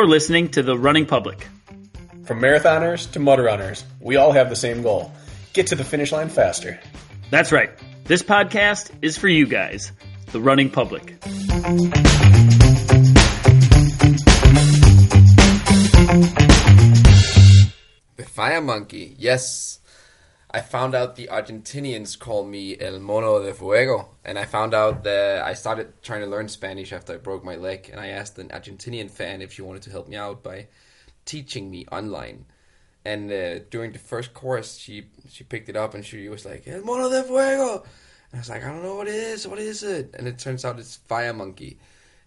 You're listening to The Running Public. From marathoners to mud runners, we all have the same goal get to the finish line faster. That's right. This podcast is for you guys, the running public. The fire monkey, yes. I found out the Argentinians call me El Mono de Fuego, and I found out that I started trying to learn Spanish after I broke my leg, and I asked an Argentinian fan if she wanted to help me out by teaching me online. And uh, during the first course, she she picked it up and she was like El Mono de Fuego, and I was like I don't know what it is, what is it? And it turns out it's fire monkey,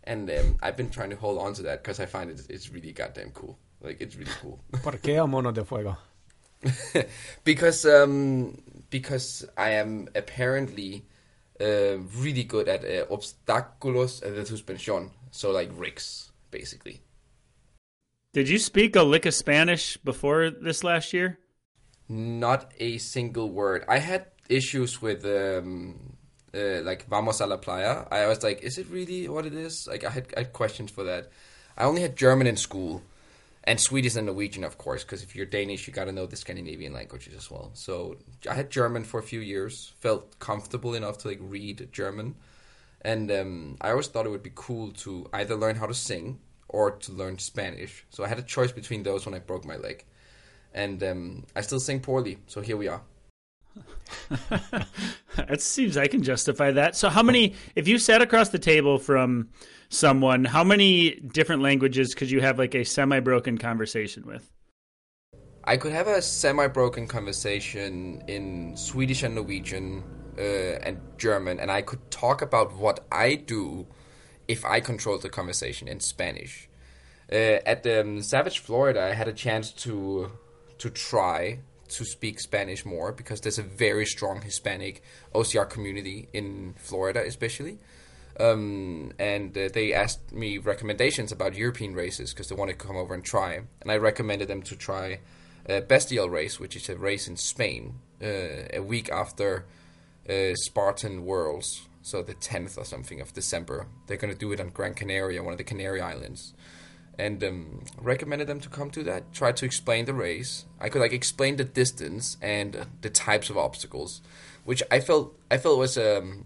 and um, I've been trying to hold on to that because I find it it's really goddamn cool. Like it's really cool. ¿Por qué el mono de fuego? because um, because I am apparently uh, really good at uh, obstáculos de suspensión, so like rigs, basically. Did you speak a lick of Spanish before this last year? Not a single word. I had issues with um, uh, like vamos a la playa. I was like, is it really what it is? Like I had, I had questions for that. I only had German in school and Swedish and Norwegian, of course, because if you're Danish, you got to know the Scandinavian languages as well. So I had German for a few years, felt comfortable enough to like read German, and um, I always thought it would be cool to either learn how to sing or to learn Spanish. So I had a choice between those when I broke my leg, and um, I still sing poorly. So here we are. it seems I can justify that. So, how many, if you sat across the table from someone, how many different languages could you have like a semi broken conversation with? I could have a semi broken conversation in Swedish and Norwegian uh, and German, and I could talk about what I do if I controlled the conversation in Spanish. Uh, at um, Savage, Florida, I had a chance to to try to speak Spanish more because there's a very strong Hispanic OCR community in Florida, especially. Um, and uh, they asked me recommendations about European races because they wanted to come over and try. And I recommended them to try uh, Bestial race, which is a race in Spain, uh, a week after uh, Spartan Worlds, so the 10th or something of December. They're going to do it on Gran Canaria, one of the Canary Islands and um, recommended them to come to that. Tried to explain the race. I could like explain the distance and the types of obstacles, which I felt I felt was um,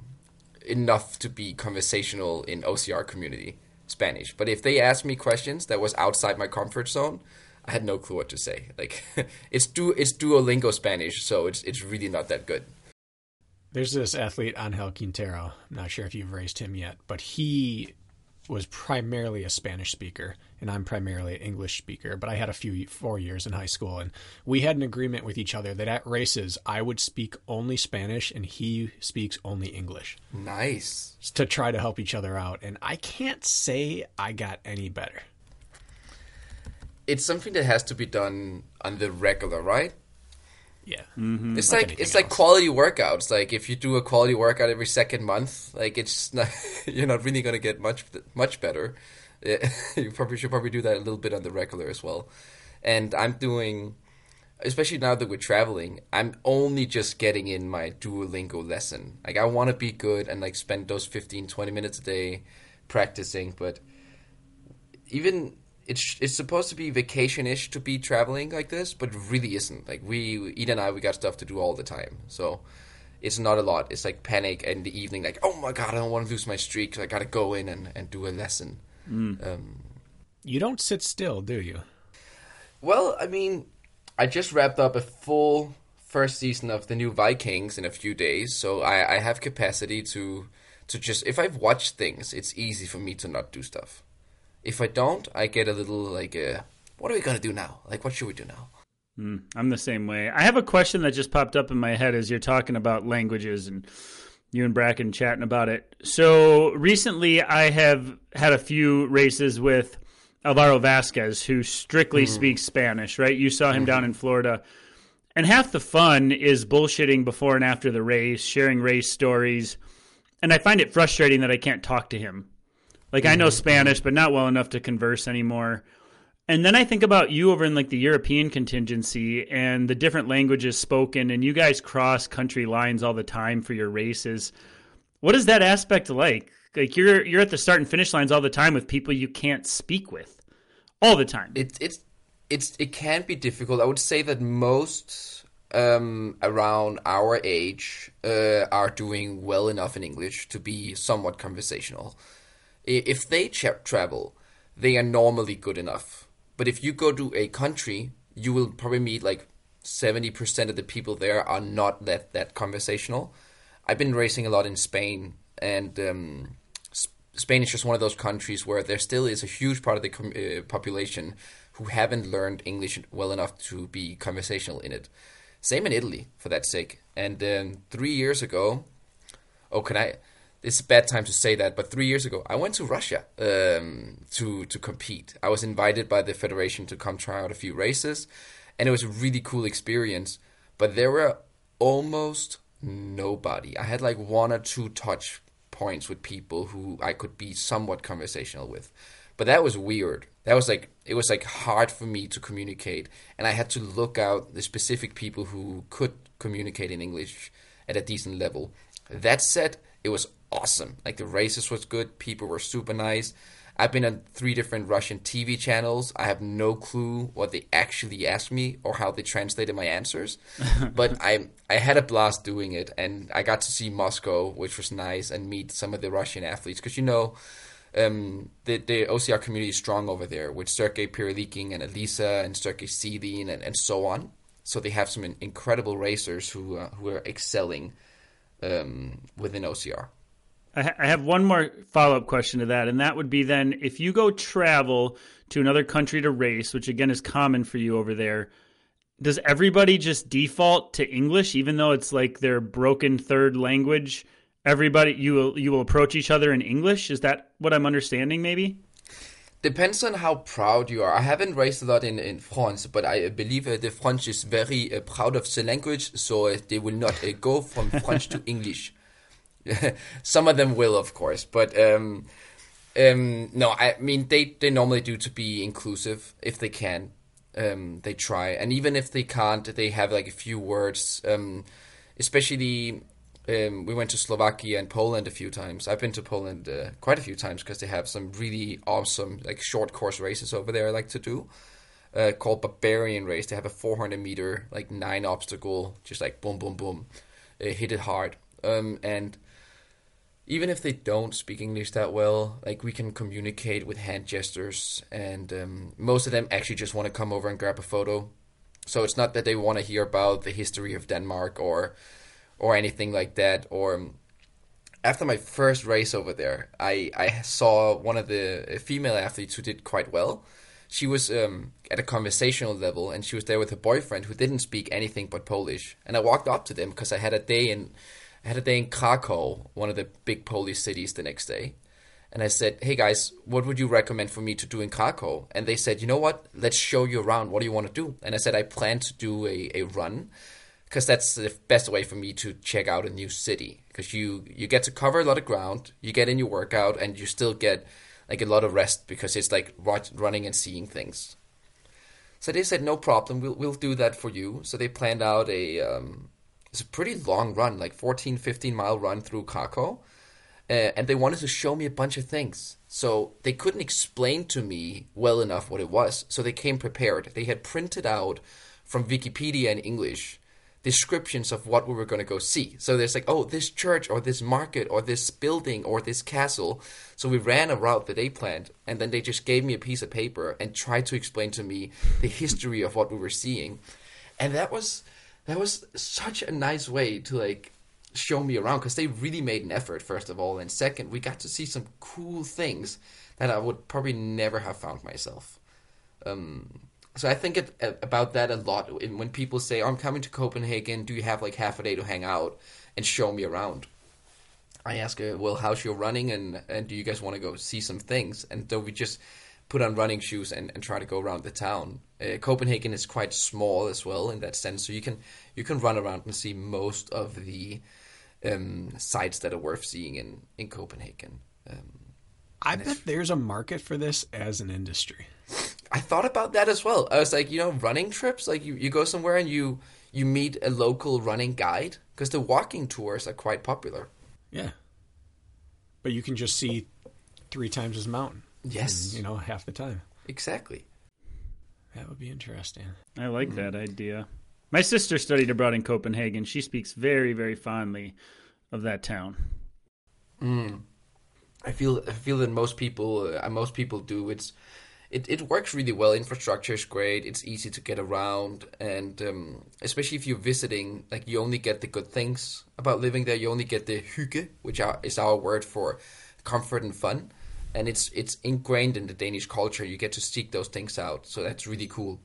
enough to be conversational in OCR community Spanish. But if they asked me questions that was outside my comfort zone, I had no clue what to say. Like it's du it's Duolingo Spanish, so it's it's really not that good. There's this athlete Angel Quintero. I'm not sure if you've raised him yet, but he was primarily a Spanish speaker, and I'm primarily an English speaker. But I had a few four years in high school, and we had an agreement with each other that at races I would speak only Spanish and he speaks only English. Nice to try to help each other out, and I can't say I got any better. It's something that has to be done on the regular, right? Yeah, mm-hmm. it's like, like it's else. like quality workouts. Like if you do a quality workout every second month, like it's not you're not really gonna get much much better. you probably should probably do that a little bit on the regular as well. And I'm doing, especially now that we're traveling, I'm only just getting in my Duolingo lesson. Like I want to be good and like spend those 15, 20 minutes a day practicing, but even it's it's supposed to be vacation-ish to be traveling like this, but it really isn't. Like we, Ida and I, we got stuff to do all the time, so it's not a lot. It's like panic in the evening, like oh my god, I don't want to lose my streak, so I got to go in and, and do a lesson. Mm. Um, you don't sit still, do you? Well, I mean, I just wrapped up a full first season of the new Vikings in a few days, so I, I have capacity to to just if I've watched things, it's easy for me to not do stuff. If I don't, I get a little like, uh, what are we gonna do now? Like, what should we do now? Mm, I'm the same way. I have a question that just popped up in my head as you're talking about languages and you and Bracken chatting about it. So recently, I have had a few races with Alvaro Vasquez, who strictly mm. speaks Spanish. Right? You saw him mm-hmm. down in Florida. And half the fun is bullshitting before and after the race, sharing race stories. And I find it frustrating that I can't talk to him like mm-hmm. I know Spanish, but not well enough to converse anymore. And then I think about you over in like the European contingency and the different languages spoken, and you guys cross country lines all the time for your races. What is that aspect like? Like you're you're at the start and finish lines all the time with people you can't speak with. all the time. It it's it's it can be difficult. I would say that most um, around our age uh, are doing well enough in English to be somewhat conversational. If they tra- travel, they are normally good enough. But if you go to a country, you will probably meet like seventy percent of the people there are not that that conversational. I've been racing a lot in Spain, and um, Spain is just one of those countries where there still is a huge part of the com- uh, population who haven't learned English well enough to be conversational in it. Same in Italy, for that sake. And um, three years ago, oh, can I? Is a bad time to say that, but three years ago, I went to Russia um, to to compete. I was invited by the federation to come try out a few races, and it was a really cool experience. But there were almost nobody. I had like one or two touch points with people who I could be somewhat conversational with. But that was weird. That was like it was like hard for me to communicate and I had to look out the specific people who could communicate in English at a decent level. That said, it was awesome. Like the races was good, people were super nice. I've been on three different Russian TV channels. I have no clue what they actually asked me or how they translated my answers, but I I had a blast doing it, and I got to see Moscow, which was nice, and meet some of the Russian athletes because you know. Um, the the OCR community is strong over there with Sergey Pirilikin and Elisa and Sergey Sidin and, and so on. So they have some incredible racers who uh, who are excelling um, within OCR. I, ha- I have one more follow up question to that, and that would be then if you go travel to another country to race, which again is common for you over there, does everybody just default to English, even though it's like their broken third language? Everybody, you will you will approach each other in English. Is that what I'm understanding? Maybe. Depends on how proud you are. I haven't raced a lot in, in France, but I believe uh, the French is very uh, proud of the language, so uh, they will not uh, go from French to English. Some of them will, of course, but um, um, no, I mean they, they normally do to be inclusive if they can. Um, they try, and even if they can't, they have like a few words. Um, especially, um, we went to Slovakia and Poland a few times. I've been to Poland uh, quite a few times because they have some really awesome like short course races over there. I like to do. Uh, called Barbarian Race. They have a 400 meter, like nine obstacle, just like boom, boom, boom, uh, hit it hard. Um, and even if they don't speak English that well, like we can communicate with hand gestures, and um, most of them actually just want to come over and grab a photo. So it's not that they want to hear about the history of Denmark or or anything like that. Or um, after my first race over there, I I saw one of the female athletes who did quite well. She was um, at a conversational level, and she was there with her boyfriend who didn't speak anything but Polish. And I walked up to them because I had a day in I had a day in Krakow, one of the big Polish cities, the next day. And I said, hey guys, what would you recommend for me to do in Krakow? And they said, you know what? Let's show you around. What do you want to do? And I said, I plan to do a, a run because that's the best way for me to check out a new city. Because you, you get to cover a lot of ground, you get in your workout, and you still get like a lot of rest because it's like running and seeing things. So they said, no problem, we'll, we'll do that for you. So they planned out a, um, it's a pretty long run, like 14, 15 mile run through Krakow. Uh, and they wanted to show me a bunch of things. So they couldn't explain to me well enough what it was. So they came prepared. They had printed out from Wikipedia in English descriptions of what we were going to go see. So there's like, oh, this church or this market or this building or this castle. So we ran a route that they planned, and then they just gave me a piece of paper and tried to explain to me the history of what we were seeing. And that was that was such a nice way to like show me around because they really made an effort first of all and second we got to see some cool things that i would probably never have found myself. Um, so i think it, about that a lot when people say oh, i'm coming to copenhagen do you have like half a day to hang out and show me around? I ask well how's your running and, and do you guys want to go see some things? And so we just put on running shoes and, and try to go around the town. Uh, Copenhagen is quite small as well in that sense, so you can you can run around and see most of the um, sites that are worth seeing in in Copenhagen. Um, I bet there's a market for this as an industry. I thought about that as well. I was like, you know, running trips, like you, you go somewhere and you you meet a local running guide because the walking tours are quite popular. Yeah. But you can just see three times as mountain. Yes. in, you know, half the time. Exactly. That would be interesting. I like that idea. My sister studied abroad in Copenhagen. She speaks very, very fondly of that town. I feel I feel that most people uh, most people do. It's it, it works really well. Infrastructure is great. It's easy to get around, and um, especially if you're visiting, like you only get the good things about living there. You only get the hygge, which are, is our word for comfort and fun, and it's it's ingrained in the Danish culture. You get to seek those things out, so that's really cool.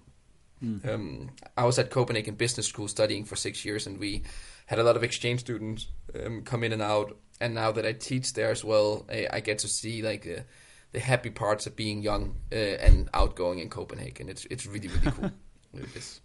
Um, I was at Copenhagen Business School studying for six years, and we had a lot of exchange students um, come in and out. And now that I teach there as well, I, I get to see like the, the happy parts of being young uh, and outgoing in Copenhagen. It's it's really really cool. It is.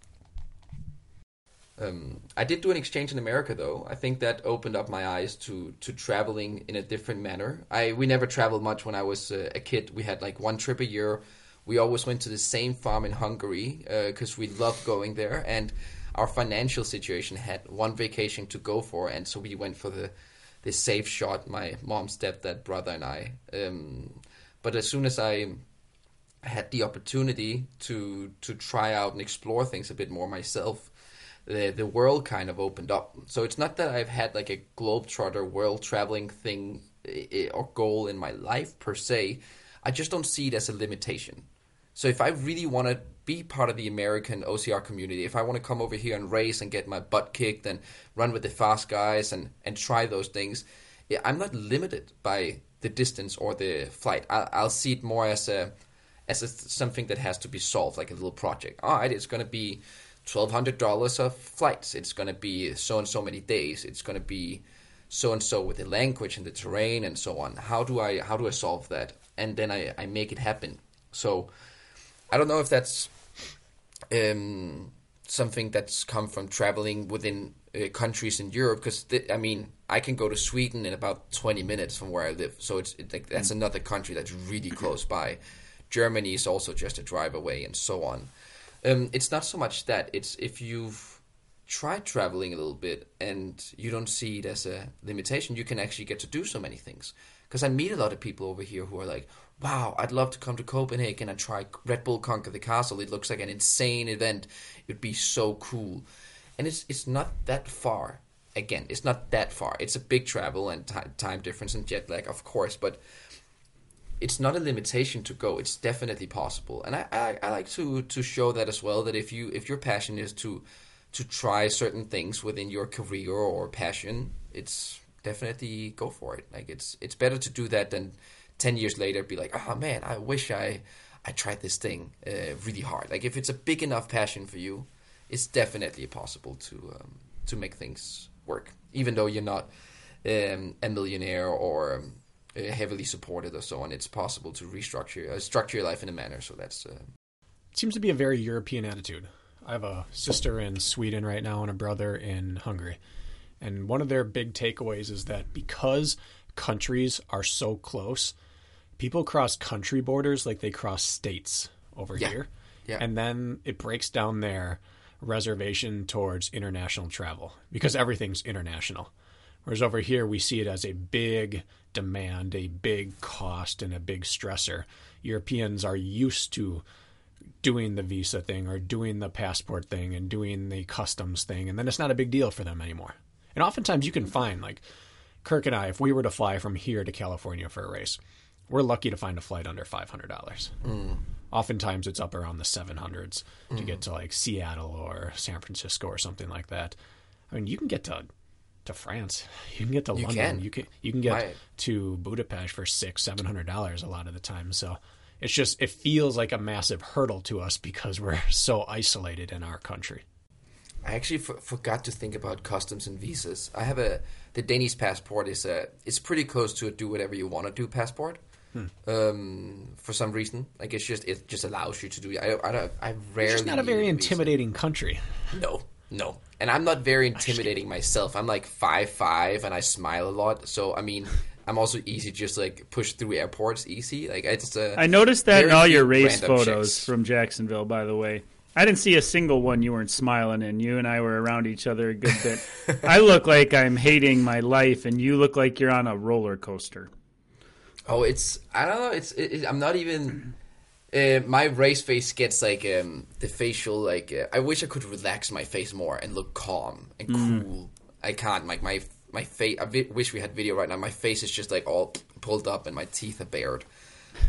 Um, I did do an exchange in America though. I think that opened up my eyes to to traveling in a different manner. I we never traveled much when I was uh, a kid. We had like one trip a year. We always went to the same farm in Hungary because we loved going there, and our financial situation had one vacation to go for, and so we went for the the safe shot. My mom, stepdad, brother, and I. Um, but as soon as I had the opportunity to to try out and explore things a bit more myself, the the world kind of opened up. So it's not that I've had like a globetrotter world traveling thing i- i- or goal in my life per se. I just don't see it as a limitation. So if I really want to be part of the American OCR community, if I want to come over here and race and get my butt kicked and run with the fast guys and and try those things, yeah, I'm not limited by the distance or the flight. I, I'll see it more as a as a, something that has to be solved, like a little project. All right, it's going to be twelve hundred dollars of flights. It's going to be so and so many days. It's going to be so and so with the language and the terrain and so on. How do I how do I solve that? And then I, I make it happen. So I don't know if that's um, something that's come from traveling within uh, countries in Europe. Because I mean, I can go to Sweden in about twenty minutes from where I live, so it's it, like that's another country that's really close by. Germany is also just a drive away, and so on. Um, it's not so much that it's if you've tried traveling a little bit and you don't see it as a limitation, you can actually get to do so many things. Because I meet a lot of people over here who are like, "Wow, I'd love to come to Copenhagen and try Red Bull Conquer the Castle. It looks like an insane event. It'd be so cool." And it's it's not that far. Again, it's not that far. It's a big travel and ti time difference and jet lag, of course, but it's not a limitation to go. It's definitely possible, and I, I, I like to to show that as well. That if you if your passion is to to try certain things within your career or passion, it's definitely go for it. Like it's it's better to do that than ten years later be like, oh man, I wish I I tried this thing uh, really hard. Like if it's a big enough passion for you, it's definitely possible to um, to make things work, even though you're not um, a millionaire or um, heavily supported or so on. It's possible to restructure uh, structure your life in a manner. So that's uh, seems to be a very European attitude. I have a sister in Sweden right now and a brother in Hungary. And one of their big takeaways is that because countries are so close, people cross country borders like they cross states over Yeah. here. Yeah. And then it breaks down their reservation towards international travel because everything's international. Whereas over here, we see it as a big demand, a big cost, and a big stressor. Europeans are used to doing the visa thing or doing the passport thing and doing the customs thing, and then it's not a big deal for them anymore. And oftentimes you can find, like, Kirk and I, if we were to fly from here to California for a race, we're lucky to find a flight under $500. Hmm. Oftentimes it's up around the 700s to get hmm. to, like, Seattle or San Francisco or something like that. I mean, you can get to to France. You can get to London. can. You can you can get Right. to Budapest for six, seven hundred dollars a lot of the time. So it's just it feels like a massive hurdle to us because we're so isolated in our country. I actually forgot to think about customs and visas. I have a the Danish passport is a it's pretty close to a do whatever you want to do passport. Um, for some reason, like it's just it just allows you to do. I I don't I rarely. It's just not a very need visa. intimidating country. No, no, and I'm not very intimidating myself. I'm like five five, and I smile a lot. So I mean, I'm also easy to just like push through airports easy. Like it's uh, I noticed that in all your race photos chicks. from Jacksonville, by the way. I didn't see a single one you weren't smiling in. You and I were around each other a good bit. I look like I'm hating my life, and you look like you're on a roller coaster. Oh, it's I don't know. It's it, it- I'm not even Uh, my race face gets like um, the facial like uh, I wish I could relax my face more and look calm and cool. I can't. Like my my face. I vi- wish we had video right now. My face is just like all pulled up and my teeth are bared.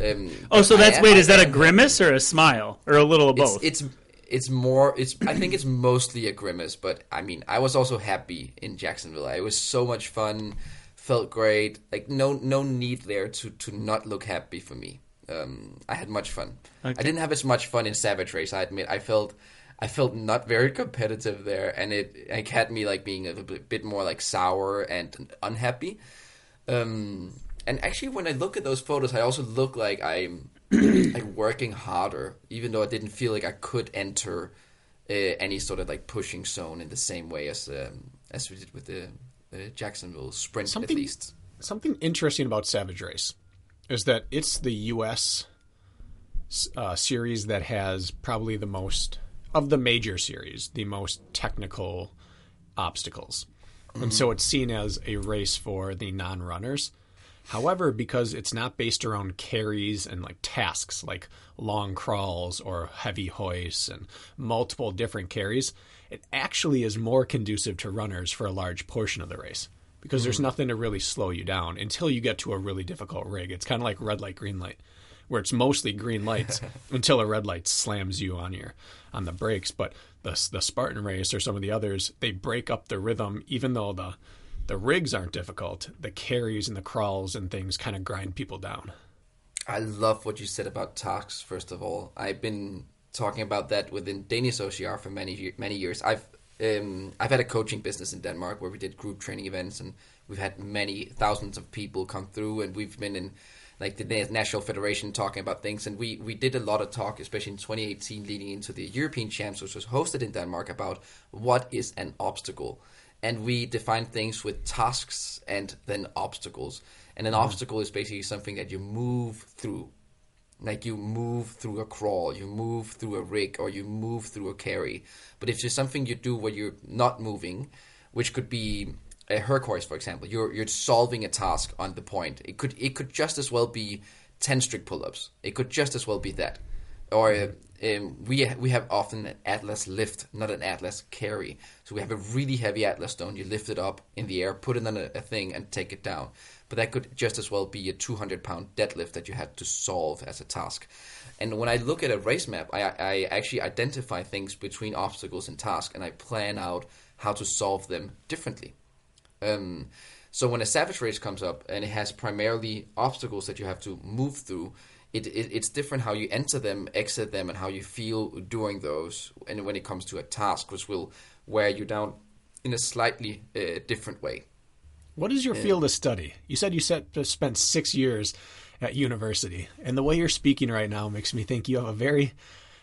Um, Oh, so that's am- wait. Is that a grimace or a smile or a little of It's, both? it's it's more. It's I think it's mostly a grimace, but I mean I was also happy in Jacksonville. It was so much fun. Felt great. Like no no need there to to not look happy for me. Um, I had much fun. I didn't have as much fun in Savage Race. I admit. I felt I felt not very competitive there, and it it had me like being a bit, bit more like sour and unhappy. Um, and actually, when I look at those photos, I also look like I'm like working harder, even though I didn't feel like I could enter uh, any sort of like pushing zone in the same way as um, as we did with the uh, Jacksonville sprint, Something- at least. Something interesting about Savage Race is that it's the U.S. Uh, series that has probably the most of the major series, the most technical obstacles, and so it's seen as a race for the non-runners. However, because it's not based around carries and like tasks like long crawls or heavy hoists and multiple different carries, it actually is more conducive to runners for a large portion of the race because there's mm-hmm. nothing to really slow you down until you get to a really difficult rig. It's kind of like red light, green light, where it's mostly green lights until a red light slams you on your on the brakes. But the the Spartan race or some of the others, they break up the rhythm, even though the the rigs aren't difficult. The carries and the crawls and things kind of grind people down. I love what you said about tasks. First of all, I've been talking about that within Danish OCR for many many years. I've um, I've had a coaching business in Denmark where we did group training events, and we've had many thousands of people come through, and we've been in like the national federation talking about things, and we we did a lot of talk, especially in 2018, leading into the European Champs, which was hosted in Denmark, about what is an obstacle and we define things with tasks and then obstacles. And an obstacle is basically something that you move through. Like you move through a crawl, you move through a rig, or you move through a carry. But if there's something you do where you're not moving, which could be a Hercourse, for example, you're you're solving a task on the point. It could it could just as well be ten strict pull-ups. It could just as well be that or um, we we have often an atlas lift, not an atlas carry. So we have a really heavy atlas stone. You lift it up in the air, put it on a, a thing, and take it down. But that could just as well be a 200 pound deadlift that you had to solve as a task. And when I look at a race map, I, I actually identify things between obstacles and tasks, and I plan out how to solve them differently. Um, so when a savage race comes up and it has primarily obstacles that you have to move through, it, it it's different how you enter them, exit them, and how you feel during those. And when it comes to a task, which will wear you down in a slightly uh, different way. What is your field of study? You said you set, spent six years at university, and the way you're speaking right now makes me think you have a very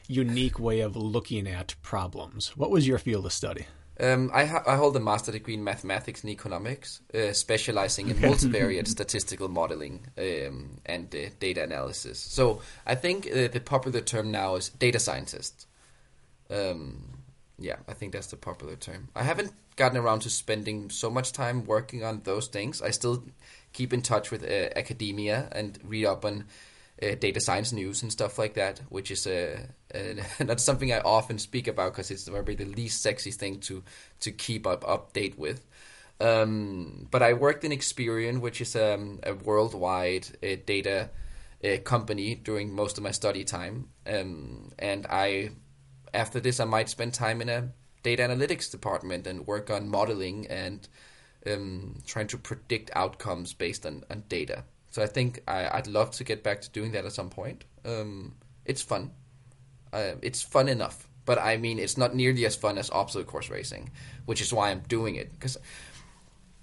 unique way of looking at problems. What was your field of study? Um, I, ha- I hold a master degree in mathematics and economics, uh, specializing in multivariate statistical modeling um, and uh, data analysis. So I think uh, the popular term now is data scientist. Um, yeah, I think that's the popular term. I haven't gotten around to spending so much time working on those things. I still keep in touch with uh, academia and read up on uh, data science news and stuff like that, which is uh, uh, not something I often speak about because it's probably the least sexy thing to to keep up update with. Um, but I worked in Experian, which is um, a worldwide uh, data uh, company during most of my study time, um, and I after this I might spend time in a data analytics department and work on modeling and um, trying to predict outcomes based on, on data. So I think I, I'd love to get back to doing that at some point. Um, it's fun. Uh, it's fun enough, but I mean, it's not nearly as fun as obstacle course racing, which is why I'm doing it because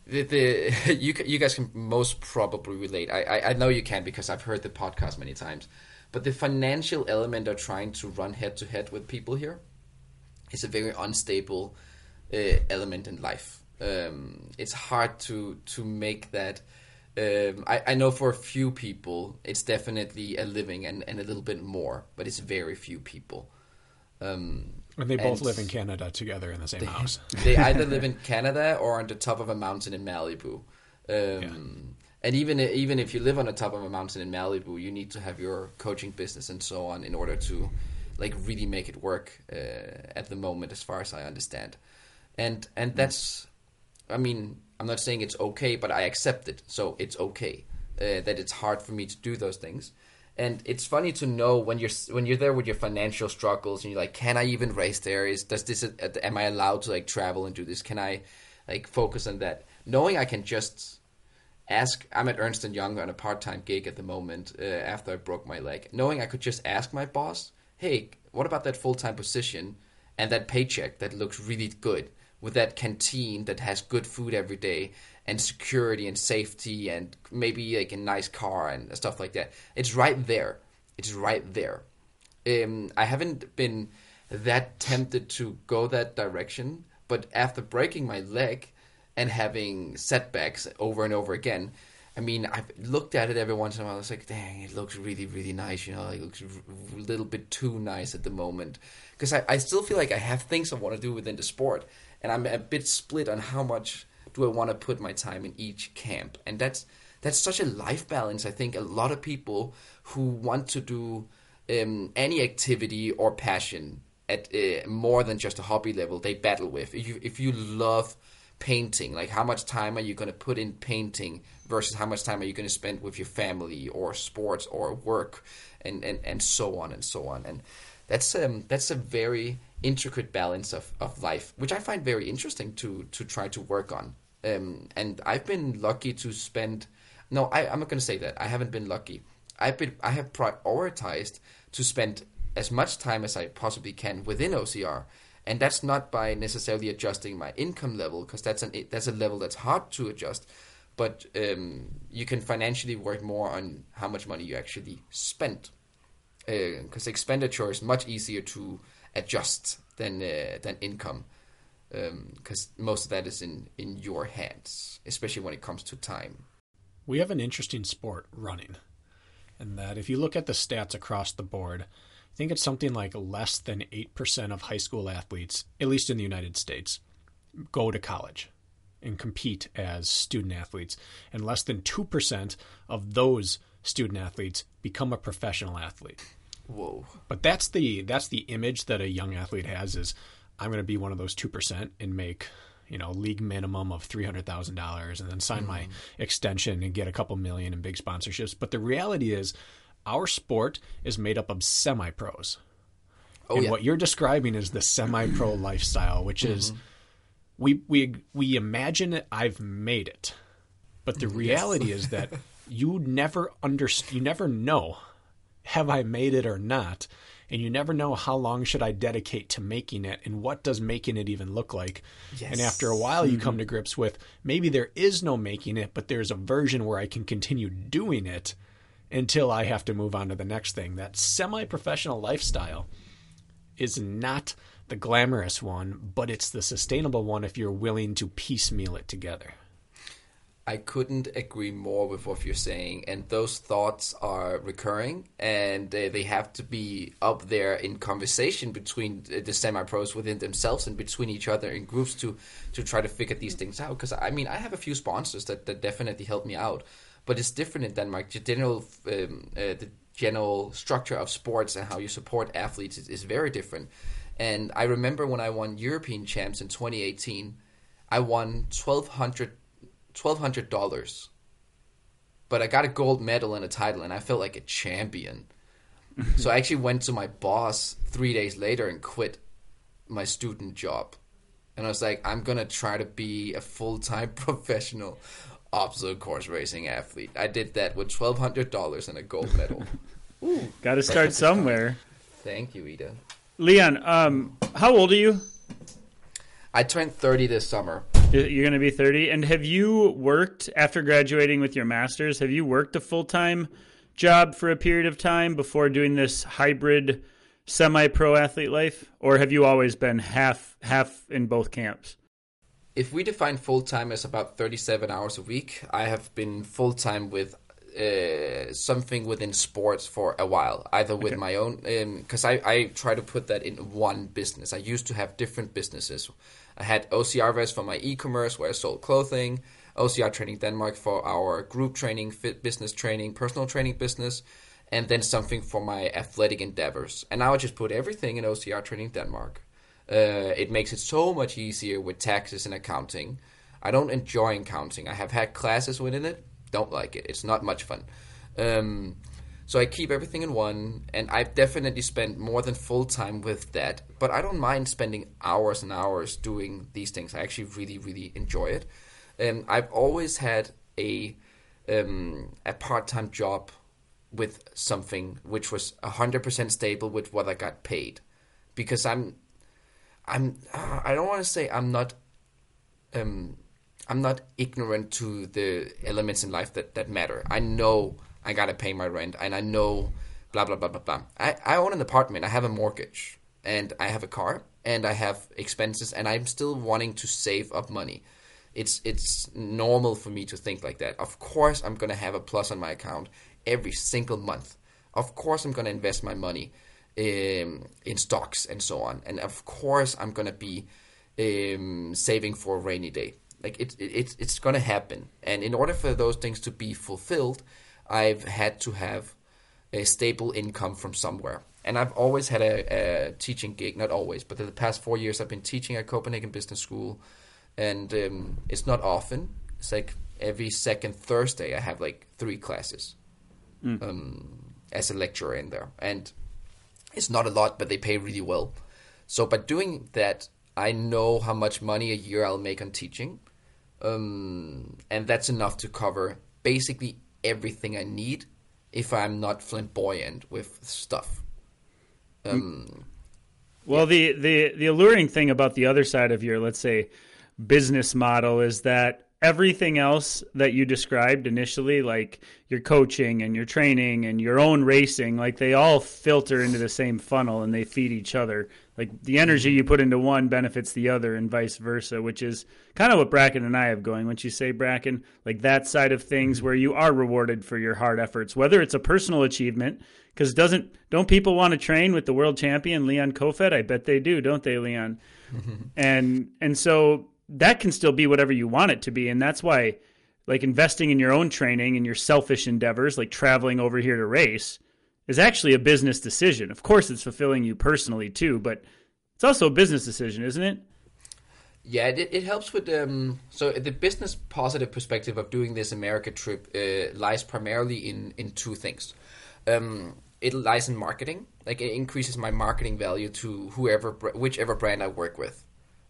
the, the you you guys can most probably relate. I, I I know you can because I've heard the podcast many times, but the financial element of trying to run head to head with people here is a very unstable uh, element in life. Um, it's hard to to make that. Um, I, I know for a few people, it's definitely a living and, and a little bit more, but it's very few people. Um, And they both And- live in Canada together in the same house. they either live in Canada or on the top of a mountain in Malibu. Um, and even even if you live on the top of a mountain in Malibu, you need to have your coaching business and so on in order to like really make it work uh, at the moment, as far as I understand. And and that's, I mean, I'm not saying it's okay, but I accept it, so it's okay uh, that it's hard for me to do those things. And it's funny to know when you're when you're there with your financial struggles and you're like, can I even race there? Is does this am I allowed to like travel and do this? Can I like focus on that? Knowing I can just ask i'm at ernst & young on a part-time gig at the moment uh, after i broke my leg knowing i could just ask my boss hey what about that full-time position and that paycheck that looks really good with that canteen that has good food every day and security and safety and maybe like a nice car and stuff like that? It's right there. It's right there. Um, i haven't been that tempted to go that direction but after breaking my leg and having setbacks over and over again. I mean, I've looked at it every once in a while. It's like, dang, it looks really, really nice. You know, it looks a little bit too nice at the moment. Because I, I still feel like I have things I want to do within the sport, and I'm a bit split on how much do I want to put my time in each camp. And that's that's such a life balance. I think a lot of people who want to do um, any activity or passion at uh, more than just a hobby level, they battle with. If you if you love painting? Like how much time are you going to put in painting versus how much time are you going to spend with your family or sports or work? And, and, and so on and so on. And that's um that's a very intricate balance of, of life which i find very interesting to to try to work on. Um and i've been lucky to spend no I, i'm not going to say that. I haven't been lucky. I've been i have prioritized to spend as much time as i possibly can within ocr and that's not by necessarily adjusting my income level because that's an that's a level that's hard to adjust. But um, you can financially work more on how much money you actually spend because uh, expenditure is much easier to adjust than uh, than income because um, most of that is in in your hands especially when it comes to time. We have an interesting sport running and that if you look at the stats across the board I think it's something like less than 8% of high school athletes, at least in the United States, go to college and compete as student athletes. And less than 2% of those student athletes become a professional athlete. Whoa. But that's the that's the image that a young athlete has is I'm going to be one of those 2% and make you know league minimum of three hundred thousand dollars, and then sign mm. my extension and get a couple million in big sponsorships. But the reality is, our sport is made up of semi pros. Oh, and yeah. what you're describing is the semi pro lifestyle, which is mm-hmm. we we we imagine it, I've made it. But the reality yes. is that you never underst- you never know have I made it or not and you never know how long should I dedicate to making it and what does making it even look like. Yes. And after a while you mm-hmm. come to grips with maybe there is no making it, but there's a version where I can continue doing it until I have to move on to the next thing. That semi professional lifestyle is not the glamorous one, but it's the sustainable one if you're willing to piecemeal it together. I couldn't agree more with what you're saying, and those thoughts are recurring, and they have to be up there in conversation between uh, the semi-pros within themselves and between each other in groups to to try to figure these things out. Because I mean, I have a few sponsors that, that definitely help me out, but it's different in Denmark. The general um, uh, the general structure of sports and how you support athletes is, is very different. And I remember when I won European champs in 2018, I won twelve hundred twelve hundred dollars, but I got a gold medal and a title, and I felt like a champion. so I actually went to my boss three days later and quit my student job. And I was like, I'm gonna try to be a full time professional obstacle course racing athlete. I did that with twelve hundred dollars and a gold medal. Ooh, Got to start somewhere. Thank you, Ida. Leon, um, how old are you? I turned thirty this summer. You're going to be thirty, and have you worked after graduating with your master's? Have you worked a full time job for a period of time before doing this hybrid semi-pro athlete life, or have you always been half half in both camps? If we define full time as about 37 hours a week, I have been full time with uh, something within sports for a while, either with okay. my own, because um, I, I try to put that in one business. I used to have different businesses. I had OCR Vest for my e commerce where I sold clothing. OCR Training Denmark for our group training, fit business training, personal training business, and then something for my athletic endeavors. And now I just put everything in OCR Training Denmark. Uh, it makes it so much easier with taxes and accounting. I don't enjoy accounting. I have had classes within it, don't like it. It's not much fun. Um, so I keep everything in one, and I've definitely spent more than full time with that. But I don't mind spending hours and hours doing these things. I actually really, really enjoy it. Um, I've always had a um, a part time job with something which was hundred percent stable with what I got paid, because I'm I'm I don't want to say I'm not um I'm not ignorant to the elements in life that that matter. I know I gotta pay my rent, and I know blah blah blah blah blah. I, I own an apartment, I have a mortgage, and I have a car, and I have expenses, and I'm still wanting to save up money. It's it's normal for me to think like that. Of course, I'm gonna have a plus on my account every single month. Of course, I'm gonna invest my money um, in stocks and so on, and of course, I'm gonna be um, saving for a rainy day. Like it, it it's it's gonna happen, and in order for those things to be fulfilled, I've had to have a stable income from somewhere. And I've always had a, a teaching gig, not always, but the past four years I've been teaching at Copenhagen Business School, and um, it's not often. It's like every second Thursday I have like three classes mm. um, as a lecturer in there, and it's not a lot, but they pay really well. So by doing that, I know how much money a year I'll make on teaching, um, and that's enough to cover basically everything I need if I'm not flamboyant with stuff. Um, well, the, the the alluring thing about the other side of your let's say business model is that everything else that you described initially, like your coaching and your training and your own racing, like they all filter into the same funnel and they feed each other. Like the energy mm-hmm. you put into one benefits the other and vice versa, which is kind of what Bracken and I have going. Once you say Bracken, like that side of things mm-hmm. where you are rewarded for your hard efforts, whether it's a personal achievement, because doesn't don't people want to train with the world champion Leon Kofoed? I bet they do, don't they, Leon? Mm-hmm. and and so that can still be whatever you want it to be, and that's why like investing in your own training and your selfish endeavors, like traveling over here to race is actually a business decision. Of course, it's fulfilling you personally too, but it's also a business decision, isn't it? Yeah, it, it helps with um. So the business positive perspective of doing this America trip uh, lies primarily in in two things. Um, it lies in marketing. Like it increases my marketing value to whoever, whichever brand I work with.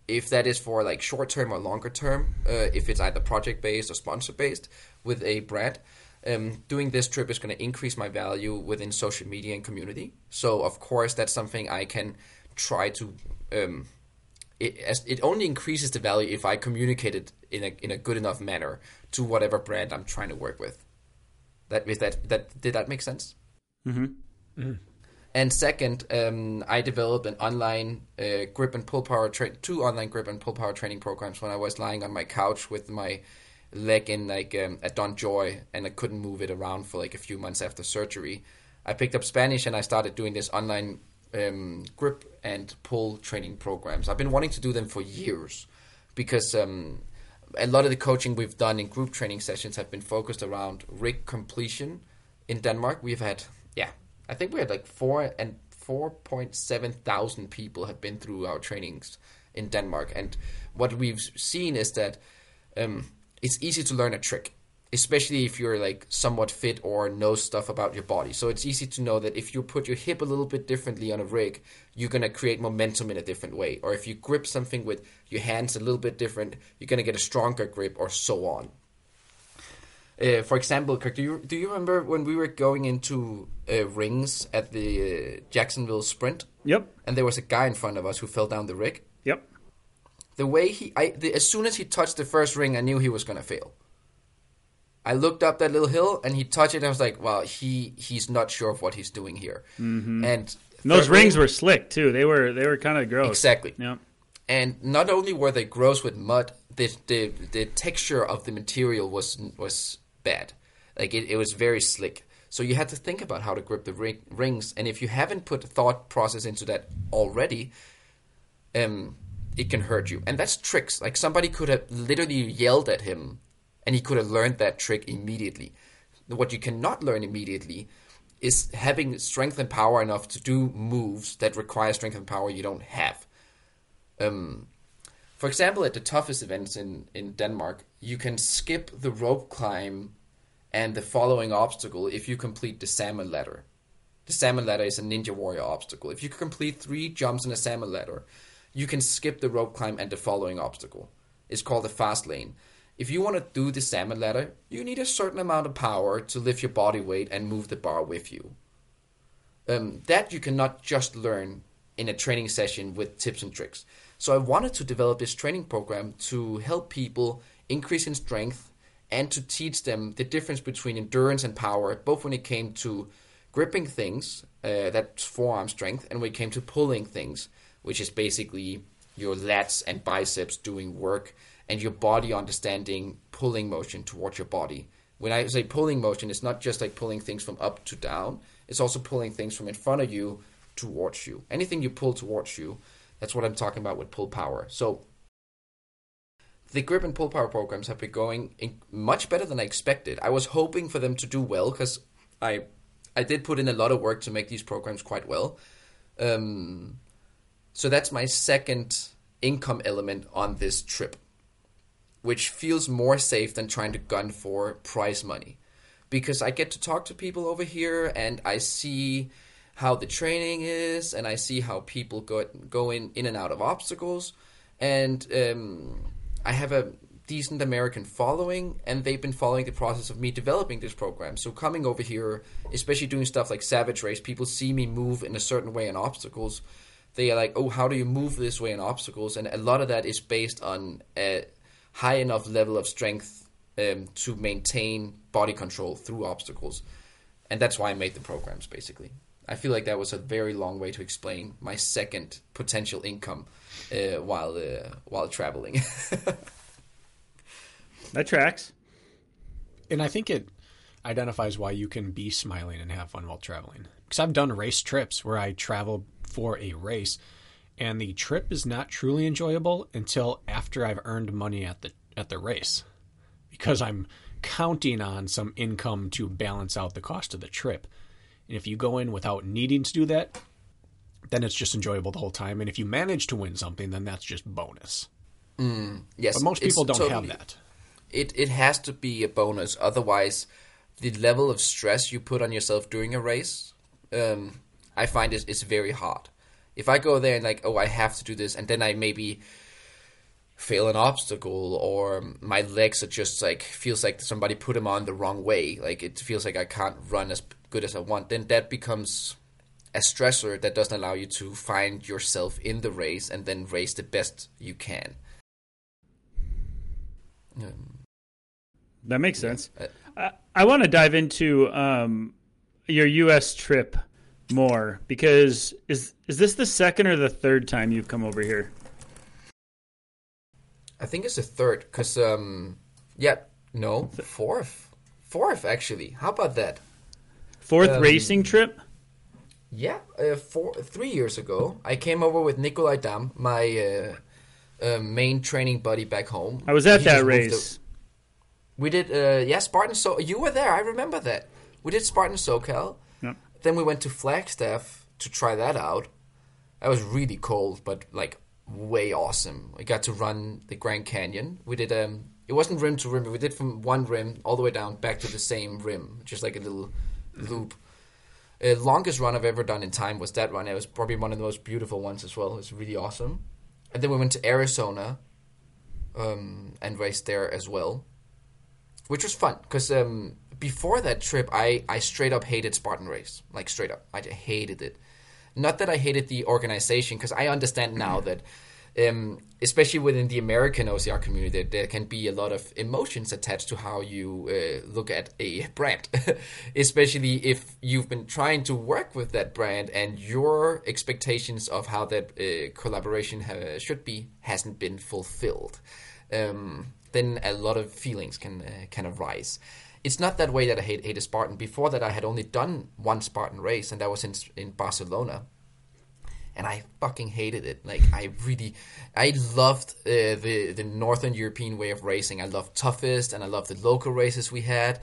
If that is for like short term or longer term, uh, if it's either project based or sponsor based with a brand, um, doing this trip is going to increase my value within social media and community. So of course that's something I can try to. Um, it, as, it only increases the value if I communicate it in a in a good enough manner to whatever brand I'm trying to work with. That is that that did that make sense? Mm-hmm. Mm. And second, um, I developed an online uh, grip and pull power tra- two online grip and pull power training programs when I was lying on my couch with my leg in like um, a DonJoy and I couldn't move it around for like a few months after surgery. I picked up Spanish and I started doing this online um, grip and pull training programs. I've been wanting to do them for years because um, a lot of the coaching we've done in group training sessions have been focused around rig completion. In Denmark, we've had yeah, I think we had like four and four point seven thousand people have been through our trainings in Denmark, and what we've seen is that um, it's easy to learn a trick, especially if you're like somewhat fit or know stuff about your body. So it's easy to know that if you put your hip a little bit differently on a rig, you're gonna create momentum in a different way. Or if you grip something with your hands a little bit different, you're gonna get a stronger grip, or so on. Uh, for example, Kirk, do you do you remember when we were going into uh, rings at the uh, Jacksonville Sprint? Yep. And there was a guy in front of us who fell down the rig. Yep the way he, I, the, as soon as he touched the first ring, I knew he was going to fail. I looked up that little hill and he touched it. and I was like, "Well, he he's not sure of what he's doing here." Mm-hmm. And, and those rings ring, were slick too. They were they were kind of gross. Exactly. Yeah. And not only were they gross with mud, the the, the texture of the material was was bad. Like it, it was very slick. So you had to think about how to grip the ring, rings. And if you haven't put thought process into that already, um, it can hurt you. And that's tricks. Like somebody could have literally yelled at him and he could have learned that trick immediately. What you cannot learn immediately is having strength and power enough to do moves that require strength and power you don't have. Um, for example, at the toughest events in, in Denmark, you can skip the rope climb and the following obstacle if you complete the salmon ladder. The salmon ladder is a ninja warrior obstacle. If you complete three jumps in a salmon ladder, you can skip the rope climb and the following obstacle. It's called the fast lane. If you want to do the salmon ladder, you need a certain amount of power to lift your body weight and move the bar with you. Um, that you cannot just learn in a training session with tips and tricks. So I wanted to develop this training program to help people increase in strength and to teach them the difference between endurance and power, both when it came to gripping things, uh, that's forearm strength, and when it came to pulling things, which is basically your lats and biceps doing work and your body understanding pulling motion towards your body. When I say pulling motion, it's not just like pulling things from up to down, it's also pulling things from in front of you towards you. Anything you pull towards you, that's what I'm talking about with pull power. So the grip and pull power programs have been going much better than I expected. I was hoping for them to do well because I I did put in a lot of work to make these programs quite well. Um, so that's my second income element on this trip, which feels more safe than trying to gun for prize money, because I get to talk to people over here and I see how the training is and I see how people go go in in and out of obstacles and. Um, I have a decent American following, and they've been following the process of me developing this program. So coming over here, especially doing stuff like Savage Race, people see me move in a certain way in obstacles. They are like, "Oh, how do you move this way in obstacles?" And a lot of that is based on a high enough level of strength um, to maintain body control through obstacles, and that's why I made the programs. Basically, I feel like that was a very long way to explain my second potential income uh, while uh, while traveling. that tracks. And I think it identifies why you can be smiling and have fun while traveling. Because I've done race trips where I travel for a race, and the trip is not truly enjoyable until after I've earned money at the at the race, because I'm counting on some income to balance out the cost of the trip. And if you go in without needing to do that, then it's just enjoyable the whole time. And if you manage to win something, then that's just bonus. Mm, yes, but most people don't totally, have that. It it has to be a bonus, otherwise, the level of stress you put on yourself during a race, um, I find is is very hard. If I go there and like, oh, I have to do this, and then I maybe fail an obstacle or my legs are just like feels like somebody put them on the wrong way like it feels like i can't run as good as i want then that becomes a stressor that doesn't allow you to find yourself in the race and then race the best you can. Um, that makes sense. Uh, I, I want to dive into um, your U.S. trip more because is is this the second or the third time you've come over here? I think it's the third because um, yeah, no, fourth, fourth actually. How about that? Fourth um, racing trip. Yeah, uh, four, three years ago, I came over with Nikolai Dam, my uh, uh, main training buddy back home. I was at he that race. we did, uh, yeah, Spartan So. You were there. I remember that. We did Spartan SoCal. Yep. Then we went to Flagstaff to try that out. That was really cold, but like way awesome. We got to run the Grand Canyon. We did um, it wasn't rim to rim. We did from one rim all the way down back to the same rim, just like a little loop uh, longest run I've ever done in time was that run. It was probably one of the most beautiful ones as well. It was really awesome. And then we went to Arizona um, and raced there as well, which was fun because um, before that trip, I, I straight up hated Spartan Race. Like, straight up. I hated it. Not that I hated the organization because I understand now that um, especially within the American OCR community, there, can be a lot of emotions attached to how you uh, look at a brand, especially if you've been trying to work with that brand and your expectations of how that uh, collaboration ha- should be hasn't been fulfilled. Um, then a lot of feelings can uh, can arise. It's not that way that I hate, hate a Spartan. Before that, I had only done one Spartan race, and that was in in Barcelona and I fucking hated it. Like I really, I loved uh, the the Northern European way of racing. I loved toughest, and I loved the local races we had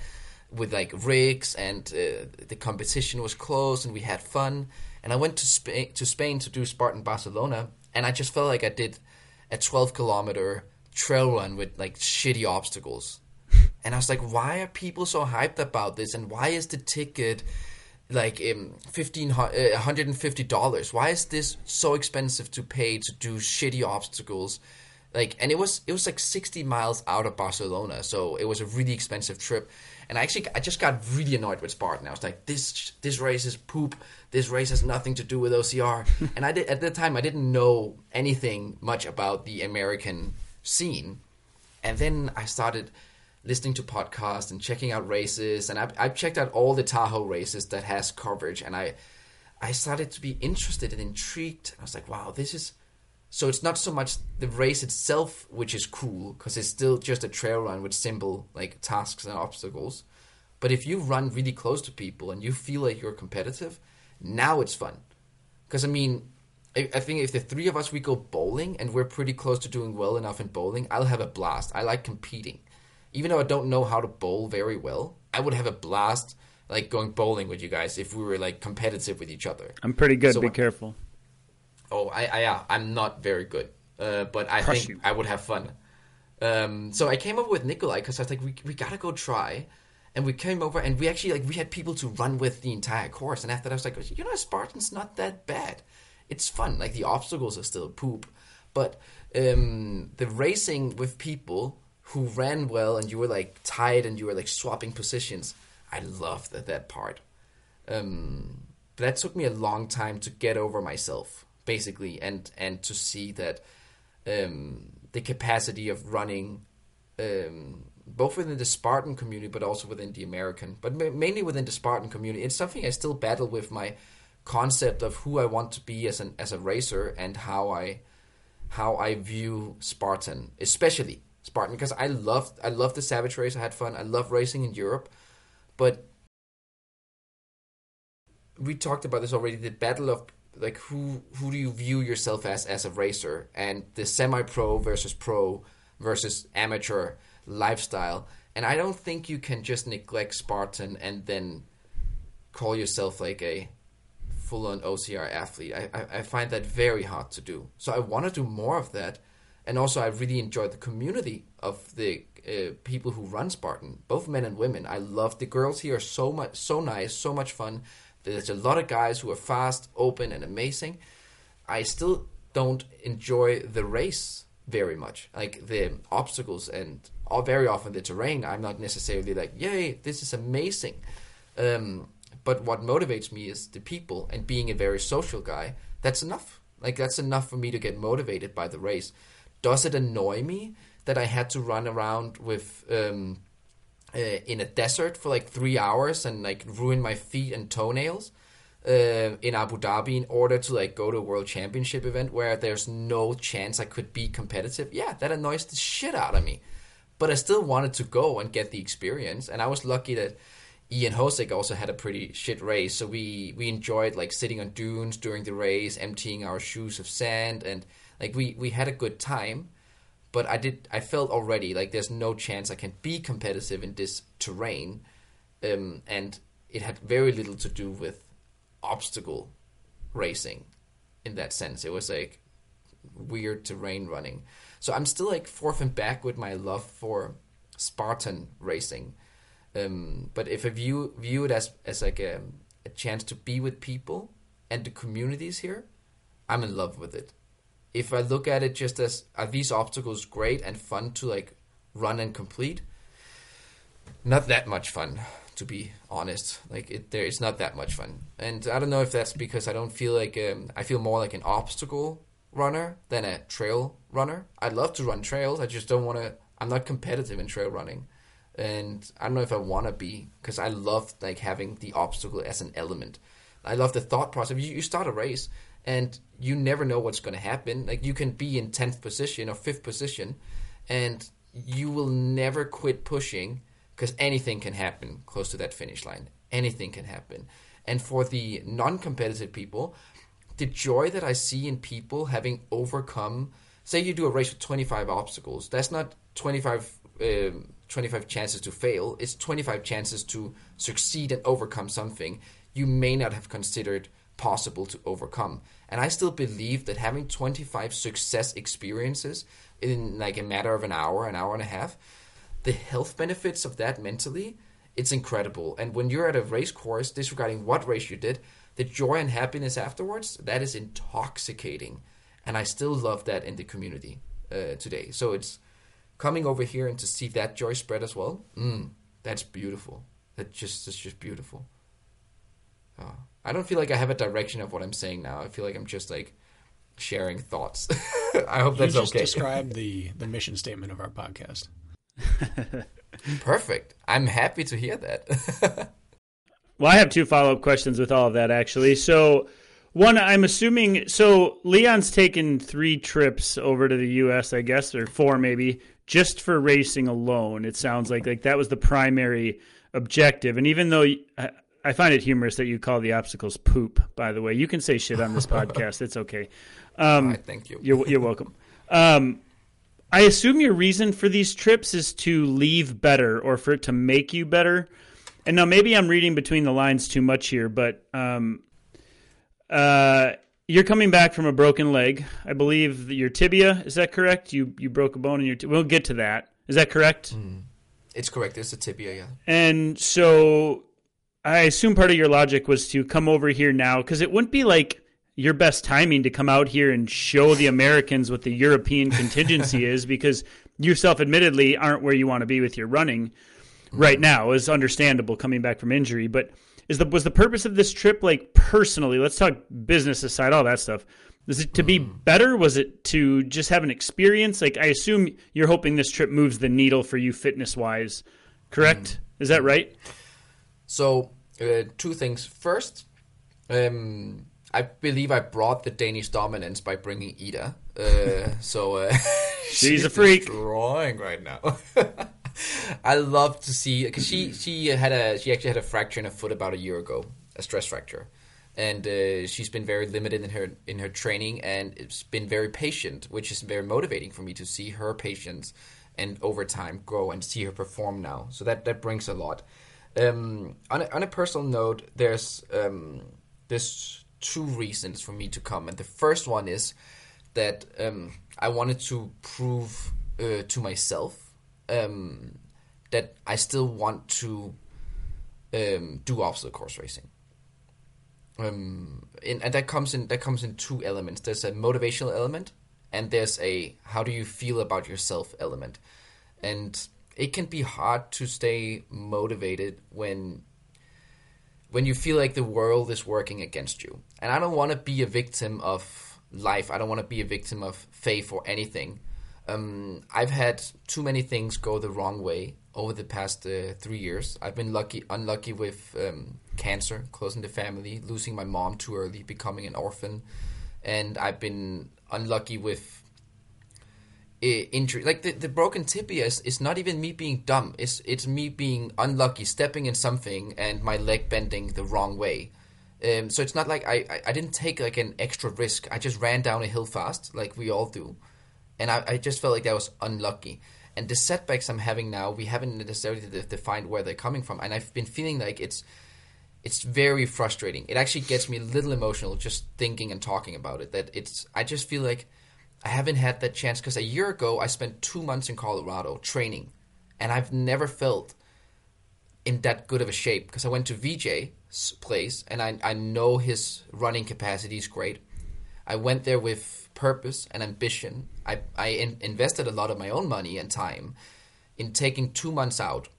with like rigs, and uh, the competition was close, and we had fun. And I went to Spain to Spain to do Spartan Barcelona, and I just felt like I did a 12 kilometer trail run with like shitty obstacles. And I was like, why are people so hyped about this? And why is the ticket like um, fifteen uh, hundred and fifty dollars? Why is this so expensive to pay to do shitty obstacles? Like, and it was it was like sixty miles out of Barcelona, so it was a really expensive trip. And I actually I just got really annoyed with Spartan. I was like, this this race is poop. This race has nothing to do with OCR. and I did at the time I didn't know anything much about the American scene. And then I started listening to podcasts and checking out races, and I've, I've checked out all the Tahoe races that has coverage, and I I started to be interested and intrigued. I was like, wow, this is so it's not so much the race itself which is cool because it's still just a trail run with simple like tasks and obstacles. But if you run really close to people and you feel like you're competitive, now it's fun. Because I mean, I, I think if the three of us we go bowling and we're pretty close to doing well enough in bowling, I'll have a blast. I like competing even though I don't know how to bowl very well, I would have a blast like going bowling with you guys if we were like competitive with each other. I'm pretty good. So Be careful. Oh, I, I yeah, I'm not very good, uh, but I Crush think you. I would have fun. Um, so I came up with Nikolai because I was like, we we gotta go try, and we came over and we actually like we had people to run with the entire course. And after that, I was like, you know, Spartan's not that bad. It's fun. Like the obstacles are still poop, but um, the racing with people who ran well and you were like tied and you were like swapping positions. I loved that that part. Um, but that took me a long time to get over myself, basically, and and to see that um, the capacity of running, um, both within the Spartan community, but also within the American, but ma- mainly within the Spartan community. It's something I still battle with my concept of who I want to be as an as a racer and how I how I view Spartan, especially Spartan, because I loved I loved the Savage race. I had fun. I love racing in Europe, but we talked about this already. The battle of like who who do you view yourself as as a racer, and the semi-pro versus pro versus amateur lifestyle. And I don't think you can just neglect Spartan and then call yourself like a full-on OCR athlete. I, I, I find that very hard to do. So I want to do more of that, and also I really enjoy the community of the uh, people who run Spartan, both men and women. I love the girls here are so much so nice, so much fun. There's a lot of guys who are fast, open, and amazing. I still don't enjoy the race very much, like the obstacles and all, very often the terrain. I'm not necessarily like, yay, this is amazing. Um, but what motivates me is the people and being a very social guy. That's enough. Like that's enough for me to get motivated by the race. Does it annoy me that I had to run around with um, uh, in a desert for like three hours and like ruin my feet and toenails uh, in Abu Dhabi in order to like go to a world championship event where there's no chance I could be competitive? Yeah, that annoys the shit out of me. But I still wanted to go and get the experience, and I was lucky that Ian Hosek also had a pretty shit race, so we we enjoyed like sitting on dunes during the race, emptying our shoes of sand, and like we we had a good time. But I did I felt already like there's no chance I can be competitive in this terrain, um, and it had very little to do with obstacle racing in that sense. It was like weird terrain running. So I'm still like forth and back with my love for Spartan racing. Um, but if I view view it as as like a, a chance to be with people and the communities here, I'm in love with it. If I look at it just as are these obstacles great and fun to like run and complete, not that much fun to be honest. Like it, there, it's not that much fun, and I don't know if that's because I don't feel like um, I feel more like an obstacle runner than a trail runner. I love to run trails. I just don't want to. I'm not competitive in trail running, and I don't know if I want to be because I love like having the obstacle as an element. I love the thought process. You, you start a race and you never know what's going to happen. Like you can be in tenth position or fifth position, and you will never quit pushing because anything can happen close to that finish line. Anything can happen. And for the non-competitive people, the joy that I see in people having overcome. Say you do a race with 25 obstacles. That's not 25 um, 25 chances to fail. It's 25 chances to succeed and overcome something you may not have considered possible to overcome. And I still believe that having 25 success experiences in like a matter of an hour, an hour and a half, the health benefits of that mentally, it's incredible. And when you're at a race course, disregarding what race you did, the joy and happiness afterwards, that is intoxicating. And I still love that in the community uh, today. So it's coming over here and to see that joy spread as well. Mm, that's beautiful. That just is just beautiful. Uh, I don't feel like I have a direction of what I'm saying now. I feel like I'm just like sharing thoughts. I hope that's you just okay. describe the the mission statement of our podcast. Perfect. I'm happy to hear that. Well, I have two follow up questions with all of that, actually. So, one, I'm assuming, so Leon's taken three trips over to the U.S., I guess, or four maybe, just for racing alone. It sounds like like that was the primary objective. And even though uh, I, find it humorous that you call the obstacles poop, by the way, you can say shit on this podcast. It's okay. Um, right, thank you. You're, you're welcome. Um, I assume your reason for these trips is to leave better or for it to make you better. And now maybe I'm reading between the lines too much here, but um, uh, you're coming back from a broken leg. I believe your tibia is that correct? You you broke a bone in your. T- we'll get to that. Is that correct? It's correct. It's a tibia, yeah. And so I assume part of your logic was to come over here now because it wouldn't be like your best timing to come out here and show the Americans what the European contingency is because you self admittedly aren't where you want to be with your running right now is understandable coming back from injury. But is the was the purpose of this trip like personally? Let's talk business aside, all that stuff. Was it to be mm. better? Was it to just have an experience? Like I assume you're hoping this trip moves the needle for you fitness wise, correct? Mm. Is that right? So, uh, two things. First, um, I believe I brought the Danish dominance by bringing Ida. Uh, so uh, She's a freak. Drawing right now. I love to see because she she had a she actually had a fracture in her foot about a year ago, a stress fracture, and uh, she's been very limited in her in her training and it's been very patient, which is very motivating for me to see her patience and over time grow and see her perform now. So that that brings a lot. Um, on a, on a personal note, there's um, there's two reasons for me to come, and the first one is that um, I wanted to prove uh, to myself um, that I still want to um, do obstacle course racing. Um, in, and that comes in that comes in two elements. There's a motivational element, and there's a how do you feel about yourself element. And it can be hard to stay motivated when when you feel like the world is working against you. And I don't want to be a victim of life. I don't want to be a victim of faith or anything. Um, I've had too many things go the wrong way over the past uh, three years. I've been lucky, unlucky with um, cancer, closing the family, losing my mom too early, becoming an orphan, and I've been unlucky with injury. Like the, the broken tibia is, is not even me being dumb. It's it's me being unlucky, stepping in something and my leg bending the wrong way. Um, so it's not like I, I, I didn't take like an extra risk. I just ran down a hill fast, like we all do, and I, I just felt like that was unlucky. And the setbacks I'm having now, we haven't necessarily de- defined where they're coming from, and I've been feeling like it's it's very frustrating. It actually gets me a little emotional just thinking and talking about it. That it's I just feel like I haven't had that chance because a year ago I spent two months in Colorado training, and I've never felt in that good of a shape because I went to VJ's place and I, I know his running capacity is great. I went there with purpose and ambition. I, I in, invested a lot of my own money and time in taking two months out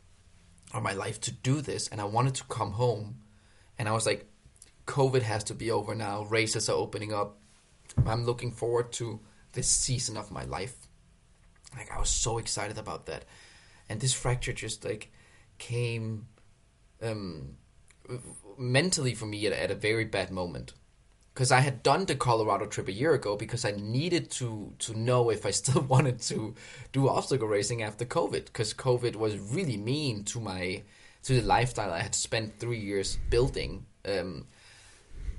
of my life to do this, and I wanted to come home. And I was like, COVID has to be over now. Races are opening up. I'm looking forward to this season of my life. Like I was so excited about that, and this fracture just like came um, mentally for me at, at a very bad moment because I had done the Colorado trip a year ago because I needed to to know if I still wanted to do obstacle racing after COVID because COVID was really mean to my to the lifestyle I had spent three years building. Um,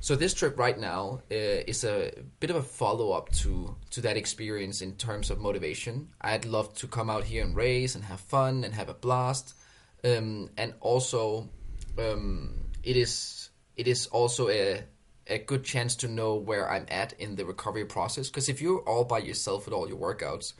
So this trip right now uh, is a bit of a follow up to to that experience in terms of motivation. I'd love to come out here and race and have fun and have a blast, um, and also um, it is it is also a a good chance to know where I'm at in the recovery process. Because if you're all by yourself with all your workouts,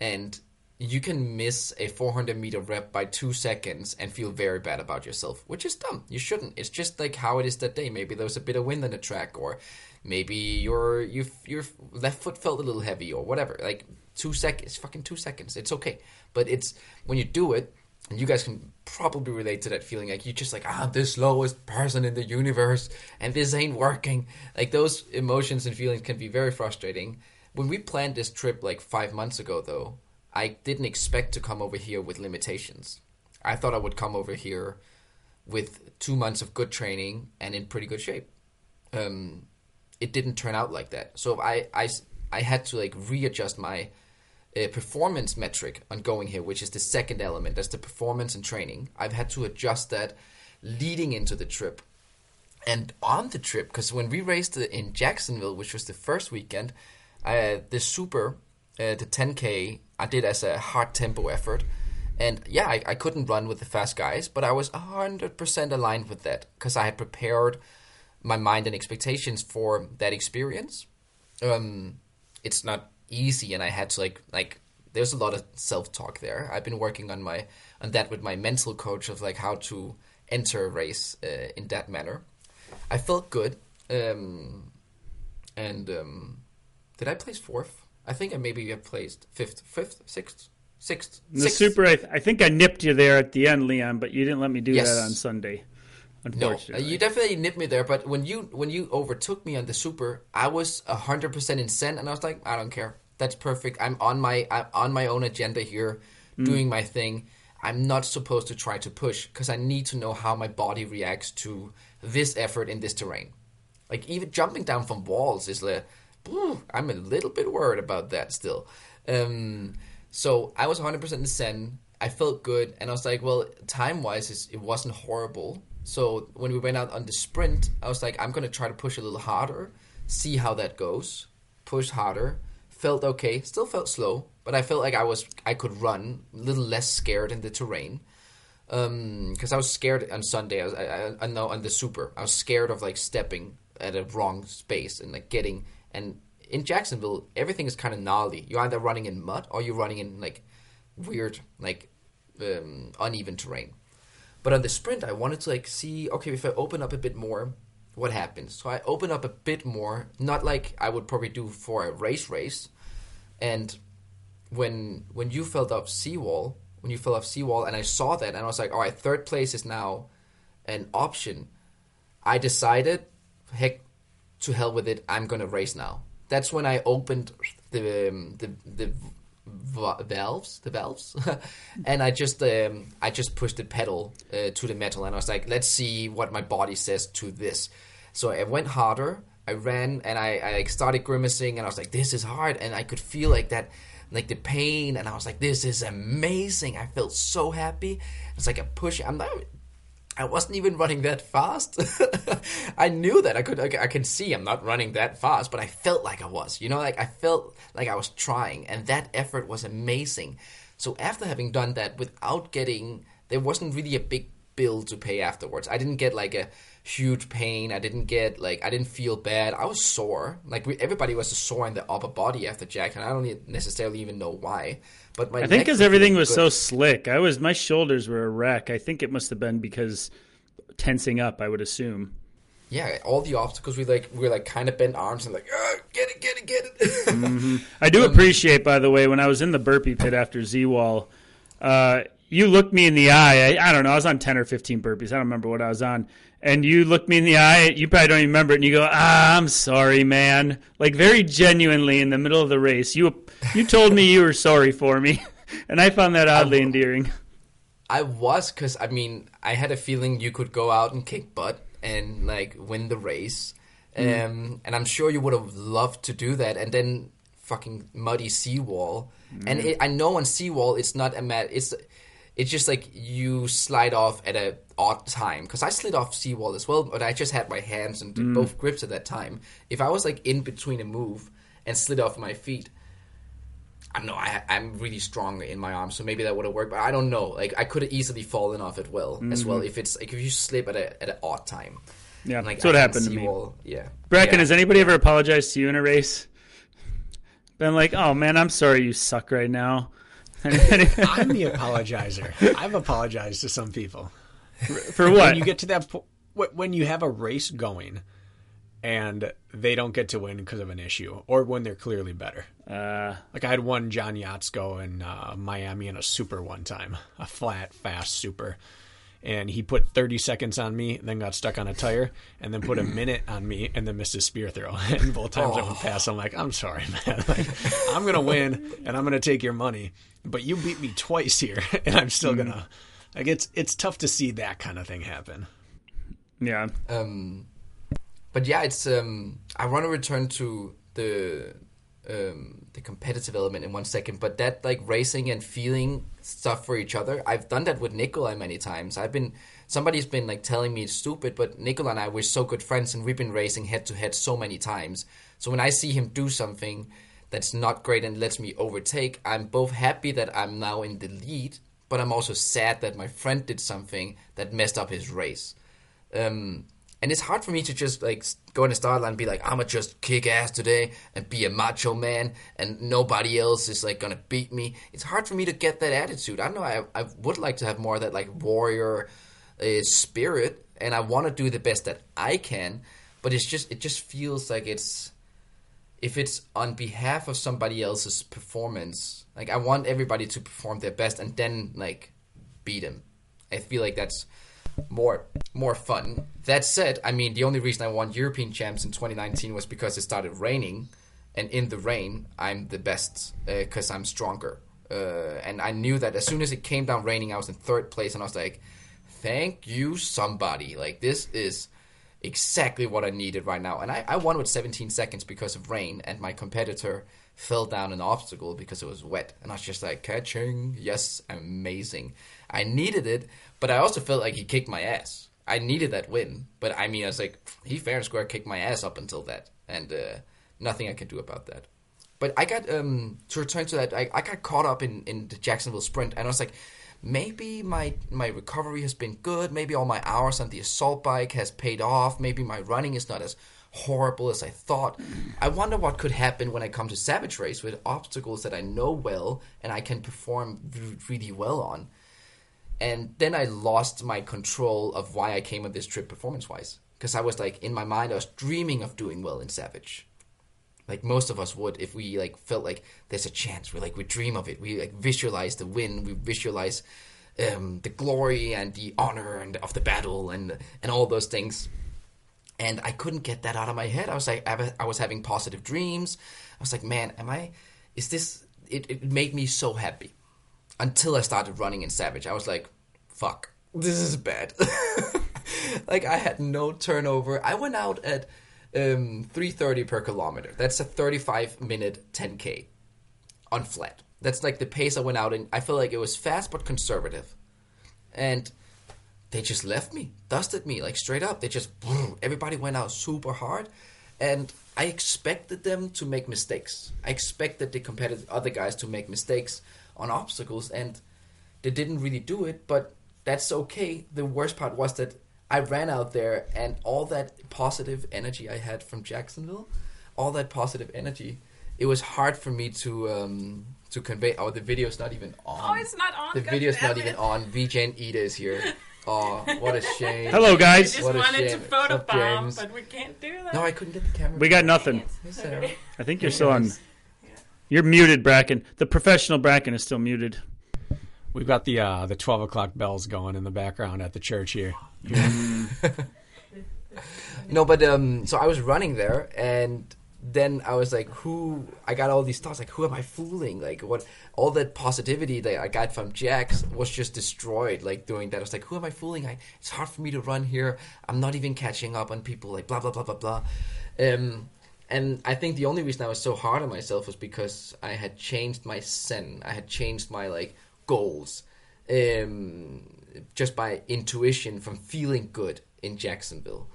and you can miss a 400 meter rep by two seconds and feel very bad about yourself, which is dumb. You shouldn't. It's just like how it is that day. Maybe there was a bit of wind on the track, or maybe your your your left foot felt a little heavy, or whatever. Like two seconds, fucking two seconds. It's okay. But it's when you do it, and you guys can probably relate to that feeling. Like you're just like, ah, I'm the slowest person in the universe, and this ain't working. Like those emotions and feelings can be very frustrating. When we planned this trip like five months ago, though, I didn't expect to come over here with limitations. I thought I would come over here with two months of good training and in pretty good shape. Um, it didn't turn out like that. So I, I, I had to like readjust my uh, performance metric on going here, which is the second element. That's the performance and training. I've had to adjust that leading into the trip. And on the trip, because when we raced in Jacksonville, which was the first weekend, uh, the super, uh, the 10K, I did as a hard tempo effort. And yeah, I, I couldn't run with the fast guys, but I was 100% aligned with that because I had prepared my mind and expectations for that experience. Um, it's not easy, and I had to like like there's a lot of self talk there. I've been working on my on that with my mental coach of like how to enter a race uh, in that manner. I felt good, um, and um, did I place fourth? I think I maybe have placed fifth, fifth, sixth, sixth. The sixth. super, I, th- I think I nipped you there at the end, Leon, but you didn't let me do Yes. that on Sunday. No, Unfortunately, uh, you definitely nipped me there. But when you when you overtook me on the super, I was hundred percent in Zen, and I was like, I don't care. That's perfect. I'm on my I'm on my own agenda here, doing my thing. I'm not supposed to try to push because I need to know how my body reacts to this effort in this terrain. Like even jumping down from walls is like, "Ooh, I'm a little bit worried about that still. Um, so I was 100% in Zen. I felt good, and I was like, well, time wise, it wasn't horrible. So when we went out on the sprint, I was like, I'm gonna try to push a little harder, see how that goes. Push harder. Felt okay. Still felt slow, but I felt like I was I could run a little less scared in the terrain because I was scared on Sunday. I, was, I, I, I know on the super, I was scared of like stepping at a wrong space and like getting. And in Jacksonville, everything is kind of gnarly. You're either running in mud or you're running in like weird, like um, uneven terrain. But on the sprint, I wanted to like see okay if I open up a bit more, what happens. So I open up a bit more, not like I would probably do for a race race, and when when you fell off seawall, when you fell off seawall, and I saw that, and I was like, all right, third place is now an option. I decided, heck, to hell with it. I'm gonna race now. That's when I opened the um, the the valves, the valves, and I just um, I just pushed the pedal uh, to the metal, and I was like, let's see what my body says to this. So I went harder. I ran and I, I started grimacing, and I was like, this is hard, and I could feel like that like the pain and I was like this is amazing I felt so happy it's like a push I'm not I wasn't even running that fast. I knew that I could I, can see I'm not running that fast but I felt like I was you know like I felt like I was trying and that effort was amazing. So after having done that without getting there wasn't really a big bill to pay afterwards I didn't get like a huge pain. I didn't get like I didn't feel bad. I was sore. Like we, everybody was sore in the upper body after Jack, and I don't necessarily even know why. But my I think because everything was good. so slick. I was my shoulders were a wreck. I think it must have been because tensing up. I would assume. yeah. All the obstacles we like we were like kind of bent arms and like "Ah, get it, get it, get it. I do appreciate, by the way, when I was in the burpee pit after Z Wall, uh, you looked me in the eye. I, I don't know. I was on ten or fifteen burpees. I don't remember what I was on. And you looked me in the eye. You probably don't even remember it. And you go, "Ah, I'm sorry, man." Like very genuinely in the middle of the race, you you told me you were sorry for me, and I found that oddly endearing. I was because I mean I had a feeling you could go out and kick butt and like win the race, um, and I'm sure you would have loved to do that. And then fucking muddy seawall, and it, I know on seawall it's not a mat. It's it's just like you slide off at a odd time because I slid off seawall as well, but I just had my hands and did mm. both grips at that time. If I was like in between a move and slid off my feet, I don't know. I, I'm really strong in my arms, so maybe that would have worked. But I don't know. Like I could have easily fallen off it well as well mm-hmm. if it's like if you slip at a at an odd time. Yeah, Like that's what happened to me. Wall, yeah. Bracken, yeah. has anybody ever apologized to you in a race? Been like, oh man, I'm sorry you suck right now. I'm the apologizer. I've apologized to some people. For what? When you get to that point, when you have a race going and they don't get to win because of an issue or when they're clearly better. uh, Like I had one John Yachts go in uh, Miami in a super one time, a flat, fast super. And he put 30 seconds on me, then got stuck on a tire, and then put a minute on me, and then missed his spear throw. And both times I went past, I'm like, I'm sorry, man. Like, I'm going to win, and I'm going to take your money. But you beat me twice here, and I'm still going to. Like, it's, it's tough to see that kind of thing happen. yeah. um, but yeah, it's um, I want to return to the um, the competitive element in one second, but that like racing and feeling stuff for each other, I've done that with Nikolai many times. I've been somebody's been like telling me it's stupid, but Nikolai and I we're so good friends, and we've been racing head to head so many times. So when I see him do something that's not great and lets me overtake, I'm both happy that I'm now in the lead, but I'm also sad that my friend did something that messed up his race. Um, and it's hard for me to just like go in the start line and be like, I'ma just kick ass today and be a macho man, and nobody else is like gonna beat me. It's hard for me to get that attitude. I know. I I would like to have more of that like warrior uh, spirit, and I want to do the best that I can, but it's just it just feels like it's if it's on behalf of somebody else's performance. Like I want everybody to perform their best and then like beat him. I feel like that's more more fun. That said, I mean the only reason I won European champs in 2019 was because it started raining, and in the rain I'm the best because I'm stronger. Uh, and I knew that as soon as it came down raining, I was in third place, and I was like, "Thank you, somebody! Like this is exactly what I needed right now." And I, I won with 17 seconds because of rain, and my competitor fell down an obstacle because it was wet, and I was just like, "Catching, yes, amazing." I needed it, but I also felt like he kicked my ass. I needed that win, but I mean, I was like, he fair and square kicked my ass up until that, and uh, nothing I can do about that. But I got um to return to that. I, I got caught up in, in the Jacksonville sprint, and I was like, maybe my my recovery has been good. Maybe all my hours on the assault bike has paid off. Maybe my running is not as horrible as I thought. I wonder what could happen when I come to Savage Race with obstacles that I know well and I can perform really well on. And then I lost my control of why I came on this trip performance wise. Because I was like, in my mind, I was dreaming of doing well in Savage like most of us would if we like felt like there's a chance. We like we dream of it. We like visualize the win. We visualize um, the glory and the honor and of the battle and and all those things. And i couldn't get that out of my head. I was like i was- having positive dreams. I was like man am i is this it, it made me so happy. Until i started running in savage i was like fuck this is bad. Like i had no turnover. I went out at um, 330 per kilometer that's a 35 minute 10k on flat that's like the pace i went out in i feel like it was fast but conservative and they just left me, dusted me like straight up. They just everybody went out super hard, and I expected them to make mistakes. I expected the competitive other guys to make mistakes on obstacles, and they didn't really do it. But that's okay. The worst part was that I ran out there, and all that positive energy I had from Jacksonville, all that positive energy, it was hard for me to um, to convey. Oh, the video's not even on. Oh, it's not on. The God video's not even on. VJ and Ida is here. Oh, what a shame. Hello, I guys. just What a wanted to shame. What's up, photobomb, but we can't do that. No, I couldn't get the camera. We got nothing. Hey, I think you're still on. You're muted, Bracken. The professional Bracken is still muted. We've got the uh, the twelve o'clock bells going in the background at the church here. No, but um, so I was running there, and then I was like, "Who?" I got all these thoughts, like, "Who am I fooling?" Like, what? All that positivity that I got from Jax was just destroyed. Like doing that, I was like, "Who am I fooling?" I, it's hard for me to run here. I'm not even catching up on people. Like, blah blah blah blah blah. Um, and I think the only reason I was so hard on myself was because I had changed my sin. I had changed my like goals. um, just by intuition from feeling good in Jacksonville.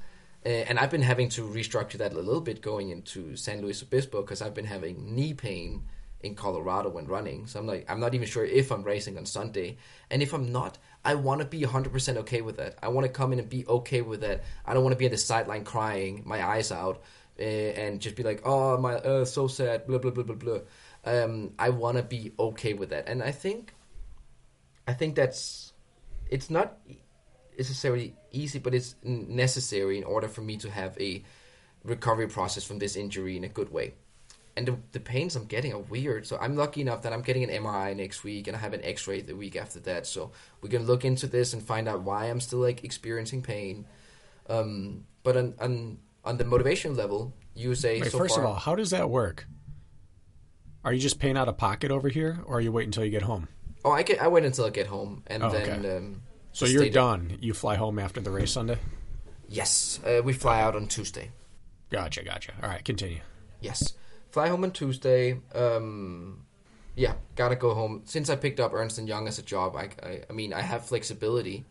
Uh, and I've been having to restructure that a little bit going into San Luis Obispo because I've been having knee pain in Colorado when running. So I'm like, I'm not even sure if I'm racing on Sunday. And if I'm not, I want to be 100% okay with that. I want to come in and be okay with that. I don't want to be at the sideline crying, my eyes out, uh, and just be like, oh, my, uh, so sad, blah, blah, blah, blah, blah. Um, I want to be okay with that. And I think, I think that's, it's not necessarily easy, but it's necessary in order for me to have a recovery process from this injury in a good way and the, the pains I'm getting are weird. So I'm lucky enough that I'm getting an MRI next week, and I have an X-ray the week after that. So we can look into this and find out why I'm still like experiencing pain. Um, but on, on on the motivation level, you say. Wait, so first far, of all, how does that work? Are you just paying out of pocket over here, or are you wait until you get home? Oh, I get I wait until I get home, and Oh, then okay. um, So you're done. You fly home after the race Sunday. Yes, uh, we fly out on Tuesday. Gotcha, gotcha. All right, continue. Yes. Fly home on Tuesday. Um, yeah, gotta go home. Since I picked up Ernst and Young as a job, I, I, I mean, I have flexibility,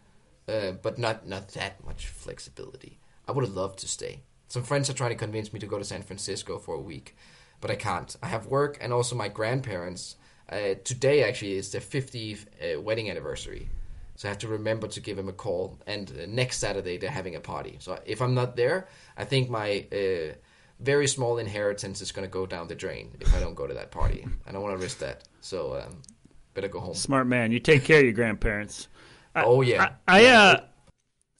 uh, but not not that much flexibility. I would have loved to stay. Some friends are trying to convince me to go to San Francisco for a week, but I can't. I have work, and also my grandparents. Uh, today actually is their 50th uh, wedding anniversary, so I have to remember to give them a call. And uh, next Saturday they're having a party. So if I'm not there, I think my uh, very small inheritance is going to go down the drain if I don't go to that party. I don't want to risk that. So um, better go home. Smart man. You take care of your grandparents. oh yeah. I, I uh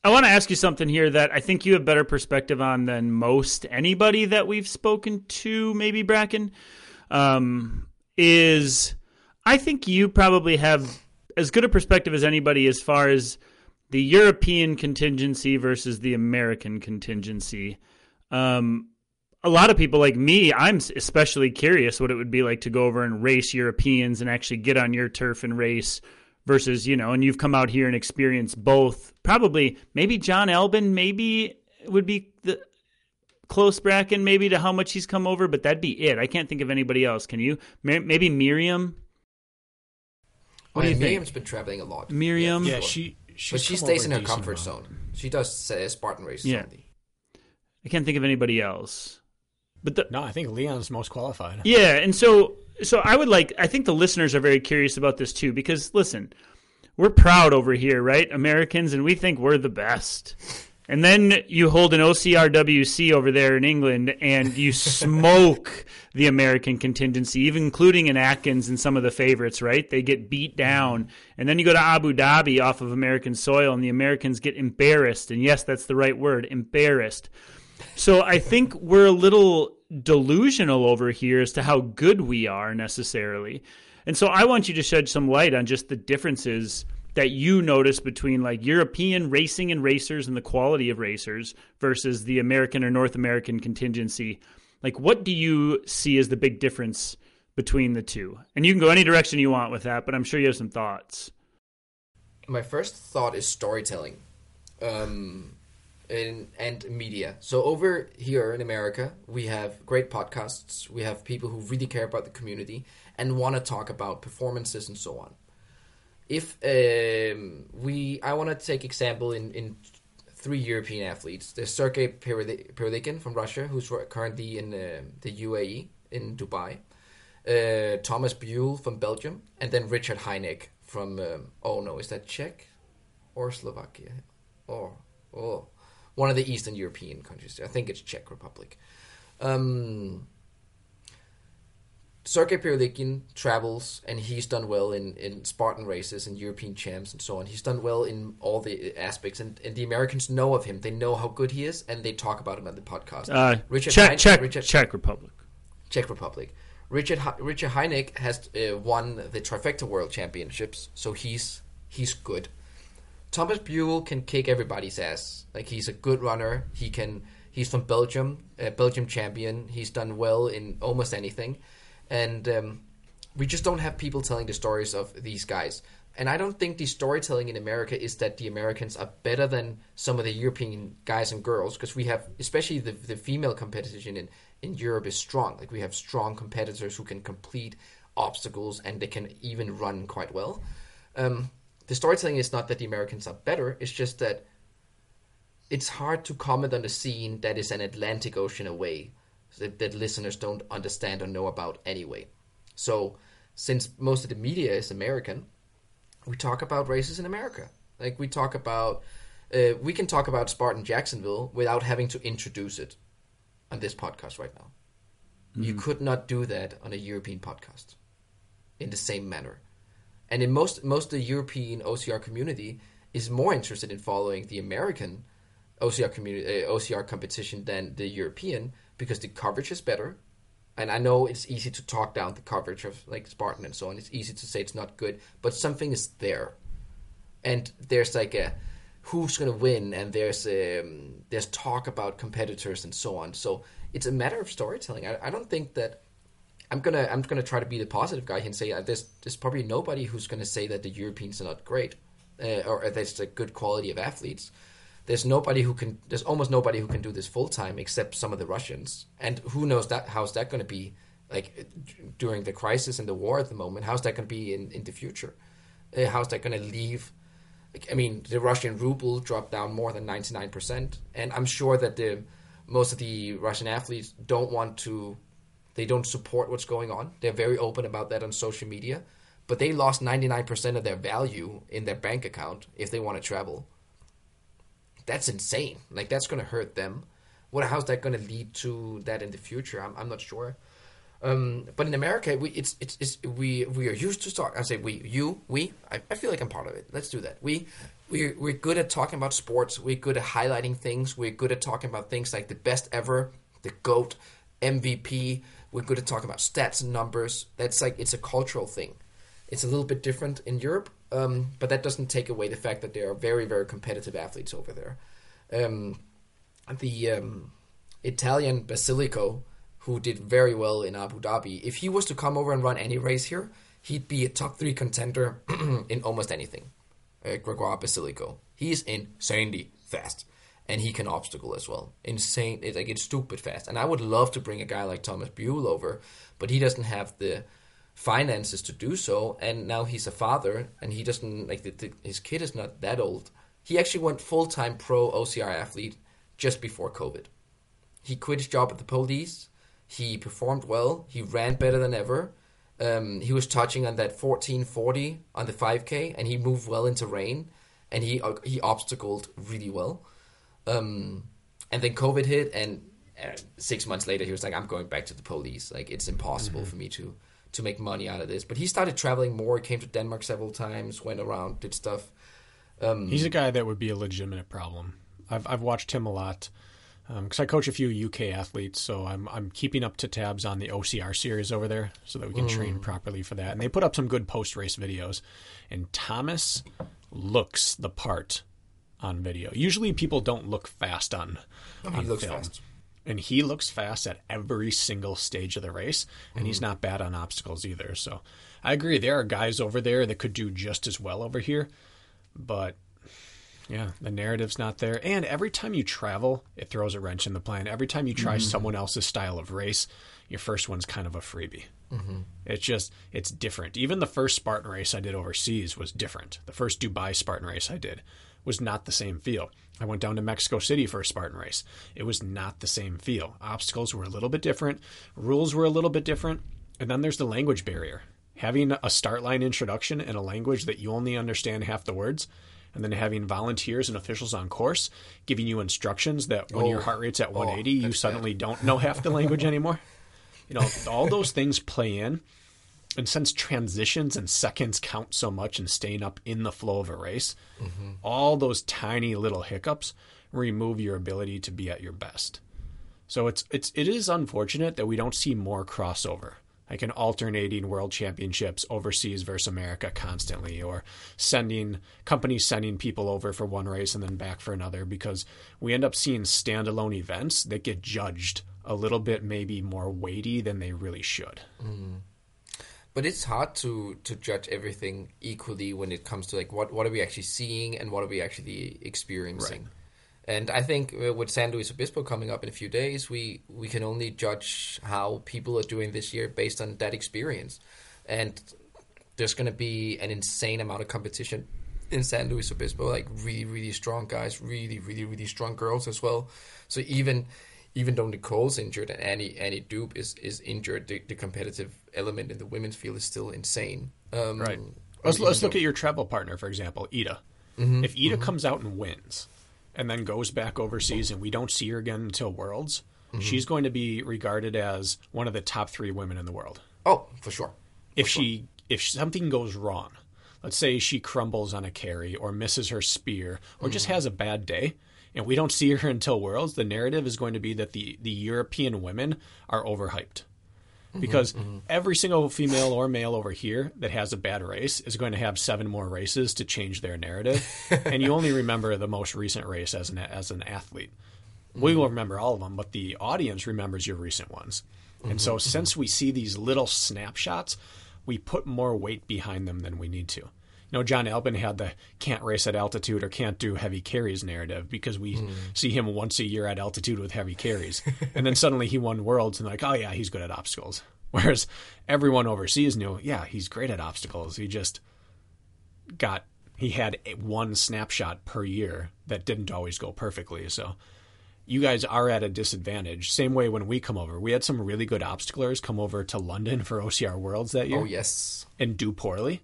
I want to ask you something here that I think you have better perspective on than most anybody that we've spoken to, maybe Bracken. Um, is I think you probably have as good a perspective as anybody as far as the European contingency versus the American contingency. Um, a lot of people like me, I'm especially curious what it would be like to go over and race Europeans and actually get on your turf and race versus, you know, and you've come out here and experienced both. Probably, maybe John Albin, maybe would be the close bracket, maybe to how much he's come over, but that'd be it. I can't think of anybody else. Can you? Maybe Miriam? What do Oh, you yeah, think? Miriam's been traveling a lot. Miriam? for Yeah, she. She's but she stays in her comfort amount. zone. She does uh, Spartan races Yeah. only. I can't think of anybody else. But the, No, I think Leon's most qualified. Yeah, and so so I would like I think the listeners are very curious about this too because listen, we're proud over here, right? Americans and we think we're the best. And then you hold an OCRWC over there in England and you smoke the American contingency, even including Ryan Atkins and some of the favorites, right? They get beat down. And then you go to Abu Dhabi off of American soil and the Americans get embarrassed. And yes, that's the right word, embarrassed. So I think we're a little delusional over here as to how good we are necessarily. And so I want you to shed some light on just the differences that you notice between like European racing and racers and the quality of racers versus the American or North American contingency. Like what do you see as the big difference between the two? And you can go any direction you want with that, but I'm sure you have some thoughts. My first thought is storytelling, um, and, and media. So over here in America, we have great podcasts. We have people who really care about the community and want to talk about performances and so on. If um, we, I want to take example in, in three European athletes. There's Sergei Perlikin from Russia, who's currently in uh, the UAE in Dubai. Uh, Thomas Buyle from Belgium, and then Richard Heineck from um, oh no, is that Czech or Slovakia? Or oh, one of the Eastern European countries. I think it's Czech Republic. Um, Sergei Perlikin travels and he's done well in, in Spartan races and European champs and so on. He's done well in all the aspects, and, and the Americans know of him. They know how good he is, and they talk about him on the podcast. Uh, Richard Czech, Hein- Czech, Richard- Czech Republic. Czech Republic. Richard Richard Heineck has uh, won the Trifecta World Championships, so he's he's good. Thomas Buyle can kick everybody's ass. Like he's a good runner. He can. He's from Belgium, a Belgium champion. He's done well in almost anything, and um, we just don't have people telling the stories of these guys. And I don't think the storytelling in America is that the Americans are better than some of the European guys and girls because we have, especially the the female competition in in Europe is strong. Like we have strong competitors who can complete obstacles and they can even run quite well. Um, the storytelling is not that the Americans are better. It's just that it's hard to comment on a scene that is an Atlantic Ocean away that, that listeners don't understand or know about anyway. So, since most of the media is American, we talk about races in America. Like we talk about, uh, we can talk about Spartan Jacksonville without having to introduce it on this podcast right now. Mm-hmm. You could not do that on a European podcast in the same manner. And in most most of the European OCR community is more interested in following the American OCR community uh, OCR competition than the European because the coverage is better. And I know it's easy to talk down the coverage of like Spartan and so on. It's easy to say it's not good, but something is there, and there's like a who's going to win, and there's um, there's talk about competitors and so on. So it's a matter of storytelling. I, I don't think that I'm gonna I'm gonna try to be the positive guy and say uh, there's there's probably nobody who's gonna say that the Europeans are not great uh, or there's a good quality of athletes there's nobody who can there's almost nobody who can do this full time except some of the Russians. And who knows that how's that going to be like during the crisis and the war at the moment? How's that going to be in in the future? Uh, how's that going to leave? Like, I mean, the Russian ruble dropped down more than 99%, and I'm sure that the most of the Russian athletes don't want to they don't support what's going on. They're very open about that on social media, but they lost 99% of their value in their bank account if they want to travel that's insane. Like that's to hurt them. What? How's that to lead to that in the future? I'm, I'm not sure. Um, but in America, we it's, it's, it's we we are used to talk. I say we, you, we. I, I feel like I'm part of it. Let's do that. We we we're good at talking about sports. We're good at highlighting things. We're good at talking about things like the best ever, the goat, MVP. We're good at talking about stats and numbers. That's like it's a cultural thing. It's a little bit different in Europe, um, but that doesn't take away the fact that there are very, very competitive athletes over there. Um, the um, Italian Basilico, who did very well in Abu Dhabi, if he was to come over and run any race here, he'd be a top three contender in almost anything. Uh, Gregoire Basilico. He's insanely fast. And he can obstacle as well. Insane. It's like it's stupid fast. And I would love to bring a guy like Thomas Buyle over, but he doesn't have the finances to do so, and now he's a father, and he doesn't like the, the, his kid is not that old. He actually went full time pro OCR athlete just before COVID. He quit his job at the police. He performed well. He ran better than ever. Um, he was touching on that 1440 on the 5K, and he moved well into rain, and he uh, he obstacled really well. Um, and then COVID hit, and uh, six months later, he was like, "I'm going back to the police. Like it's impossible mm-hmm. for me to to make money out of this. But he started traveling more. Came to Denmark several times. Went around, did stuff. Um, He's a guy that would be a legitimate problem. I've I've watched him a lot because um, I coach a few UK athletes, so I'm I'm keeping up to tabs on the OCR series over there so that we can mm. train properly for that. And they put up some good post race videos. And Thomas looks the part on video. Usually, people don't look fast on. Oh, on he looks film. fast and he looks fast at every single stage of the race, and mm he's not bad on obstacles either. So I agree. There are guys over there that could do just as well over here, but yeah, the narrative's not there. And every time you travel, it throws a wrench in the plan. Every time you try mm-hmm. someone else's style of race, your first one's kind of a freebie. Mm-hmm. It's just, it's different. Even the first Spartan race I did overseas was different. The first Dubai Spartan race I did was not the same feel. I went down to Mexico City for a Spartan race. It was not the same feel. Obstacles were a little bit different, rules were a little bit different, and then there's the language barrier. Having a start line introduction in a language that you only understand half the words, and then having volunteers and officials on course giving you instructions that when oh, your heart rate's at 180, oh, you suddenly bad. don't know half the language anymore. You know, all those things play in. And since transitions and seconds count so much in staying up in the flow of a race, mm-hmm. all those tiny little hiccups remove your ability to be at your best. So it's it's it is unfortunate that we don't see more crossover, like an alternating world championships overseas versus America constantly, or sending companies sending people over for one race and then back for another, because we end up seeing standalone events that get judged a little bit maybe more weighty than they really should. Mm but it's hard to to judge everything equally when it comes to like what what are we actually seeing and what are we actually experiencing. Right. And I think uh, with San Luis Obispo coming up in a few days, we we can only judge how people are doing this year based on that experience. And there's going to be an insane amount of competition in San Luis Obispo, like really, really strong guys, really, really, really strong girls as well. So even even though Nicole's injured and Annie Annie Dupe is is injured, the, the competitive element in the women's field is still insane. Um, Right. Let's, let's look at your travel partner, for example, Ida. Mm-hmm, if Ida mm-hmm. comes out and wins and then goes back overseas and we don't see her again until Worlds, mm-hmm. she's going to be regarded as one of the top three women in the world. Oh, for sure. If she if something goes wrong, let's say she crumbles on a carry or misses her spear or just has a bad day, and we don't see her until Worlds, the narrative is going to be that the, the European women are overhyped. Mm-hmm, because mm-hmm. every single female or male over here that has a bad race is going to have seven more races to change their narrative, and you only remember the most recent race as an as an athlete. We mm-hmm. will remember all of them, but the audience remembers your recent ones. And so, since we see these little snapshots, we put more weight behind them than we need to. You know, Jon Albon had the can't race at altitude or can't do heavy carries narrative because we mm. see him once a year at altitude with heavy carries. and then suddenly he won worlds and like, oh yeah, he's good at obstacles. Whereas everyone overseas knew, yeah, he's great at obstacles. He just got he had one snapshot per year that didn't always go perfectly. So you guys are at a disadvantage. Same way when we come over. We had some really good obstaclers come over to London for OCR Worlds that year Oh yes. and do poorly.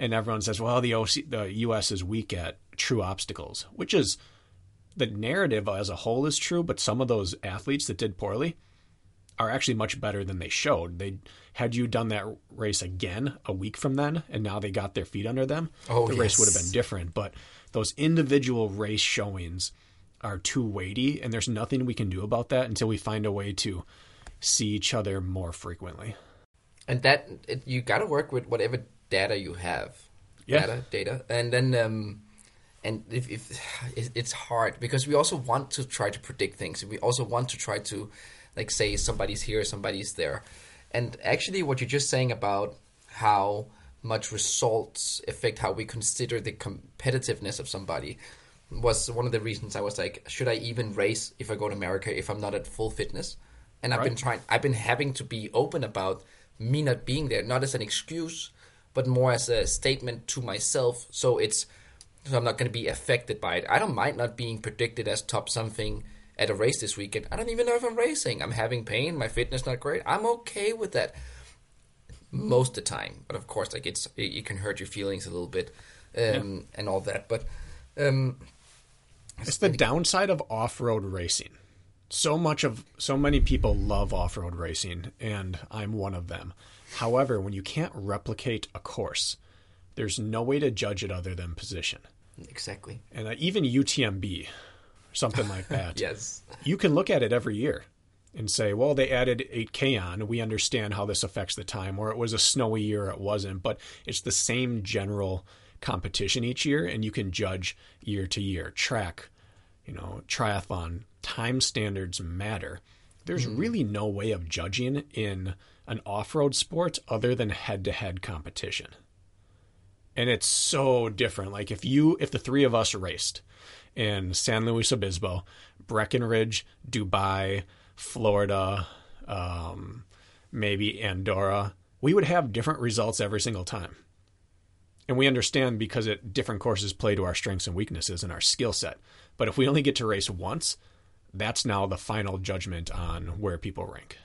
And everyone says, well, the OC, the US is weak at true obstacles, which is the narrative as a whole is true, but some of those athletes that did poorly are actually much better than they showed. They had you done that race again a week from then and now they got their feet under them, Oh, the race would have been different, but those individual race showings are too weighty and there's nothing we can do about that until we find a way to see each other more frequently. and that you got to work with whatever data you have. Yeah. data data. And then um and if, if it's hard because we also want to try to predict things. We also want to try to like say somebody's here somebody's there. And actually what you're just saying about how much results affect how we consider the competitiveness of somebody was one of the reasons I was like, should I even race if I go to America if I'm not at full fitness? And I've been trying, I've been having to be open about me not being there, not as an excuse, but more as a statement to myself. So it's, so I'm not going to be affected by it. I don't mind not being predicted as top something at a race this weekend. I don't even know if I'm racing. I'm having pain. My fitness not great. I'm okay with that most of the time. But of course, like it's it, it can hurt your feelings a little bit, um, and all that. But um, It's the downside of off-road racing. So much of so many people love off-road racing and I'm one of them. However, when you can't replicate a course, there's no way to judge it other than position. exactly. And uh, even UTMB, something like that. Yes. You can look at it every year and say, well, they added 8K on. We understand how this affects the time, or it was a snowy year, it wasn't. But it's the same general competition each year, and you can judge year to year. Track, you know, triathlon, time standards matter. There's really no way of judging in an off road sport other than head to head competition. And it's so different. Like if you, if the three of us raced in San Luis Obispo, Breckenridge, Dubai, Florida, um, maybe Andorra, we would have different results every single time. And we understand because it different courses play to our strengths and weaknesses and our skill set. But if we only get to race once, that's now the final judgment on where people rank.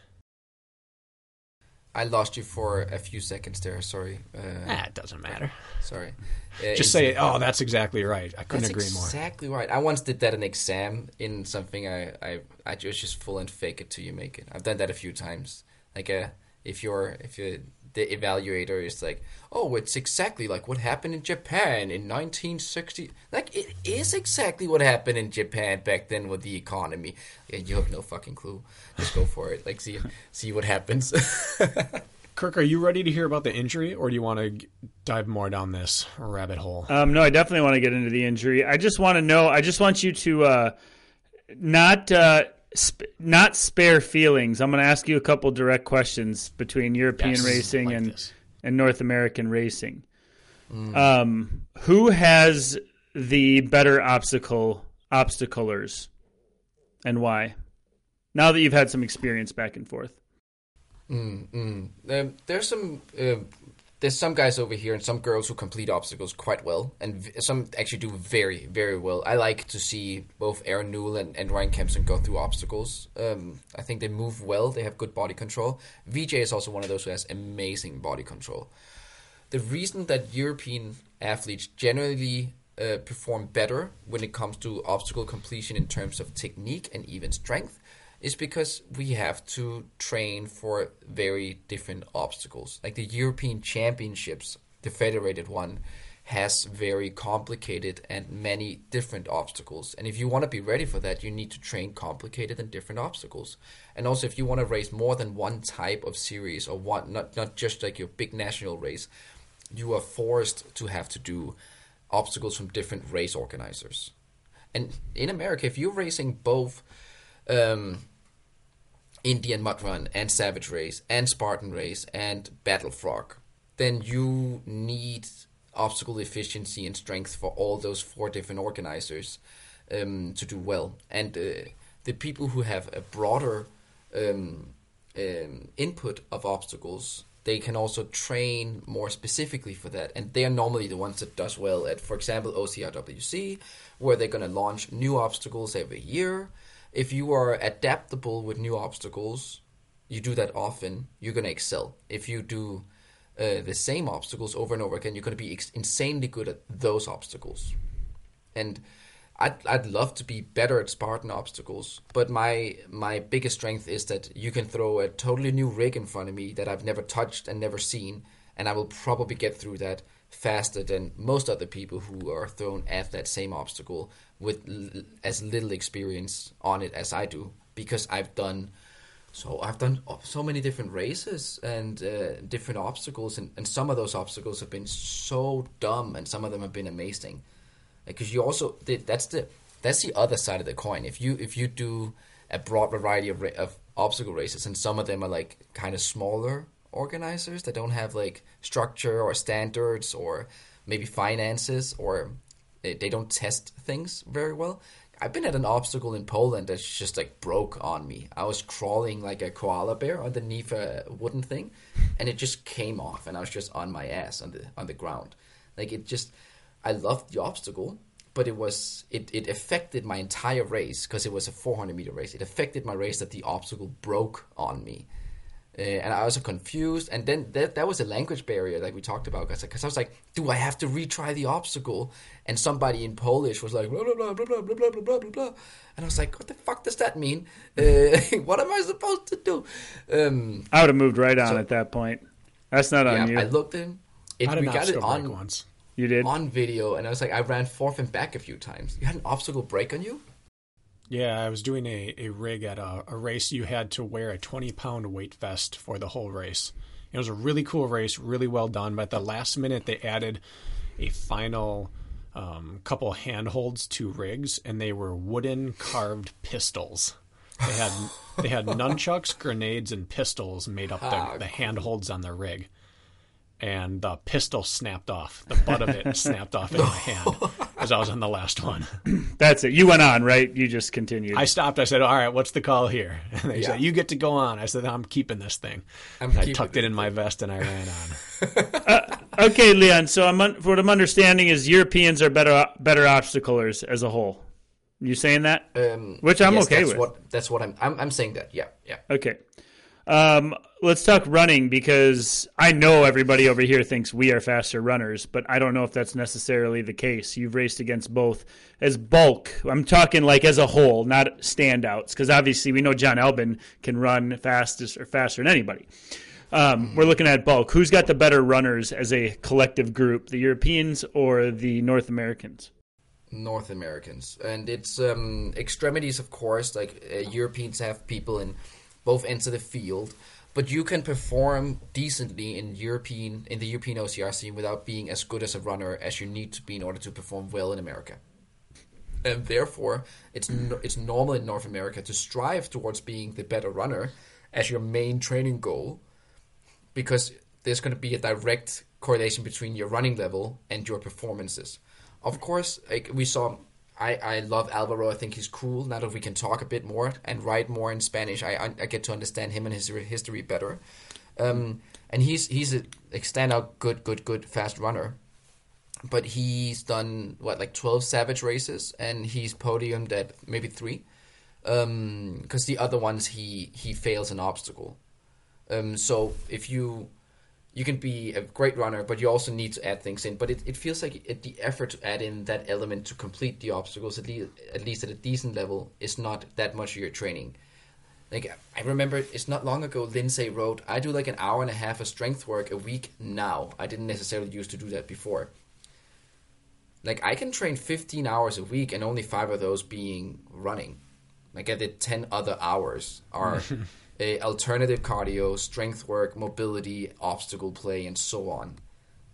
I lost you for a few seconds there. Sorry. Uh, Ah, it doesn't matter. Sorry. Uh, Just say, "Oh, that's exactly right." I couldn't agree more. exactly right. I once did that in exam in something I I I just just full and fake it till you make it. I've done that a few times. Like uh, if you're if you the evaluator is like, oh, it's exactly like what happened in Japan in 1960. Like it is exactly what happened in Japan back then with the economy. Yeah, you have no fucking clue. Just go for it. Like see see what happens. Kirk, are you ready to hear about the injury, or do you want to dive more down this rabbit hole? Um, no, I definitely want to get into the injury. I just want to know. I just want you to uh, not uh, sp- not spare feelings. I'm going to ask you a couple direct questions between European Yes, racing like and this. and North American racing. Um, who has the better obstacle obstaclers, and why? Now that you've had some experience back and forth. Mm, mm. Um, there's some uh, there's some guys over here and some girls who complete obstacles quite well, and v- some actually do very, very well. I like to see both Aaron Newell and, and Ryan Kempson go through obstacles. Um, I think they move well. They have good body control. VJ is also one of those who has amazing body control. The reason that European athletes generally uh, perform better when it comes to obstacle completion in terms of technique and even strength is because we have to train for very different obstacles. Like the European Championships, the federated one, has very complicated and many different obstacles. And if you want to be ready for that, you need to train complicated and different obstacles. And also, if you want to race more than one type of series or one, not not just like your big national race, you are forced to have to do obstacles from different race organizers. And in America, if you're racing both um, Indian Mud Run and Savage Race and Spartan Race and Battle Frog, then you need obstacle efficiency and strength for all those four different organizers um, to do well. And uh, the people who have a broader um, um, input of obstacles, they can also train more specifically for that. And they are normally the ones that does well at, for example, OCRWC, where they're going to launch new obstacles every year. If you are adaptable with new obstacles, you do that often, you're going to excel. If you do uh, the same obstacles over and over again, you're going to be ex- insanely good at those obstacles. And I'd, I'd love to be better at Spartan obstacles, but my my biggest strength is that you can throw a totally new rig in front of me that I've never touched and never seen, and I will probably get through that faster than most other people who are thrown at that same obstacle with l- as little experience on it as I do, because I've done so I've done so many different races and uh, different obstacles, and, and some of those obstacles have been so dumb, and some of them have been amazing. Because you also that's the that's the other side of the coin. If you if you do a broad variety of, of obstacle races, and some of them are like kind of smaller organizers that don't have like structure or standards or maybe finances or they, don't test things very well. I've been at an obstacle in Poland that's just like broke on me. I was crawling like a koala bear underneath a wooden thing, and it just came off, and I was just on my ass on the on the ground. Like it just, I loved the obstacle, but it was it it affected my entire race because it was a 400 meter race. It affected my race that the obstacle broke on me. Uh, and I was confused. And then that, that was a language barrier like we talked about. Because I was like, do I have to retry the obstacle? And somebody in Polish was like, blah, blah, blah, blah, blah, blah, blah, blah, blah, blah. And I was like, what the fuck does that mean? Uh, what am I supposed to do? Um, I would have moved right on So- at that point. That's not on yeah, you. I looked in. It, I we got it on, once. you did. on video, and I was like, I ran forth and back a few times. You had an obstacle break on you? Yeah, I was doing a, a rig at a, a race. You had to wear a 20 pound weight vest for the whole race. It was a really cool race, really well done. But at the last minute, they added a final um, couple handholds to rigs, and they were wooden carved pistols. They had they had nunchucks, grenades, and pistols made up the, the handholds on the rig. And the pistol snapped off. The butt of it snapped off in my hand as I was on the last one. That's it. You went on, right? You just continued. I stopped. I said, "All right, what's the call here?" And they Yeah. said, "You get to go on." I said, "I'm keeping this thing." I'm And I tucked it in my vest and I ran on. okay, Leon. So I'm un- what I'm understanding is Europeans are better better obstaclers as a whole. You saying that? Um, Which I'm yes, okay that's with. What, that's what I'm, I'm. I'm saying that. Yeah, yeah. Okay. Um, let's talk running because I know everybody over here thinks we are faster runners, but I don't know if that's necessarily the case. You've raced against both as bulk. I'm talking like as a whole, not standouts, because obviously we know Jon Albon can run fastest or faster than anybody. Um, we're looking at bulk. Who's got the better runners as a collective group, the Europeans or the North Americans? North Americans, and it's um, extremities, of course. Like uh, Europeans have people in both ends of the field, but you can perform decently in European in the European OCR scene without being as good as a runner as you need to be in order to perform well in America. And therefore, it's no, it's normal in North America to strive towards being the better runner as your main training goal, because there's going to be a direct correlation between your running level and your performances. Of course, like we saw, I, I love Alvaro. I think he's cool. Now that we can talk a bit more and write more in Spanish, I, I get to understand him and his history better. Um, and he's he's a standout good good good fast runner. But he's done what like twelve Savage races, and he's podiumed at maybe three, because the other ones he he fails an obstacle. Um, so if you you can be a great runner, but you also need to add things in. But it, it feels like it, the effort to add in that element to complete the obstacles, at least, at least at a decent level, is not that much of your training. Like I remember, it's not long ago. Lindsay wrote, "I do like an hour and a half of strength work a week now. I didn't necessarily used to do that before." Like I can train 15 hours a week, and only five of those being running. Like I did 10 other hours are a alternative cardio, strength work, mobility, obstacle play, and so on.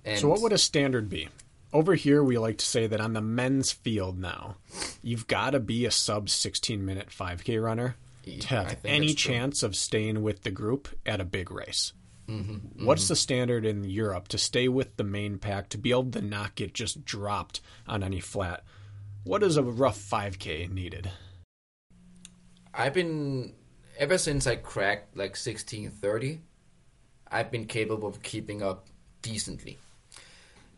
And So, what would a standard be? Over here, we like to say that on the men's field now, you've got to be a sub 16 minute 5K runner to have any chance of staying with the group at a big race. Mm-hmm, What's the standard in Europe to stay with the main pack, to be able to not get just dropped on any flat? What is a rough 5K needed? I've been ever since I cracked like sixteen thirty. I've been capable of keeping up decently.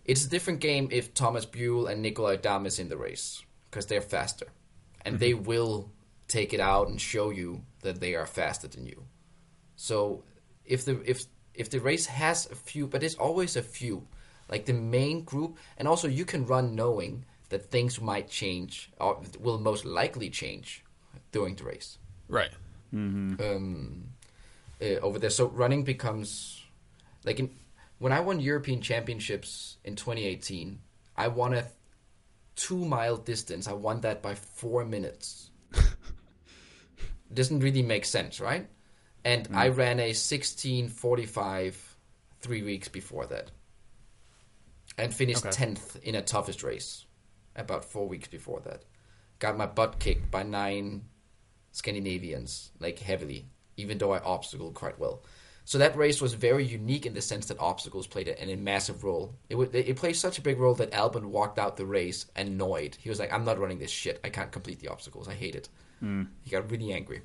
It's a different game if Thomas Buyle and Nikolai Dam is in the race because they're faster, and they mm-hmm. will take it out and show you that they are faster than you. So if the if if the race has a few, but it's always a few, like the main group, and also you can run knowing that things might change or will most likely change during the race Right. Um, uh, over there. So running becomes like in, when I won European Championships in 2018, I won a two mile distance. I won that by four minutes. Doesn't really make sense, right? And I ran a 16:45 three weeks before that, and finished Okay. tenth in a toughest race about four weeks before that. Got my butt kicked by nine Scandinavians, like heavily, even though I obstacled quite well. So that race was very unique in the sense that obstacles played a, a massive role. It would, it played such a big role that Albon walked out the race annoyed. He was like, "I'm not running this shit. I can't complete the obstacles. I hate it." Hmm. He got really angry,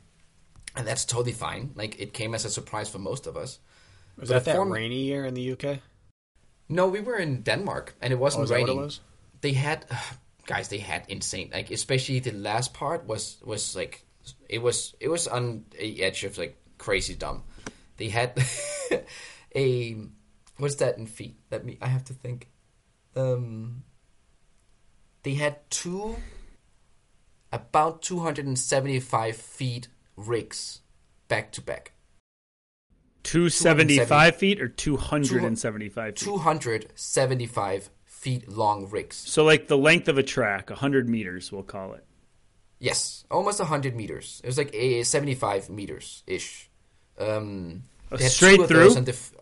and that's totally fine. Like it came as a surprise for most of us. Was But that that rainy year in the UK? No, we were in Denmark, and it wasn't Oh, is what raining. it was? They had, guys, they had insane. Like especially the last part was was like it was it was on the edge of like crazy dumb. They had a what's that in feet? Let me. I have to think. Um, they had two about two hundred and seventy five feet rigs back to back. 275 feet or 275 feet? 275 feet long rigs. So, like the length of a track, 100 meters, we'll call it. Yes, almost 100 meters. It was like a 75 meters ish. Um, straight through? those on f-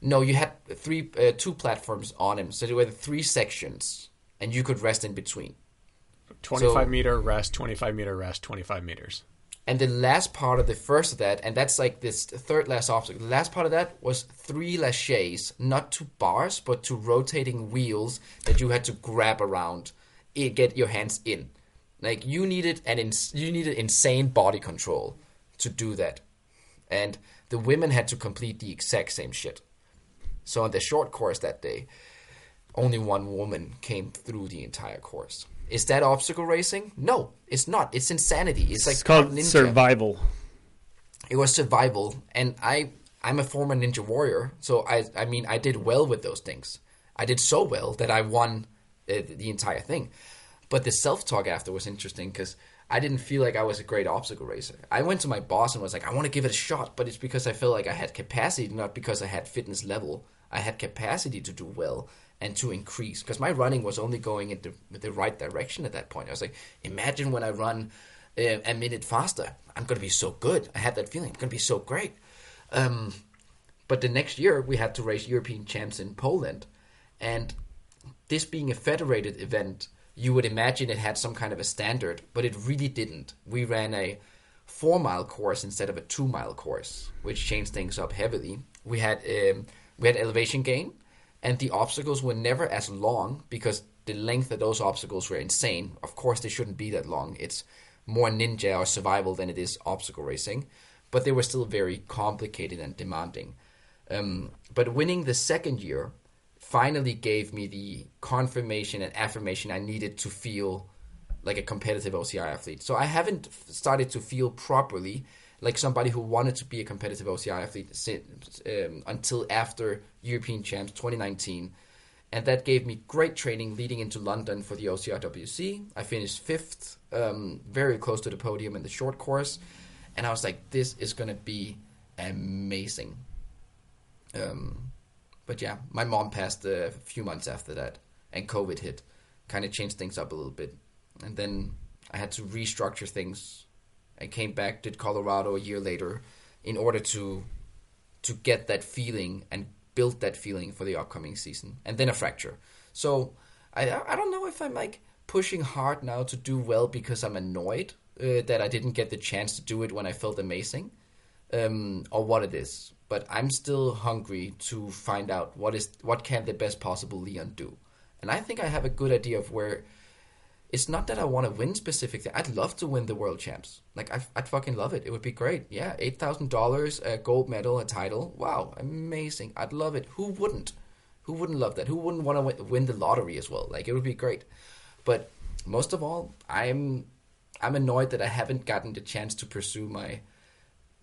no, you had three, uh, two platforms on him, so there were three sections, and you could rest in between. 25 So- meter rest, 25 meter rest, 25 meters. And the last part of the first of that, and that's like this third last obstacle. The last part of that was three laches, not to bars, but to rotating wheels that you had to grab around, get your hands in. Like you needed an ins- you needed insane body control to do that, and the women had to complete the exact same shit. So on the short course that day, only one woman came through the entire course. Is that obstacle racing? No, it's not. It's insanity. It's like It's called ninja survival. it was survival and i i'm a former ninja warrior so i i mean i did well with those things i did so well that i won uh, the entire thing but the self-talk after was interesting because i didn't feel like i was a great obstacle racer i went to my boss and was like i want to give it a shot but it's because i felt like i had capacity not because i had fitness level i had capacity to do well and to increase because my running was only going in the, the right direction at that point i was like imagine when i run uh, a minute faster. I'm going to be so good. I had that feeling. I'm going to be so great. Um, but the next year, we had to race European champs in Poland. And this being a federated event, you would imagine it had some kind of a standard, but it really didn't. We ran a four mile course instead of a two mile course, which changed things up heavily. We had um, we had elevation gain, and the obstacles were never as long because the length of those obstacles were insane. Of course, they shouldn't be that long. It's more ninja or survival than it is obstacle racing, but they were still very complicated and demanding. Um, but winning the second year finally gave me the confirmation and affirmation I needed to feel like a competitive OCR athlete. So I haven't started to feel properly like somebody who wanted to be a competitive OCR athlete since, um, until after European Champs 2019. And that gave me great training leading into London for the OCRWC. I finished fifth, um, very close to the podium in the short course. And I was like, this is going to be amazing. Um, but yeah, my mom passed a few months after that, and COVID hit, kind of changed things up a little bit. And then I had to restructure things. I came back, did Colorado a year later, in order to to get that feeling and build that feeling for the upcoming season. And then a fracture. So I I don't know if I'm like pushing hard now to do well because I'm annoyed uh, that I didn't get the chance to do it when I felt amazing, um, or what it is. But I'm still hungry to find out what is what can the best possible Leon do. And I think I have a good idea of where it's not that I want to win specifically. I'd love to win the world champs. Like I, I'd fucking love it. It would be great. Yeah, eight thousand dollars, a gold medal, a title. Wow, amazing. I'd love it. Who wouldn't? Who wouldn't love that? Who wouldn't want to win the lottery as well? Like it would be great. But most of all, I'm I'm annoyed that I haven't gotten the chance to pursue my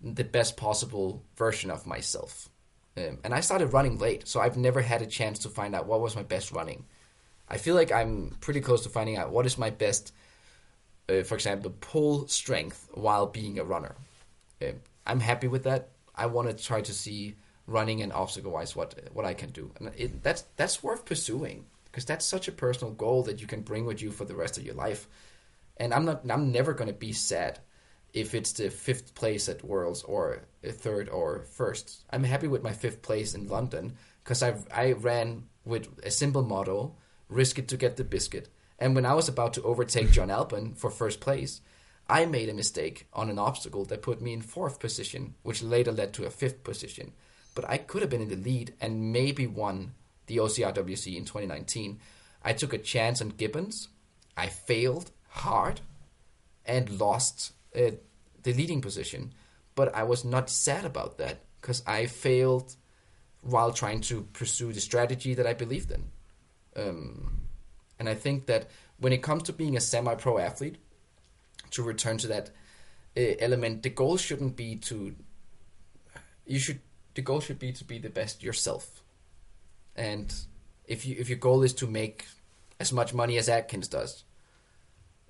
the best possible version of myself. Um, and I started running late, so I've never had a chance to find out what was my best running. I feel like I'm pretty close to finding out what is my best, uh, for example, pull strength while being a runner. Uh, I'm happy with that. I want to try to see running and obstacle wise what what I can do, and it, that's that's worth pursuing because that's such a personal goal that you can bring with you for the rest of your life. And I'm not I'm never going to be sad if it's the fifth place at Worlds or third or first. I'm happy with my fifth place in London because I I ran with a simple motto risk it to get the biscuit. And when I was about to overtake Jon Albon for first place, I made a mistake on an obstacle that put me in fourth position, which later led to a fifth position. But I could have been in the lead and maybe won the OCRWC in 2019. I took a chance on Gibbons. I failed hard and lost uh, the leading position. But I was not sad about that because I failed while trying to pursue the strategy that I believed in. Um, and I think that when it comes to being a semi-pro athlete, to return to that uh, element, the goal shouldn't be to. You should. The goal should be to be the best yourself. And if you if your goal is to make as much money as Atkins does,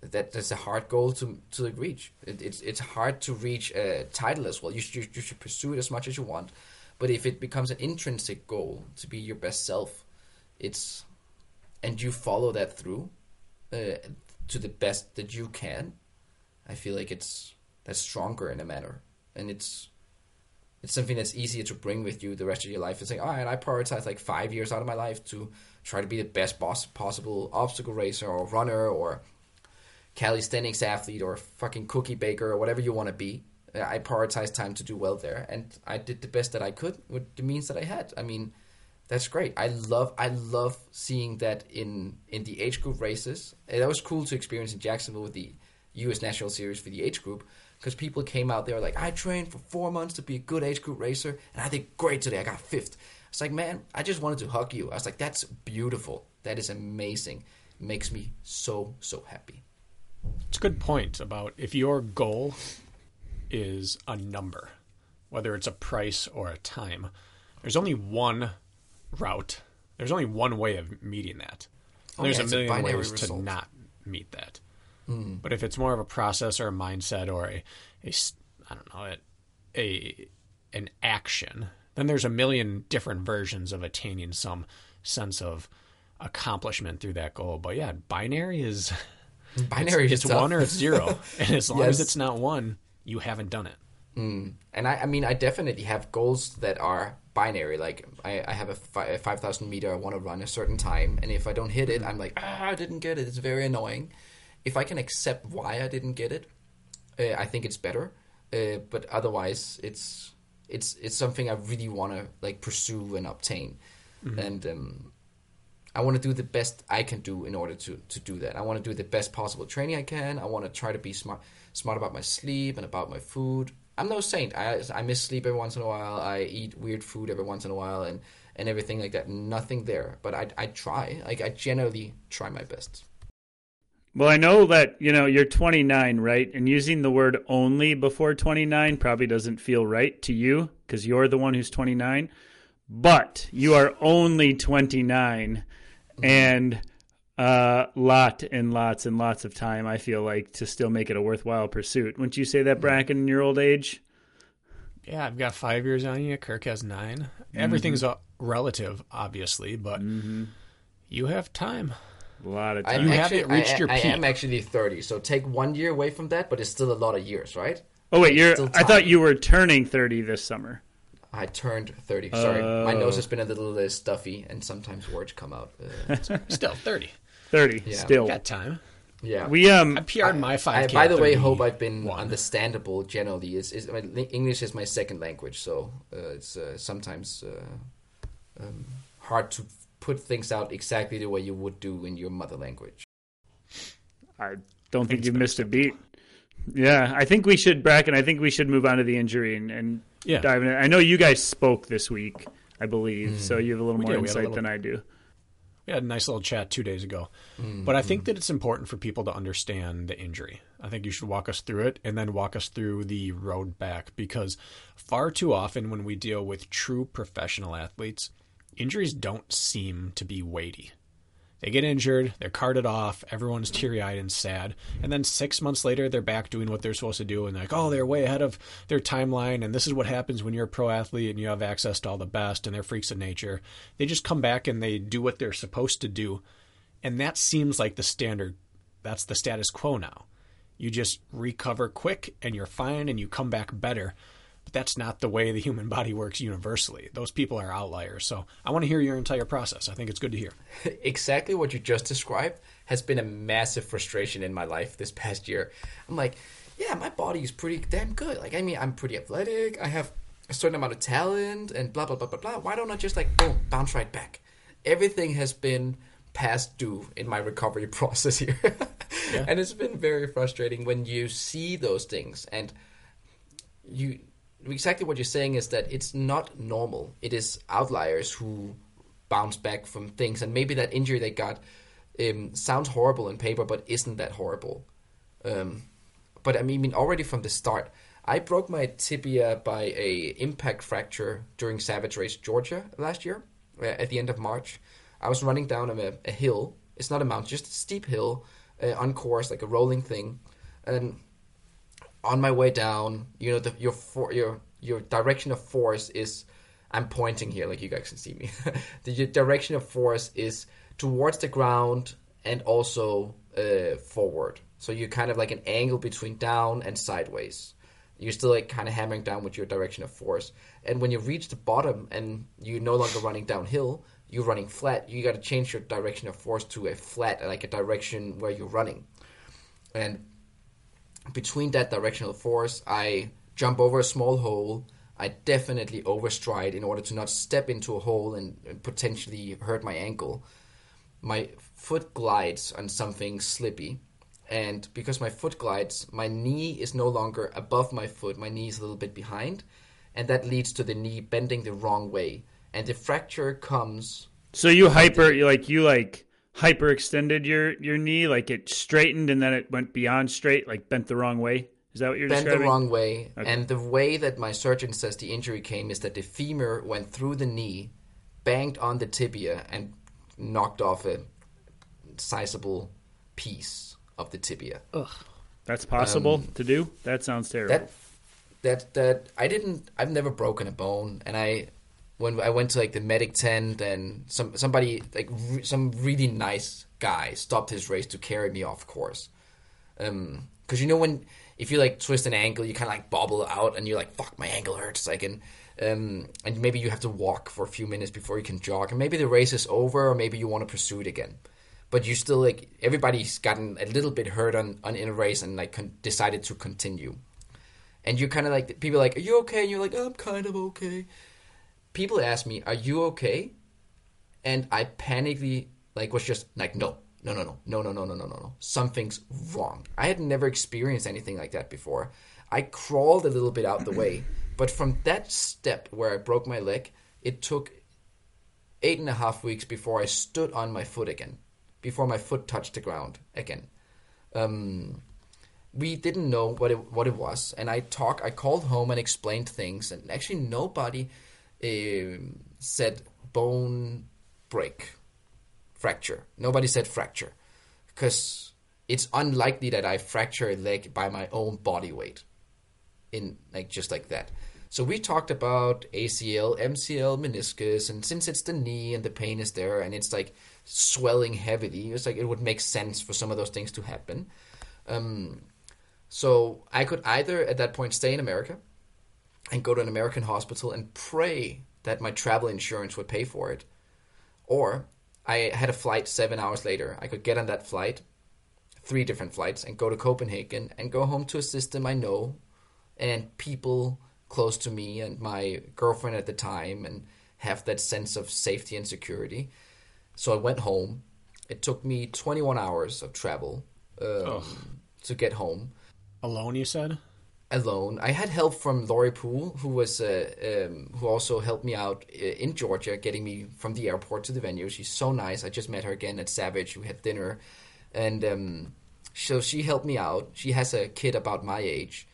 that that's a hard goal to to reach. It, it's it's hard to reach a title as well. You should you should pursue it as much as you want, but if it becomes an intrinsic goal to be your best self, it's and you follow that through uh, to the best that you can, I feel like it's that's stronger in a manner, and it's it's something that's easier to bring with you the rest of your life. It's like, all right, I prioritize like five years out of my life to try to be the best boss possible obstacle racer or runner or calisthenics athlete or fucking cookie baker or whatever you want to be. I prioritize time to do well there, and I did the best that I could with the means that I had. I mean, that's great. I love I love seeing that in in the age group races. And that was cool to experience in Jacksonville with the U.S. National Series for the age group because people came out there like I trained for four months to be a good age group racer, and I did great today. I got fifth. It's like man, I just wanted to hug you. I was like, that's beautiful. That is amazing. It makes me so so happy. It's a good point about if your goal is a number, whether it's a price or a time. There's only one route. There's only one way of meeting that. Oh, There's yeah, a it's a million ways result. to not meet that. Hmm. But if it's more of a process or a mindset or a, a I don't know, a, a an action, then there's a million different versions of attaining some sense of accomplishment through that goal. But yeah, binary is Binary it's, it's one or it's zero, and as long as it's not one, you haven't done it. And I, I mean, I definitely have goals that are binary. Like I, I have a, fi- a five thousand meter I want to run a certain time, and if I don't hit it, I'm like, ah, I didn't get it. It's very annoying. If I can accept why I didn't get it, uh, I think it's better. Uh, but otherwise, it's it's it's something I really want to like pursue and obtain, and um, I want to do the best I can do in order to to do that. I want to do the best possible training I can. I want to try to be smart smart about my sleep and about my food. I'm no saint. I I miss sleep every once in a while. I eat weird food every once in a while, and and everything like that. Nothing there, but I I try. Like I generally try my best. Well, I know that, you know, you're 29, right? And using the word only before 29 probably doesn't feel right to you because you're the one who's 29. But you are only 29 and a uh, lot and lots and lots of time, I feel like, to still make it a worthwhile pursuit. Wouldn't you say that, Bracken, in your old age? Yeah, I've got five years on you. Kirk has 9 mm-hmm. Everything's relative, obviously, but mm-hmm. you have time. A lot of time. You actually, haven't reached I, your peak. I am actually 30, so take one year away from that, but it's still a lot of years, right? Oh wait, you're. I thought you were turning 30 this summer. I turned 30. Sorry, uh, my nose has been a little uh, stuffy, and sometimes words come out. Uh, still 30. 30. Yeah. Still got time. Yeah, we um. I PR'd my five. by the way, hope I've been understandable. Generally, is is English is my second language, so uh, it's uh, sometimes uh, um, hard to put things out exactly the way you would do in your mother language. I don't think you missed a beat. Yeah, I think we should, Bracken. I think we should move on to the injury and, and yeah. dive in. I know you guys spoke this week, I believe, mm. so you have a little we more did. insight little, than I do. We had a nice little chat two days ago, mm. but I think that it's important for people to understand the injury. I think you should walk us through it and then walk us through the road back because far too often when we deal with true professional athletes, injuries don't seem to be weighty. They get injured, they're carted off, everyone's teary eyed and sad, and then six months later they're back doing what they're supposed to do and they're like, oh, they're way ahead of their timeline, and this is what happens when you're a pro athlete and you have access to all the best and they're freaks of nature. They just come back and they do what they're supposed to do. And that seems like the standard that's the status quo now. You just recover quick and you're fine and you come back better but that's not the way the human body works universally. Those people are outliers. So I want to hear your entire process. I think it's good to hear. exactly what you just described has been a massive frustration in my life this past year. I'm like, yeah, my body is pretty damn good. Like, I mean, I'm pretty athletic. I have a certain amount of talent and blah, blah, blah, blah, blah. Why don't I just like, boom, bounce right back? Everything has been past due in my recovery process here. yeah. And it's been very frustrating when you see those things and you exactly what you're saying is that it's not normal. It is outliers who bounce back from things, and maybe that injury they got um, sounds horrible in paper, but isn't that horrible. Um, but I mean, already from the start, I broke my tibia by a impact fracture during Savage Race Georgia last year. Uh, at the end of March, I was running down a, a hill. It's not a mountain, just a steep hill uh, on course, like a rolling thing, and on my way down, you know, the, your for, your your direction of force is. I'm pointing here, like you guys can see me. the direction of force is towards the ground and also uh, forward. So you're kind of like an angle between down and sideways. You're still like kind of hammering down with your direction of force. And when you reach the bottom and you're no longer running downhill, you're running flat. You got to change your direction of force to a flat, like a direction where you're running. And between that directional force, I jump over a small hole. I definitely overstride in order to not step into a hole and, potentially hurt my ankle. My foot glides on something slippy, and because my foot glides, my knee is no longer above my foot. My knee is a little bit behind, and that leads to the knee bending the wrong way. And the fracture comes. So you hyper, like you like hyperextended your your knee, like it straightened and then it went beyond straight, like bent the wrong way. Is that what you're bent describing? the wrong way, okay. and the way that my surgeon says the injury came is that the femur went through the knee, banged on the tibia, and knocked off a sizable piece of the tibia. Ugh. That's possible um, to do. That sounds terrible. That that that I didn't. I've never broken a bone, and I when I went to like the medic tent and some somebody like re- some really nice guy stopped his race to carry me off course. Um, because you know when if you like twist an ankle, you kind of like bobble out and you're like, "Fuck, my ankle hurts." Like and um, and maybe you have to walk for a few minutes before you can jog, and maybe the race is over, or maybe you want to pursue it again. But you still like everybody's gotten a little bit hurt on, on in a race and like con- decided to continue, and you're kind of like people are like, "Are you okay?" And you're like, "I'm kind of okay." People ask me, "Are you okay?" And I panically like was just like, "No, no, no, no, no, no, no, no, no, no, no. Something's wrong." I had never experienced anything like that before. I crawled a little bit out the way, but from that step where I broke my leg, it took eight and a half weeks before I stood on my foot again, before my foot touched the ground again. Um, we didn't know what it what it was, and I talk. I called home and explained things, and actually nobody uh, said bone break, fracture. Nobody said fracture, because it's unlikely that I fracture a leg by my own body weight, in like just like that. So we talked about ACL, MCL, meniscus, and since it's the knee and the pain is there and it's like swelling heavily, it's like it would make sense for some of those things to happen. Um, so I could either at that point stay in America and go to an American hospital and pray that my travel insurance would pay for it, or I had a flight seven hours later. I could get on that flight, three different flights, and go to Copenhagen and go home to a system I know and people close to me and my girlfriend at the time and have that sense of safety and security. So I went home. It took me 21 hours of travel um, to get home Alone, you said? Alone. I had help from Lori Poole, who was uh, um, who also helped me out uh, in Georgia, getting me from the airport to the venue. She's so nice. I just met her again at Savage. We had dinner, and um, so she helped me out. She has a kid about my age.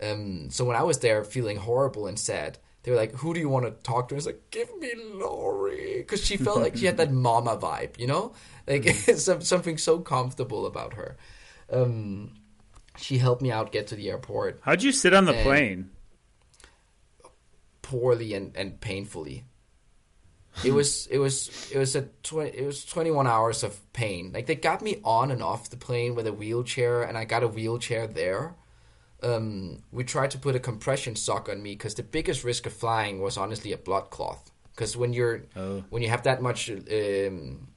Um, so when I was there feeling horrible and sad, they were like, "Who do you want to talk to?" I was like, "Give me Lori," because she felt like she had that mama vibe, you know, like some, something so comfortable about her. Um, she helped me out get to the airport How'd you sit on the plane? poorly and, and painfully. It was it was it was a tw- it was 21 hours of pain. Like they got me on and off the plane with a wheelchair and I got a wheelchair there. Um, we tried to put a compression sock on me because the biggest risk of flying was honestly a blood cloth. Because when you're Oh. when you have that much um,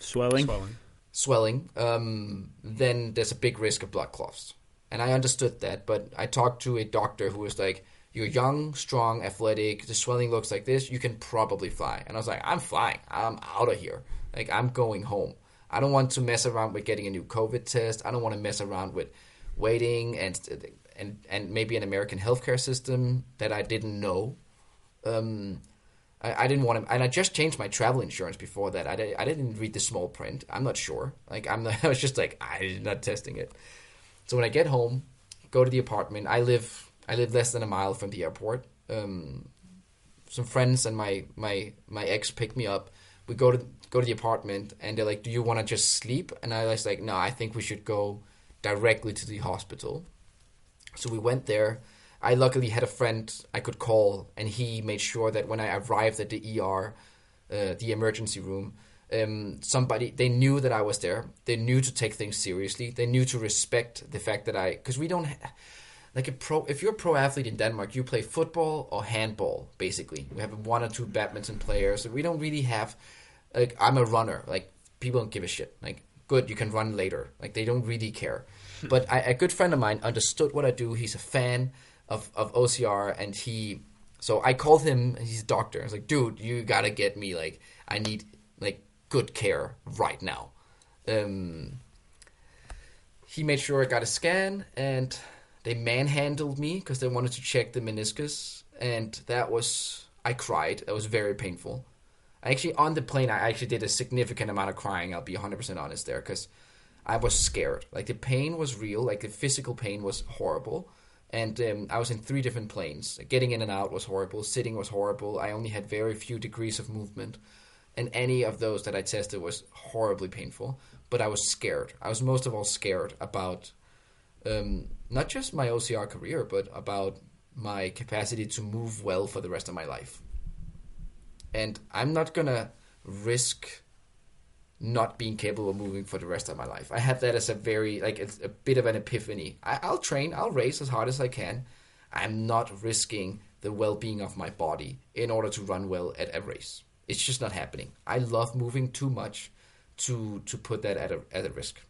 Swelling? Swelling. Swelling, um, then there's a big risk of blood clots. And I understood that, but I talked to a doctor who was like, You're young, strong, athletic, the swelling looks like this, you can probably fly. And I was like, I'm flying. I'm out of here. Like, I'm going home. I don't want to mess around with getting a new COVID test. I don't want to mess around with waiting and and and maybe an American healthcare system that I didn't know. Um, I, I didn't want to, and I just changed my travel insurance before that. I, I didn't read the small print. I'm not sure. Like I'm, not, I was just like I'm not testing it. So when I get home, go to the apartment. I live, I live less than a mile from the airport. Um, some friends and my my my ex pick me up. We go to go to the apartment, and they're like, "Do you want to just sleep?" And I was like, "No, I think we should go directly to the hospital." So we went there. I luckily had a friend I could call, and he made sure that when I arrived at the ER, uh, the emergency room, um, somebody they knew that I was there. They knew to take things seriously. They knew to respect the fact that I because we don't ha- like a pro. If you're a pro athlete in Denmark, you play football or handball. Basically, we have one or two badminton players. We don't really have like I'm a runner. Like people don't give a shit. Like good, you can run later. Like they don't really care. but I, a good friend of mine understood what I do. He's a fan of of OCR, and he. So I called him. He's a doctor. I was like, dude, you gotta get me. Like I need like good care right now. Um, he made sure I got a scan, and they manhandled me because they wanted to check the meniscus, and that was I cried. That was very painful. I actually on the plane I actually did a significant amount of crying. I'll be 100% honest there because I was scared. Like the pain was real. Like the physical pain was horrible. And um, I was in three different planes. Getting in and out was horrible. Sitting was horrible. I only had very few degrees of movement. And any of those that I tested was horribly painful. But I was scared. I was most of all scared about um, not just my OCR career, but about my capacity to move well for the rest of my life. And I'm not gonna risk not being capable of moving for the rest of my life. I have that as a very like it's a bit of an epiphany. I, I'll train, I'll race as hard as I can. I'm not risking the well-being of my body in order to run well at a race. It's just not happening. I love moving too much to to put that at a at a risk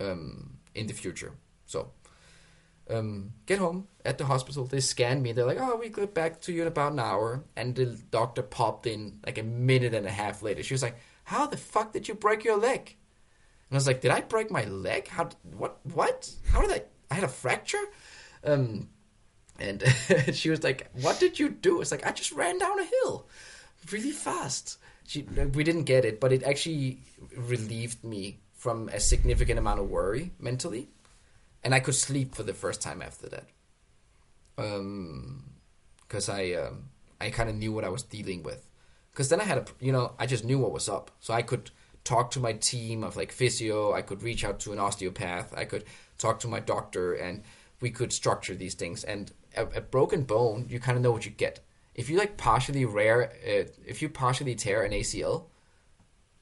um, in the future. So um, get home at the hospital. They scan me. They're like, "Oh, we get back to you in about an hour." And the doctor popped in like a minute and a half later. She was like, "How the fuck did you break your leg?" And I was like, "Did I break my leg? How? What? What? How did I? I had a fracture. Um, and she was like, "What did you do?" It's like I just ran down a hill, really fast. She, we didn't get it, but it actually relieved me from a significant amount of worry mentally, and I could sleep for the first time after that. Um, because I um, I kind of knew what I was dealing with. Because then I had a, you know, I just knew what was up, so I could talk to my team of like physio. I could reach out to an osteopath. I could talk to my doctor, and we could structure these things. And a, a broken bone, you kind of know what you get. If you like partially rare, uh, if you partially tear an ACL,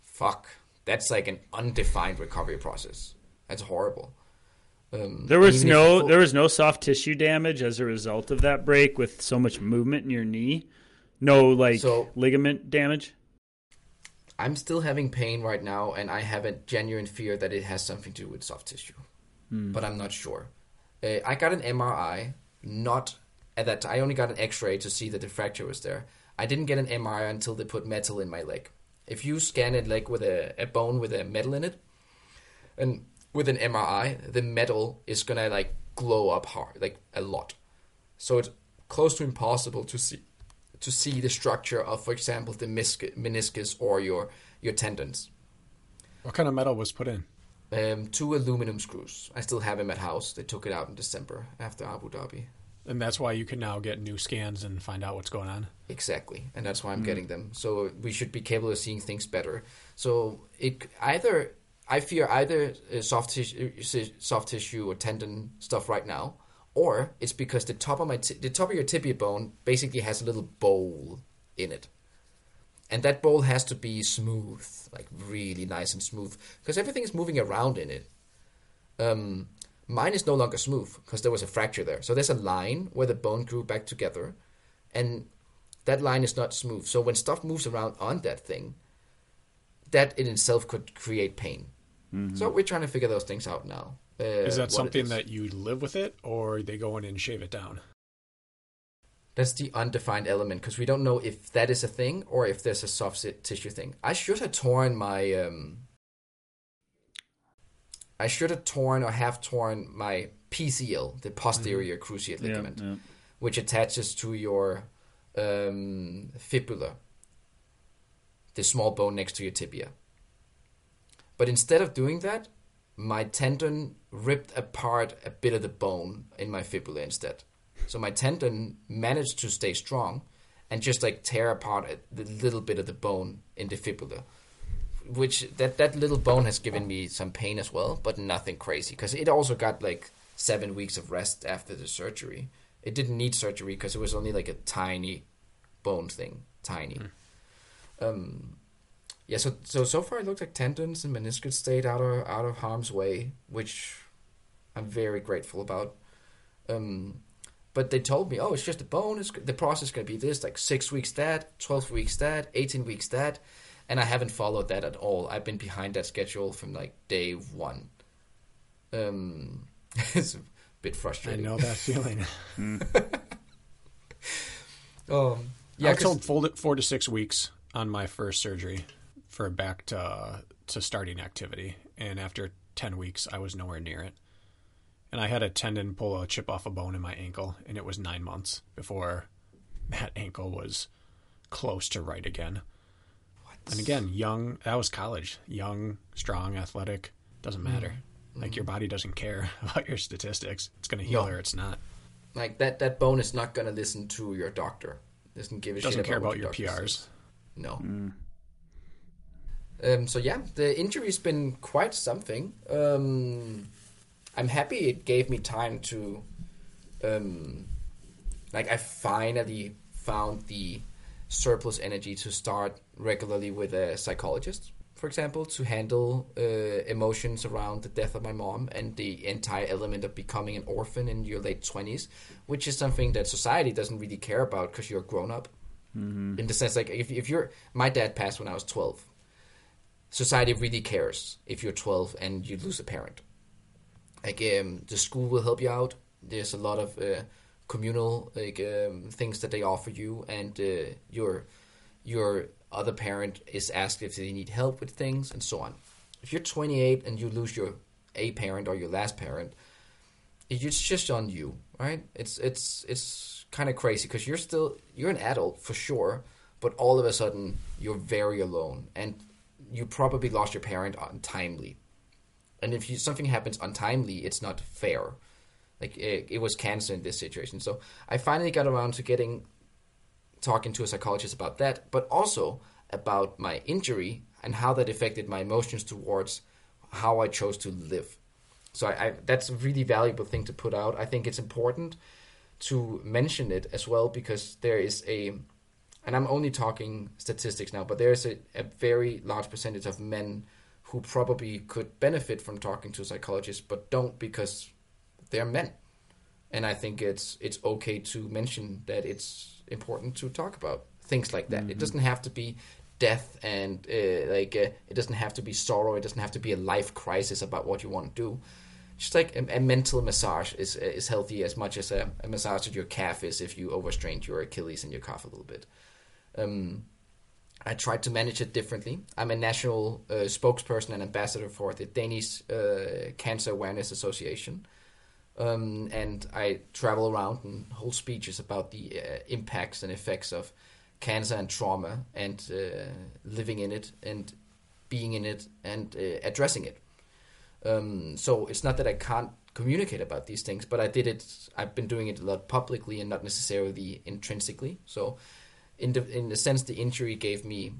fuck, that's like an undefined recovery process. That's horrible. Um, There was no there was no soft tissue damage as a result of that break with so much movement in your knee. No like So- ligament damage. I'm still having pain right now, and I have a genuine fear that it has something to do with soft tissue, but I'm not sure. Uh, I got an MRI, not at that. I only got an X-ray to see that the fracture was there. I didn't get an MRI until they put metal in my leg. If you scan a leg with a, a bone with a metal in it, and with an MRI, the metal is gonna like glow up hard, like a lot. So it's close to impossible to see to see the structure of, for example, the meniscus, or your your tendons. What kind of metal was put in? Um, two aluminum screws. I still have them at house. They took it out in December after Abu Dhabi. And that's why you can now get new scans and find out what's going on. Exactly, and that's why I'm getting them. So we should be capable of seeing things better. So it either I fear either uh, soft tissue, soft tissue or tendon stuff right now, or it's because the top of my ti- the top of your tibia bone basically has a little bowl in it, and that bowl has to be smooth, like really nice and smooth, because everything is moving around in it. Um, mine is no longer smooth because there was a fracture there. So there's a line where the bone grew back together, and that line is not smooth. So when stuff moves around on that thing, that in itself could create pain. So we're trying to figure those things out now. Uh, Is that something is. that you live with it, or they go in and shave it down? That's the undefined element because we don't know if that is a thing or if there's a soft tissue thing. I should have torn my. Um, I should have torn or have torn my PCL, the posterior cruciate Yeah, ligament, yeah. which attaches to your um, fibula, the small bone next to your tibia. But instead of doing that, my tendon ripped apart a bit of the bone in my fibula instead. So my tendon managed to stay strong and just like tear apart a- the little bit of the bone in the fibula. Which that that little bone has given me some pain as well, but nothing crazy because it also got like seven weeks of rest after the surgery. It didn't need surgery because it was only like a tiny bone thing, tiny. Um, yeah, so so so far it looks like tendons and meniscus stayed out of out of harm's way, which I'm very grateful about. Um, but they told me, oh, it's just a bone. It's, the process is going to be this, like six weeks that, twelve weeks that, eighteen weeks that, and I haven't followed that at all. I've been behind that schedule from like day one. Um, it's a bit frustrating. I know that feeling. Um, yeah, I was 'cause- told four to, four to six weeks on my first surgery for back to to starting activity, and after ten weeks, I was nowhere near it. And I had a tendon pull a chip off a bone in my ankle, and it was nine months before that ankle was close to right again. What? And again, young. That was college. Young, strong, athletic. Doesn't matter. Mm-hmm. Like your body doesn't care about your statistics. It's going to heal No. or it's not. like that that bone is not gonna listen to your doctor. Doesn't give a Doesn't shit care about, about what your doctor PRs. says. No. Mm. Um, so yeah, the injury's been quite something. Um, I'm happy it gave me time to, um, like I finally found the surplus energy to start regularly with a psychologist, for example, to handle uh, emotions around the death of my mom and the entire element of becoming an orphan in your late twenties, which is something that society doesn't really care about because you're grown up. In the sense, like if if you're, my dad passed when I was twelve. Society really cares if you're twelve and you lose a parent. Like um, the school will help you out. There's a lot of uh, communal like um, things that they offer you, and uh, your your other parent is asked if they need help with things and so on. If you're 28 and you lose your a parent or your last parent, it's just on you, right? It's it's it's kind of crazy because you're still you're an adult for sure, but all of a sudden you're very alone, and you probably lost your parent untimely. And if you, something happens untimely, it's not fair. Like it, it was cancer in this situation. So I finally got around to getting talking to a psychologist about that, but also about my injury and how that affected my emotions towards how I chose to live. So I, I, that's a really valuable thing to put out. I think it's important to mention it as well because there is a, and I'm only talking statistics now, but there's a, a very large percentage of men who probably could benefit from talking to a psychologist, but don't because they're men. And I think it's it's okay to mention that it's important to talk about things like that. Mm-hmm. It doesn't have to be death and uh, like uh, it doesn't have to be sorrow. It doesn't have to be a life crisis about what you want to do. Just like a, a mental massage is is healthy as much as a, a, massage to your calf is if you overstrained your Achilles and your calf a little bit. Um, I tried to manage it differently. I'm a national uh, spokesperson and ambassador for the Danish uh, Cancer Awareness Association. Um, and I travel around and hold speeches about the uh, impacts and effects of cancer and trauma and uh, living in it and being in it and uh, addressing it. Um, so it's not that I can't communicate about these things, but I did it. I've been doing it a lot publicly and not necessarily intrinsically. So, in the in the sense, the injury gave me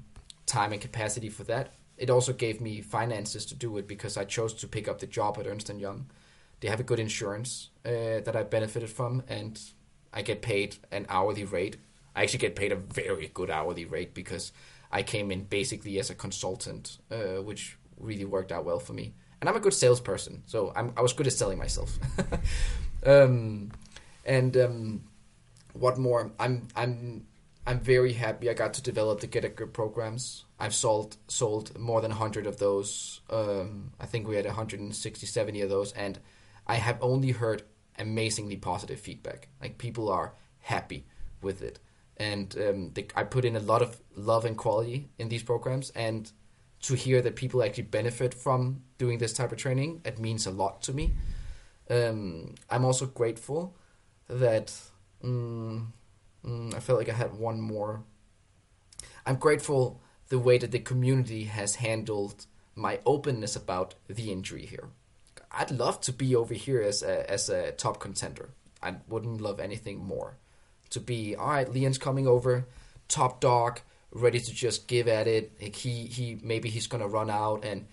time and capacity for that. It also gave me finances to do it because I chose to pick up the job at Ernst and Young. They have a good insurance uh, that I benefited from, and I get paid an hourly rate I actually get paid a very good hourly rate because I came in basically as a consultant, uh, which really worked out well for me. And I'm a good salesperson, so I'm, i was good at selling myself. um, and um, what more? I'm I'm I'm very happy I got to develop the Get a Grip programs. I've sold sold more than 100 of those. Um, I think we had 160, 70 of those, and I have only heard amazingly positive feedback. Like people are happy with it and um, I put in a lot of love and quality in these programs. And to hear that people actually benefit from doing this type of training, it means a lot to me. Um, I'm also grateful that um, Mm, I felt like I had one more. I'm grateful the way that the community has handled my openness about the injury here. I'd love to be over here as a, as a top contender. I wouldn't love anything more to be all right. Leon's coming over, top dog, ready to just give at it. Like he he maybe he's gonna run out and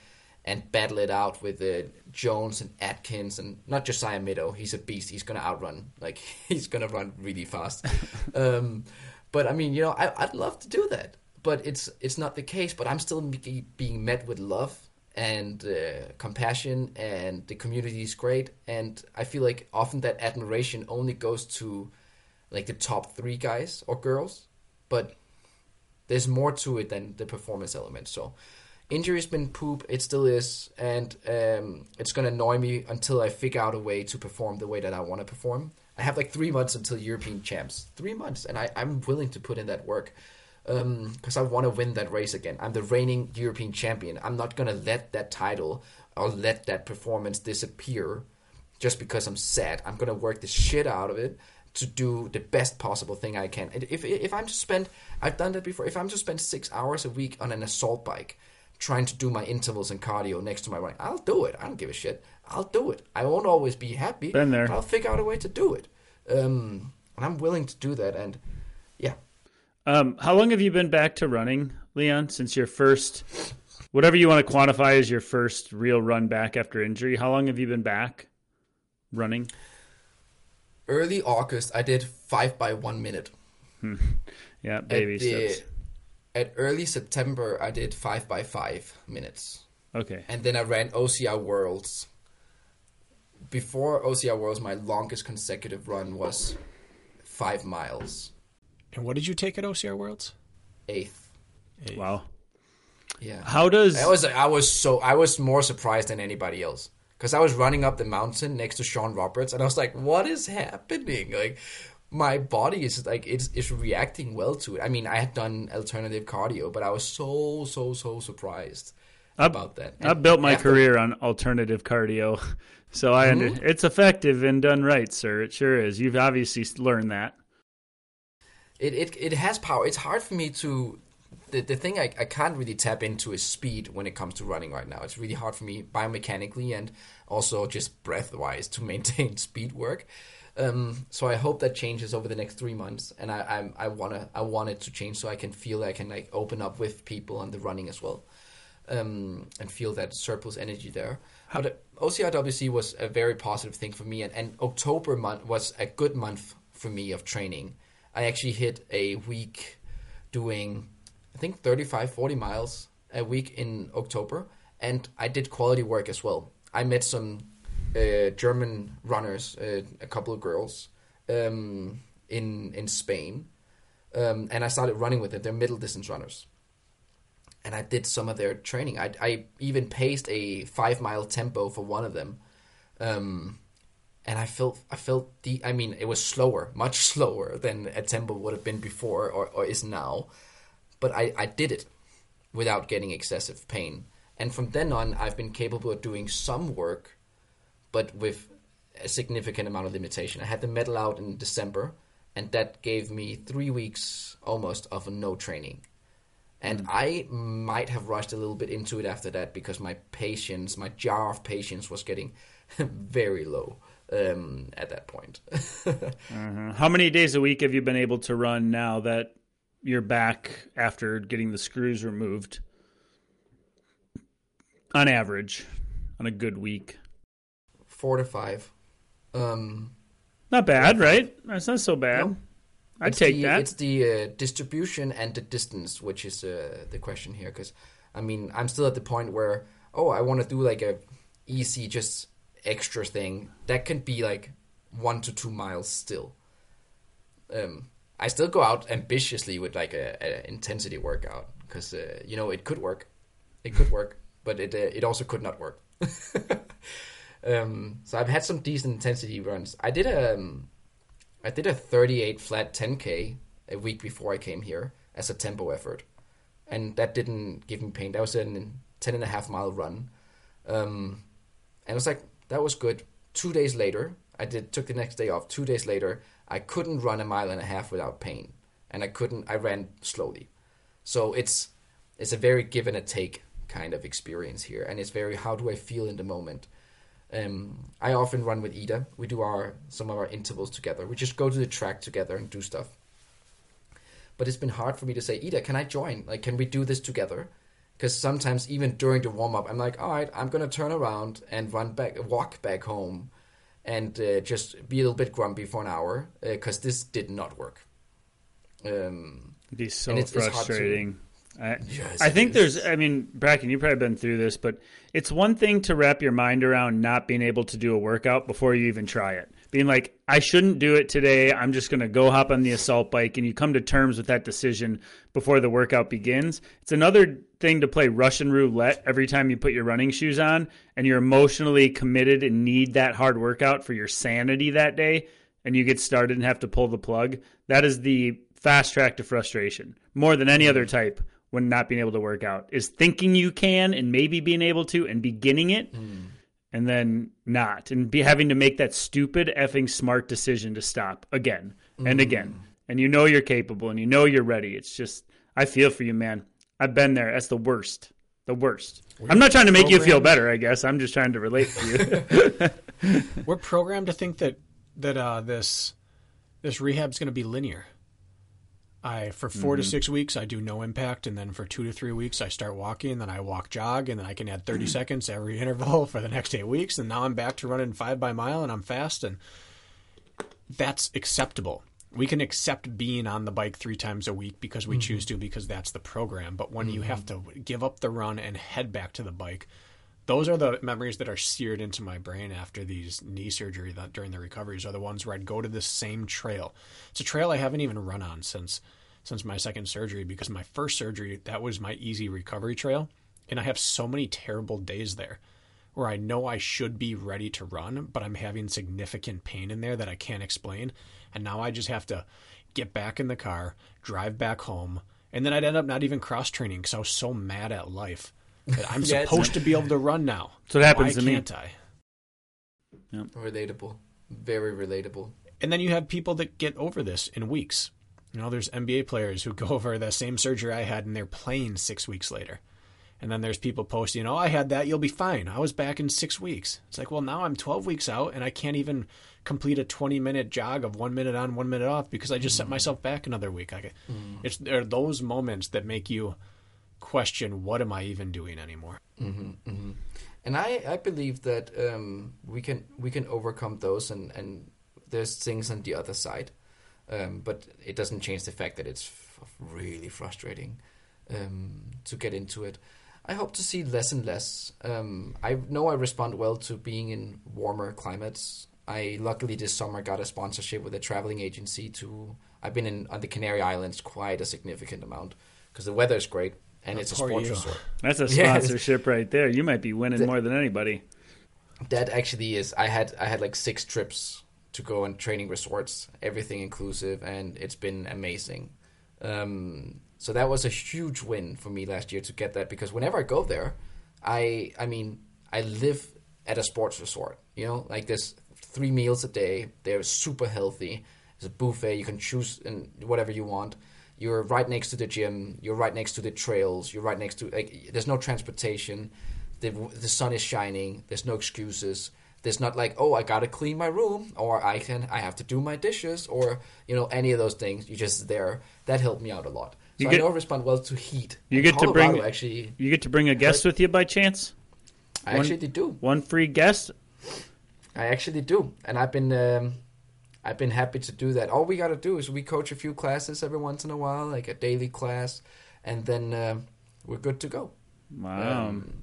and battle it out with uh, Jones and Atkins and not Josiah Middaugh. He's a beast. He's gonna outrun. Like he's gonna run really fast. um, but I mean, you know, I, I'd love to do that, but it's it's not the case. But I'm still being met with love and uh, compassion, and the community is great. And I feel like often that admiration only goes to like the top three guys or girls, but there's more to it than the performance element. So injury's been poop, it still is, and um, it's gonna annoy me until I figure out a way to perform the way that I want to perform. I have like three months until European champs, three months, and I, I'm willing to put in that work because um, I want to win that race again. I'm the reigning European champion. I'm not gonna let that title or let that performance disappear just because I'm sad. I'm gonna work the shit out of it to do the best possible thing I can. If if I'm to spend, I've done that before. If I'm to spend six hours a week on an assault bike, trying to do my intervals and cardio next to my running, I'll do it. I don't give a shit. I'll do it. I won't always be happy. Been there. I'll figure out a way to do it. Um, and I'm willing to do that. And yeah. Um, how long have you been back to running, Leon? Since your first, whatever you want to quantify as your first real run back after injury, how long have you been back running? early August, I did five by one minute. Hmm. Yeah, baby the, steps. At early September, I did five by five minutes. Okay. And then I ran OCR Worlds. Before OCR Worlds, my longest consecutive run was five miles. And what did you take at OCR Worlds? Eighth. Eighth. Wow. Yeah. How does I was I was so I was more surprised than anybody else because I was running up the mountain next to Sean Roberts, and I was like, "What is happening?" Like, my body is like it's it's reacting well to it. I mean, I had done alternative cardio, but I was so so so surprised I, about that. I built my after, career on alternative cardio, So I under- mm-hmm. it's effective and done right, sir. It sure is. You've obviously learned that. It it it has power. It's hard for me to. The, the thing I, I can't really tap into is speed when it comes to running right now. It's really hard for me biomechanically and also just breath wise to maintain speed work. Um, so I hope that changes over the next three months, and I I'm, I wanna I want it to change so I can feel I can like open up with people on the running as well, um, and feel that surplus energy there. But uh, OCRWC was a very positive thing for me, and, and October month was a good month for me of training. I actually hit a week doing I think 35 40 miles a week in October, and I did quality work as well. I met some uh, German runners, uh, a couple of girls um, in in Spain, um, and I started running with them. They're middle distance runners, and I did some of their training. I I even paced a five mile tempo for one of them, um, and I felt I felt the. I mean, it was slower, much slower than a tempo would have been before or, or is now, but I I did it without getting excessive pain. And from then on, I've been capable of doing some work but with a significant amount of limitation. I had the medal out in December, and that gave me three weeks almost of no training. And mm. I might have rushed a little bit into it after that because my patience, my jar of patience, was getting very low um, at that point. uh-huh. How many days a week have you been able to run now that you're back after getting the screws removed? On average, on a good week four to five. Um, not bad, right? That's not so bad. No. I'd it's take the, that. It's the uh, distribution and the distance, which is uh, the question here. Because I mean, I'm still at the point where oh, I want to do like a easy, just extra thing that can be like one to two miles still. Um, I still go out ambitiously with like a, a intensity workout because uh, you know it could work, it could work, but it uh, it also could not work. Um, so I've had some decent intensity runs. I did a, um, I did a 38 flat 10k a week before I came here as a tempo effort, and that didn't give me pain. That was a 10 and a half mile run, um, and I was like that was good. Two days later, I did took the next day off. Two days later, I couldn't run a mile and a half without pain, and I couldn't. I ran slowly, so it's it's a very give and a take kind of experience here, and it's very how do I feel in the moment um, I often run with Ida. We do our some of our intervals together. We just go to the track together and do stuff. But it's been hard for me to say, Ida, can I join? Like, can we do this together? Because sometimes even during the warm up, I'm like, all right, I'm gonna turn around and run back, walk back home, and uh, just be a little bit grumpy for an hour because uh, this did not work. Um, It'd be so frustrating. I, yes, I think there's, I mean, Bracken, you've probably been through this, but it's one thing to wrap your mind around not being able to do a workout before you even try it. Being like, I shouldn't do it today. I'm just going to go hop on the assault bike. And you come to terms with that decision before the workout begins. It's another thing to play Russian roulette every time you put your running shoes on and you're emotionally committed and need that hard workout for your sanity that day. And you get started and have to pull the plug. That is the fast track to frustration more than any other mm. type when not being able to work out is thinking you can and maybe being able to and beginning it mm. and then not and be having to make that stupid effing smart decision to stop again and mm. again. And you know you're capable and you know you're ready. It's just i feel for you man. I've been there. That's the worst. The worst. We're i'm not trying to make you feel better i guess. I'm just trying to relate to you. We're programmed to think that that uh, this this rehab's going to be linear I for 4 mm-hmm. to six weeks I do no impact, and then for two to three weeks I start walking. Then I walk jog, and then I can add 30 mm-hmm. seconds every interval for the next eight weeks. And now I'm back to running five by mile, and I'm fast, and that's acceptable. We can accept being on the bike three times a week because we mm-hmm. choose to, because that's the program. But when you have mm-hmm. to give up the run and head back to the bike, those are the memories that are seared into my brain after these knee surgery that during the recoveries are the ones where I'd go to the same trail. It's a trail I haven't even run on since since my second surgery because my first surgery that was my easy recovery trail and I have so many terrible days there where I know I should be ready to run but I'm having significant pain in there that I can't explain and now I just have to get back in the car, drive back home and then I'd end up not even cross training cuz I was so mad at life that I'm yeah, supposed to be able to run now. So it happens Why to me. can't I? Relatable. Very relatable. And then you have people that get over this in weeks. You know, there's NBA players who go over the same surgery I had and they're playing six weeks later. And then there's people posting, oh, I had that, you'll be fine. I was back in six weeks. It's like, well, now I'm 12 weeks out and I can't even complete a 20 minute jog of one minute on, one minute off because I just set mm. myself back another week. I, mm. It's there are those moments that make you question, what am I even doing anymore? Mm-hmm, mm-hmm. and I, I believe that um, we can we can overcome those and, and there's things on the other side um, but it doesn't change the fact that it's f- really frustrating um, to get into it I hope to see less and less um, I know I respond well to being in warmer climates I luckily this summer got a sponsorship with a traveling agency to I've been in on the Canary Islands quite a significant amount because the weather is great and it's a sports you. resort That's a Yeah. sponsorship right there. You might be winning more than anybody. that actually is i had i had like six trips to go on training resorts everything inclusive and it's been amazing. Um, so that was a huge win for me last year to get that because whenever i go there i i mean i live at a sports resort you know like there's three meals a day. They're super healthy. There's a buffet. You can choose and whatever you want. You're right next to the gym. You're right next to the trails. You're right next to like there's no transportation. The, the sun is shining. There's no excuses there's not like oh i gotta clean my room or i can i have to do my dishes or you know any of those things you're just there that helped me out a lot so You i get- know I respond well to heat You get to bring- actually You get to bring a guest with you by chance? i actually do One free guest? I actually do, and I've been um, I've been happy to do that. All we got to do is we coach a few classes every once in a while, like a daily class, and then um we're good to go. Wow. Um,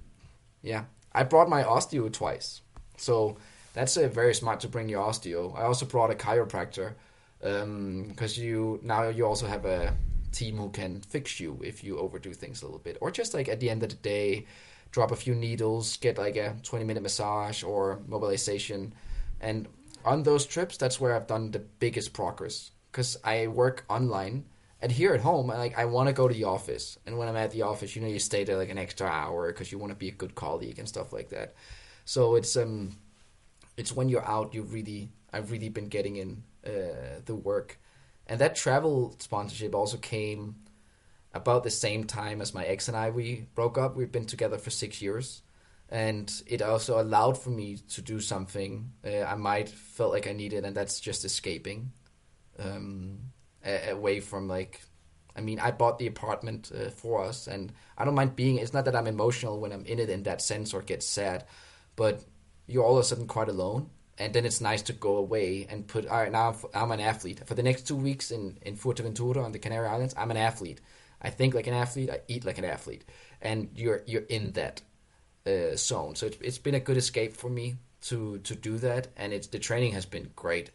yeah, I brought my osteo twice, so that's uh, very smart to bring your osteo. I also brought a chiropractor because you now you also have a team who can fix you if you overdo things a little bit, or just like at the end of the day, drop a few needles, get like a twenty minute massage or mobilization, and on those trips, that's where I've done the biggest progress because I work online. And here at home, I like I want to go to the office, and when I'm at the office, you know, you stay there like an extra hour because you want to be a good colleague and stuff like that. So it's um, it's when you're out, you really, I've really been getting in uh, the work, and that travel sponsorship also came about the same time as my ex and I we broke up. We've been together for six years, and it also allowed for me to do something uh, I might felt like I needed, and that's just escaping um, away from like. I mean, I bought the apartment uh, for us, and I don't mind being. It's not that I'm emotional when I'm in it in that sense or get sad, but you're all of a sudden quite alone, and then it's nice to go away and put. All right, now I'm, an athlete for the next two weeks in in Fuerteventura on the Canary Islands. I'm an athlete. I think like an athlete. I eat like an athlete, and you're you're in that uh, zone. So it's, it's been a good escape for me to to do that, and it's the training has been great.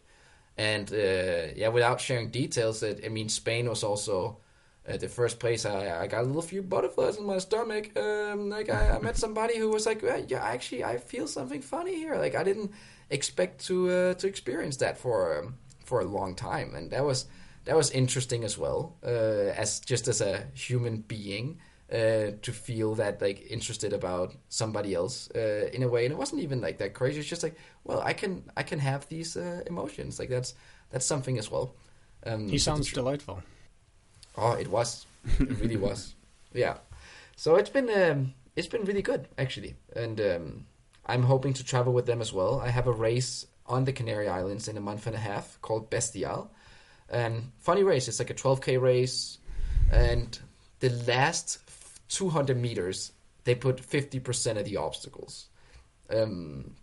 And uh, yeah, without sharing details, that I mean, Spain was also uh, the first place I, I got a little few butterflies in my stomach. Um, like I, I met somebody who was like, "Yeah, yeah, actually, I feel something funny here. Like I didn't expect to uh, to experience that for um, for a long time, and that was that was interesting as well. Uh, as just as a human being, uh, to feel that like interested about somebody else uh, in a way, and it wasn't even like that crazy. It's just like, well, I can I can have these uh, emotions. Like that's that's something as well. Um, He sounds delightful. Oh, it was. It really was. Yeah. So it's been um, it's been really good actually, and um, I'm hoping to travel with them as well. I have a race on the Canary Islands in a month and a half called Bestial, and funny race. It's like a 12k race, and the last 200 meters they put 50% of the obstacles. Um,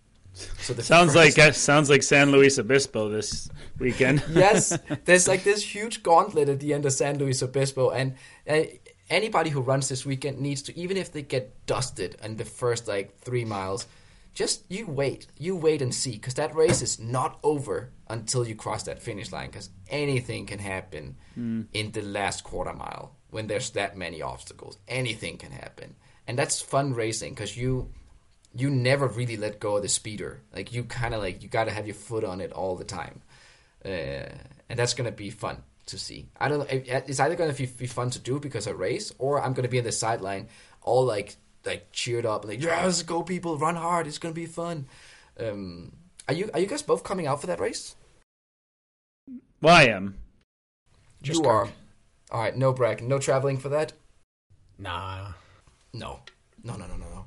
so the Sounds first- like uh, sounds like San Luis Obispo this weekend. yes, there's like this huge gauntlet at the end of San Luis Obispo, and uh, anybody who runs this weekend needs to, even if they get dusted in the first like three miles, just you wait, you wait and see, because that race is not over until you cross that finish line, because anything can happen in the last quarter mile when there's that many obstacles. Anything can happen, and that's fun racing because you you never really let go of the speeder. Like you kind of like you got to have your foot on it all the time, uh, and that's gonna be fun to see. I don't know. It's either gonna be, be fun to do because I race, or I'm gonna be on the sideline, all like like cheered up, like yes, go people, run hard. It's gonna be fun. Um, Are you are you guys both coming out for that race? Well, I am. Just you Kirk. are. All right, no bragging, no traveling for that. Nah. No, no, no, no, no, no.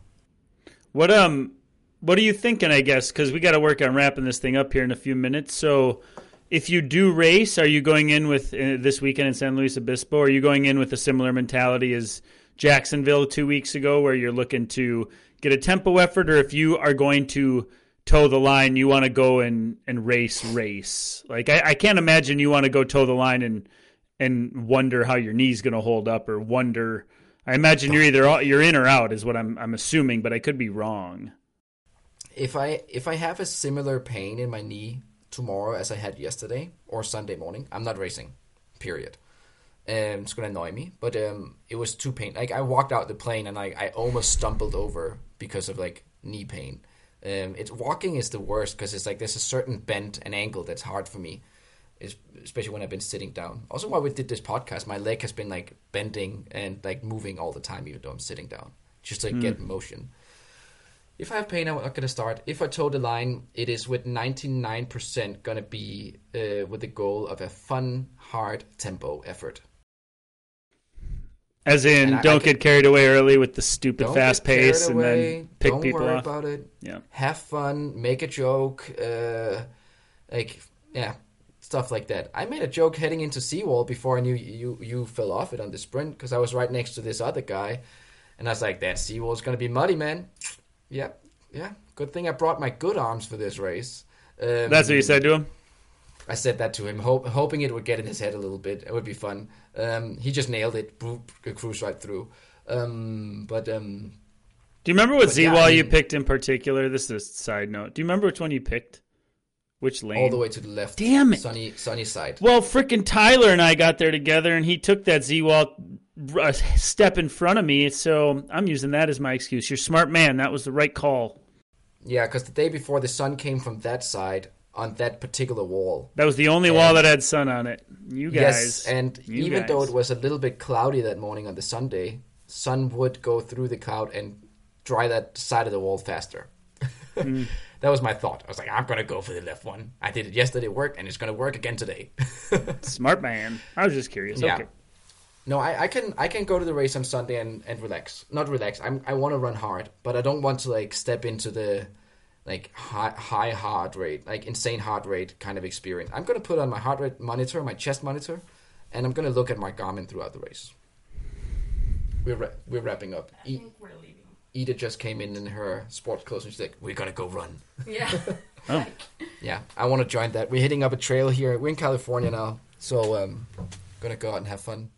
What um, what are you thinking? I guess because we got to work on wrapping this thing up here in a few minutes. So, if you do race, are you going in with uh, this weekend in San Luis Obispo? Are you going in with a similar mentality as Jacksonville two weeks ago, where you're looking to get a tempo effort, or if you are going to toe the line, you want to go and and race race? Like I, I can't imagine you want to go toe the line and and wonder how your knee's going to hold up, or wonder. I imagine you're either you're in or out, is what I'm I'm assuming, but I could be wrong. If I if I have a similar pain in my knee tomorrow as I had yesterday or Sunday morning, I'm not racing. Period. Um, it's gonna annoy me, but um, it was too pain. Like I walked out the plane and I, I almost stumbled over because of like knee pain. Um, it's walking is the worst because it's like there's a certain bend and angle that's hard for me, especially when I've been sitting down. Also, while we did this podcast, my leg has been like bending and like moving all the time, even though I'm sitting down, just to get motion. If I have pain, I'm not going to start. If I toe the line, it is with 99% going to be uh, with the goal of a fun, hard tempo effort. As in, I- don't I get carried away early with the stupid fast pace and away. then pick Don't people worry off. about it. Yeah. Have fun. Make a joke. Uh, like yeah, stuff like that. I made a joke heading into Z wall before I knew you you fell off it on the sprint because I was right next to this other guy, and I was like, "That Z wall's gonna be muddy, man." Yeah, yeah. Good thing I brought my good arms for this race. Um, That's what you said to him. I said that to him, hope, hoping it would get in his head a little bit. It would be fun. Um, he just nailed it, boop, cruised right through. Um, but um, Do you remember what Z yeah, wall I you picked in particular? This is a side note. Do you remember which one you picked? Which lane? all the way to the left, Damn it. sunny sunny side. Well, frickin' Tyler and I got there together, and he took that Z wall a step in front of me. So I'm using that as my excuse. You're smart man. That was the right call. Yeah, because the day before the sun came from that side on that particular wall. That was the only wall that had sun on it. You guys. Yes, and even though it was a little bit cloudy that morning on the Sunday, sun would go through the cloud and dry that side of the wall faster. Hmm. that was my thought. I was like, I'm gonna go for the left one. I did it yesterday, it worked, and it's gonna work again today. smart man. I was just curious. Yeah. Okay. No, I, I can I can go to the race on Sunday and, and relax. Not relax. I'm I want to run hard, but I don't want to like step into the like high high heart rate, like insane heart rate kind of experience. I'm gonna put on my heart rate monitor, my chest monitor, and I'm gonna look at my Garmin throughout the race. We're ra- we're wrapping up. E- think we're leaving. Ida just came in in her sports clothes and she's like, "We're gonna go run." Yeah. Oh. Yeah, I want to join that. We're hitting up a trail here. We're in California now, so um, gonna go out and have fun.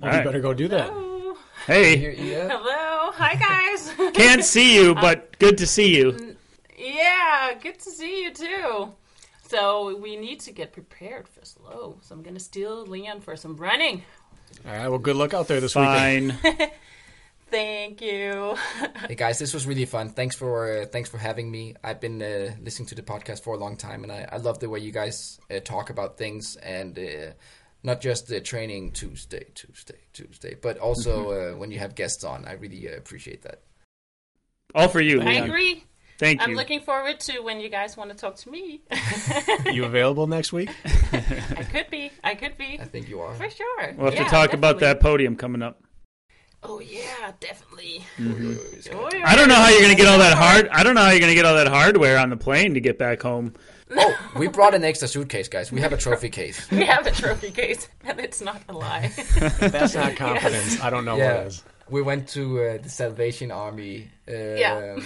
Well, All you right. better go do that. Hello. Hey, Here, Ida. Hello. Hi, guys. can't see you, but good to see you. yeah, good to see you too. So we need to get prepared for slow. So I'm gonna steal Leon for some running. All right. Well, good luck out there this weekend. Fine. Thank you. Hey guys, this was really fun. Thanks for uh, thanks for having me. I've been uh, listening to the podcast for a long time, and I, I love the way you guys uh, talk about things and uh, not just the training Tuesday, Tuesday, Tuesday, but also uh, when you have guests on. I really uh, appreciate that. All for you, I Leon. agree. Thank you. I'm looking forward to when you guys want to talk to me. You available next week? I could be. I could be. I think you are. For sure. We'll have Yeah, to talk about that podium coming up. Oh yeah, definitely. Mm-hmm. Oh, yeah. I don't know how you're going to get all that hard. I don't know how you're going to get all that hardware on the plane to get back home. Oh, we brought an extra suitcase, guys. We have a trophy case. We have a trophy case, and it's not a lie. That's not confidence, I don't know Yeah. what is. We went to uh, the Salvation Army, um, Yeah.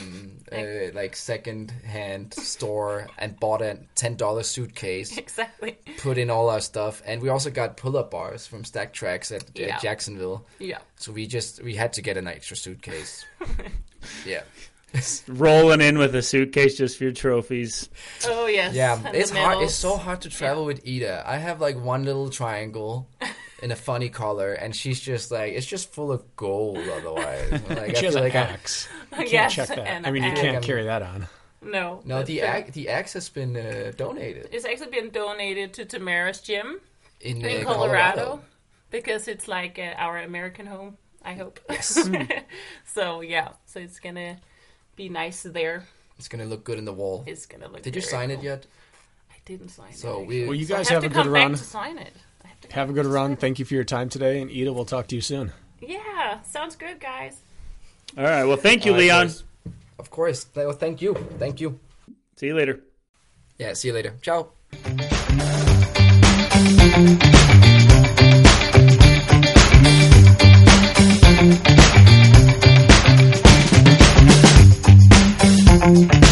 uh, like second-hand store, and bought a ten dollar suitcase. exactly. put in all our stuff, and we also got pull-up bars from Stack Tracks at, Yeah. at Jacksonville. Yeah. So we just we had to get an extra suitcase. yeah, Rolling in with a suitcase just for your trophies. Oh yes. yeah. and It's hard. It's so hard to travel with Ida. I have like one little triangle in a funny color, and she's just like it's just full of gold. Otherwise, like I She has an like I'm- axe. You can't Yes, check that. I mean, you can't carry that on. No. no, the true. axe, the axe has been uh, donated It's actually been donated to Tamara's gym in, in uh, Colorado, because it's like uh, our American home. I hope. Yes. so yeah, so it's gonna be nice there. It's gonna look good in the wall. It's gonna look. Did you very sign it yet? I didn't sign So it. we. Well, you So I guys have, have, a to good come run. to sign it. I have, to come Have a good run. Thank you for your time today. And Ida, we'll talk to you soon. Yeah, sounds good, guys. All right. Well, thank you, All right, Leon. boys. Of course. Well, thank you. Thank you. See you later. Yeah. See you later. Ciao. Thank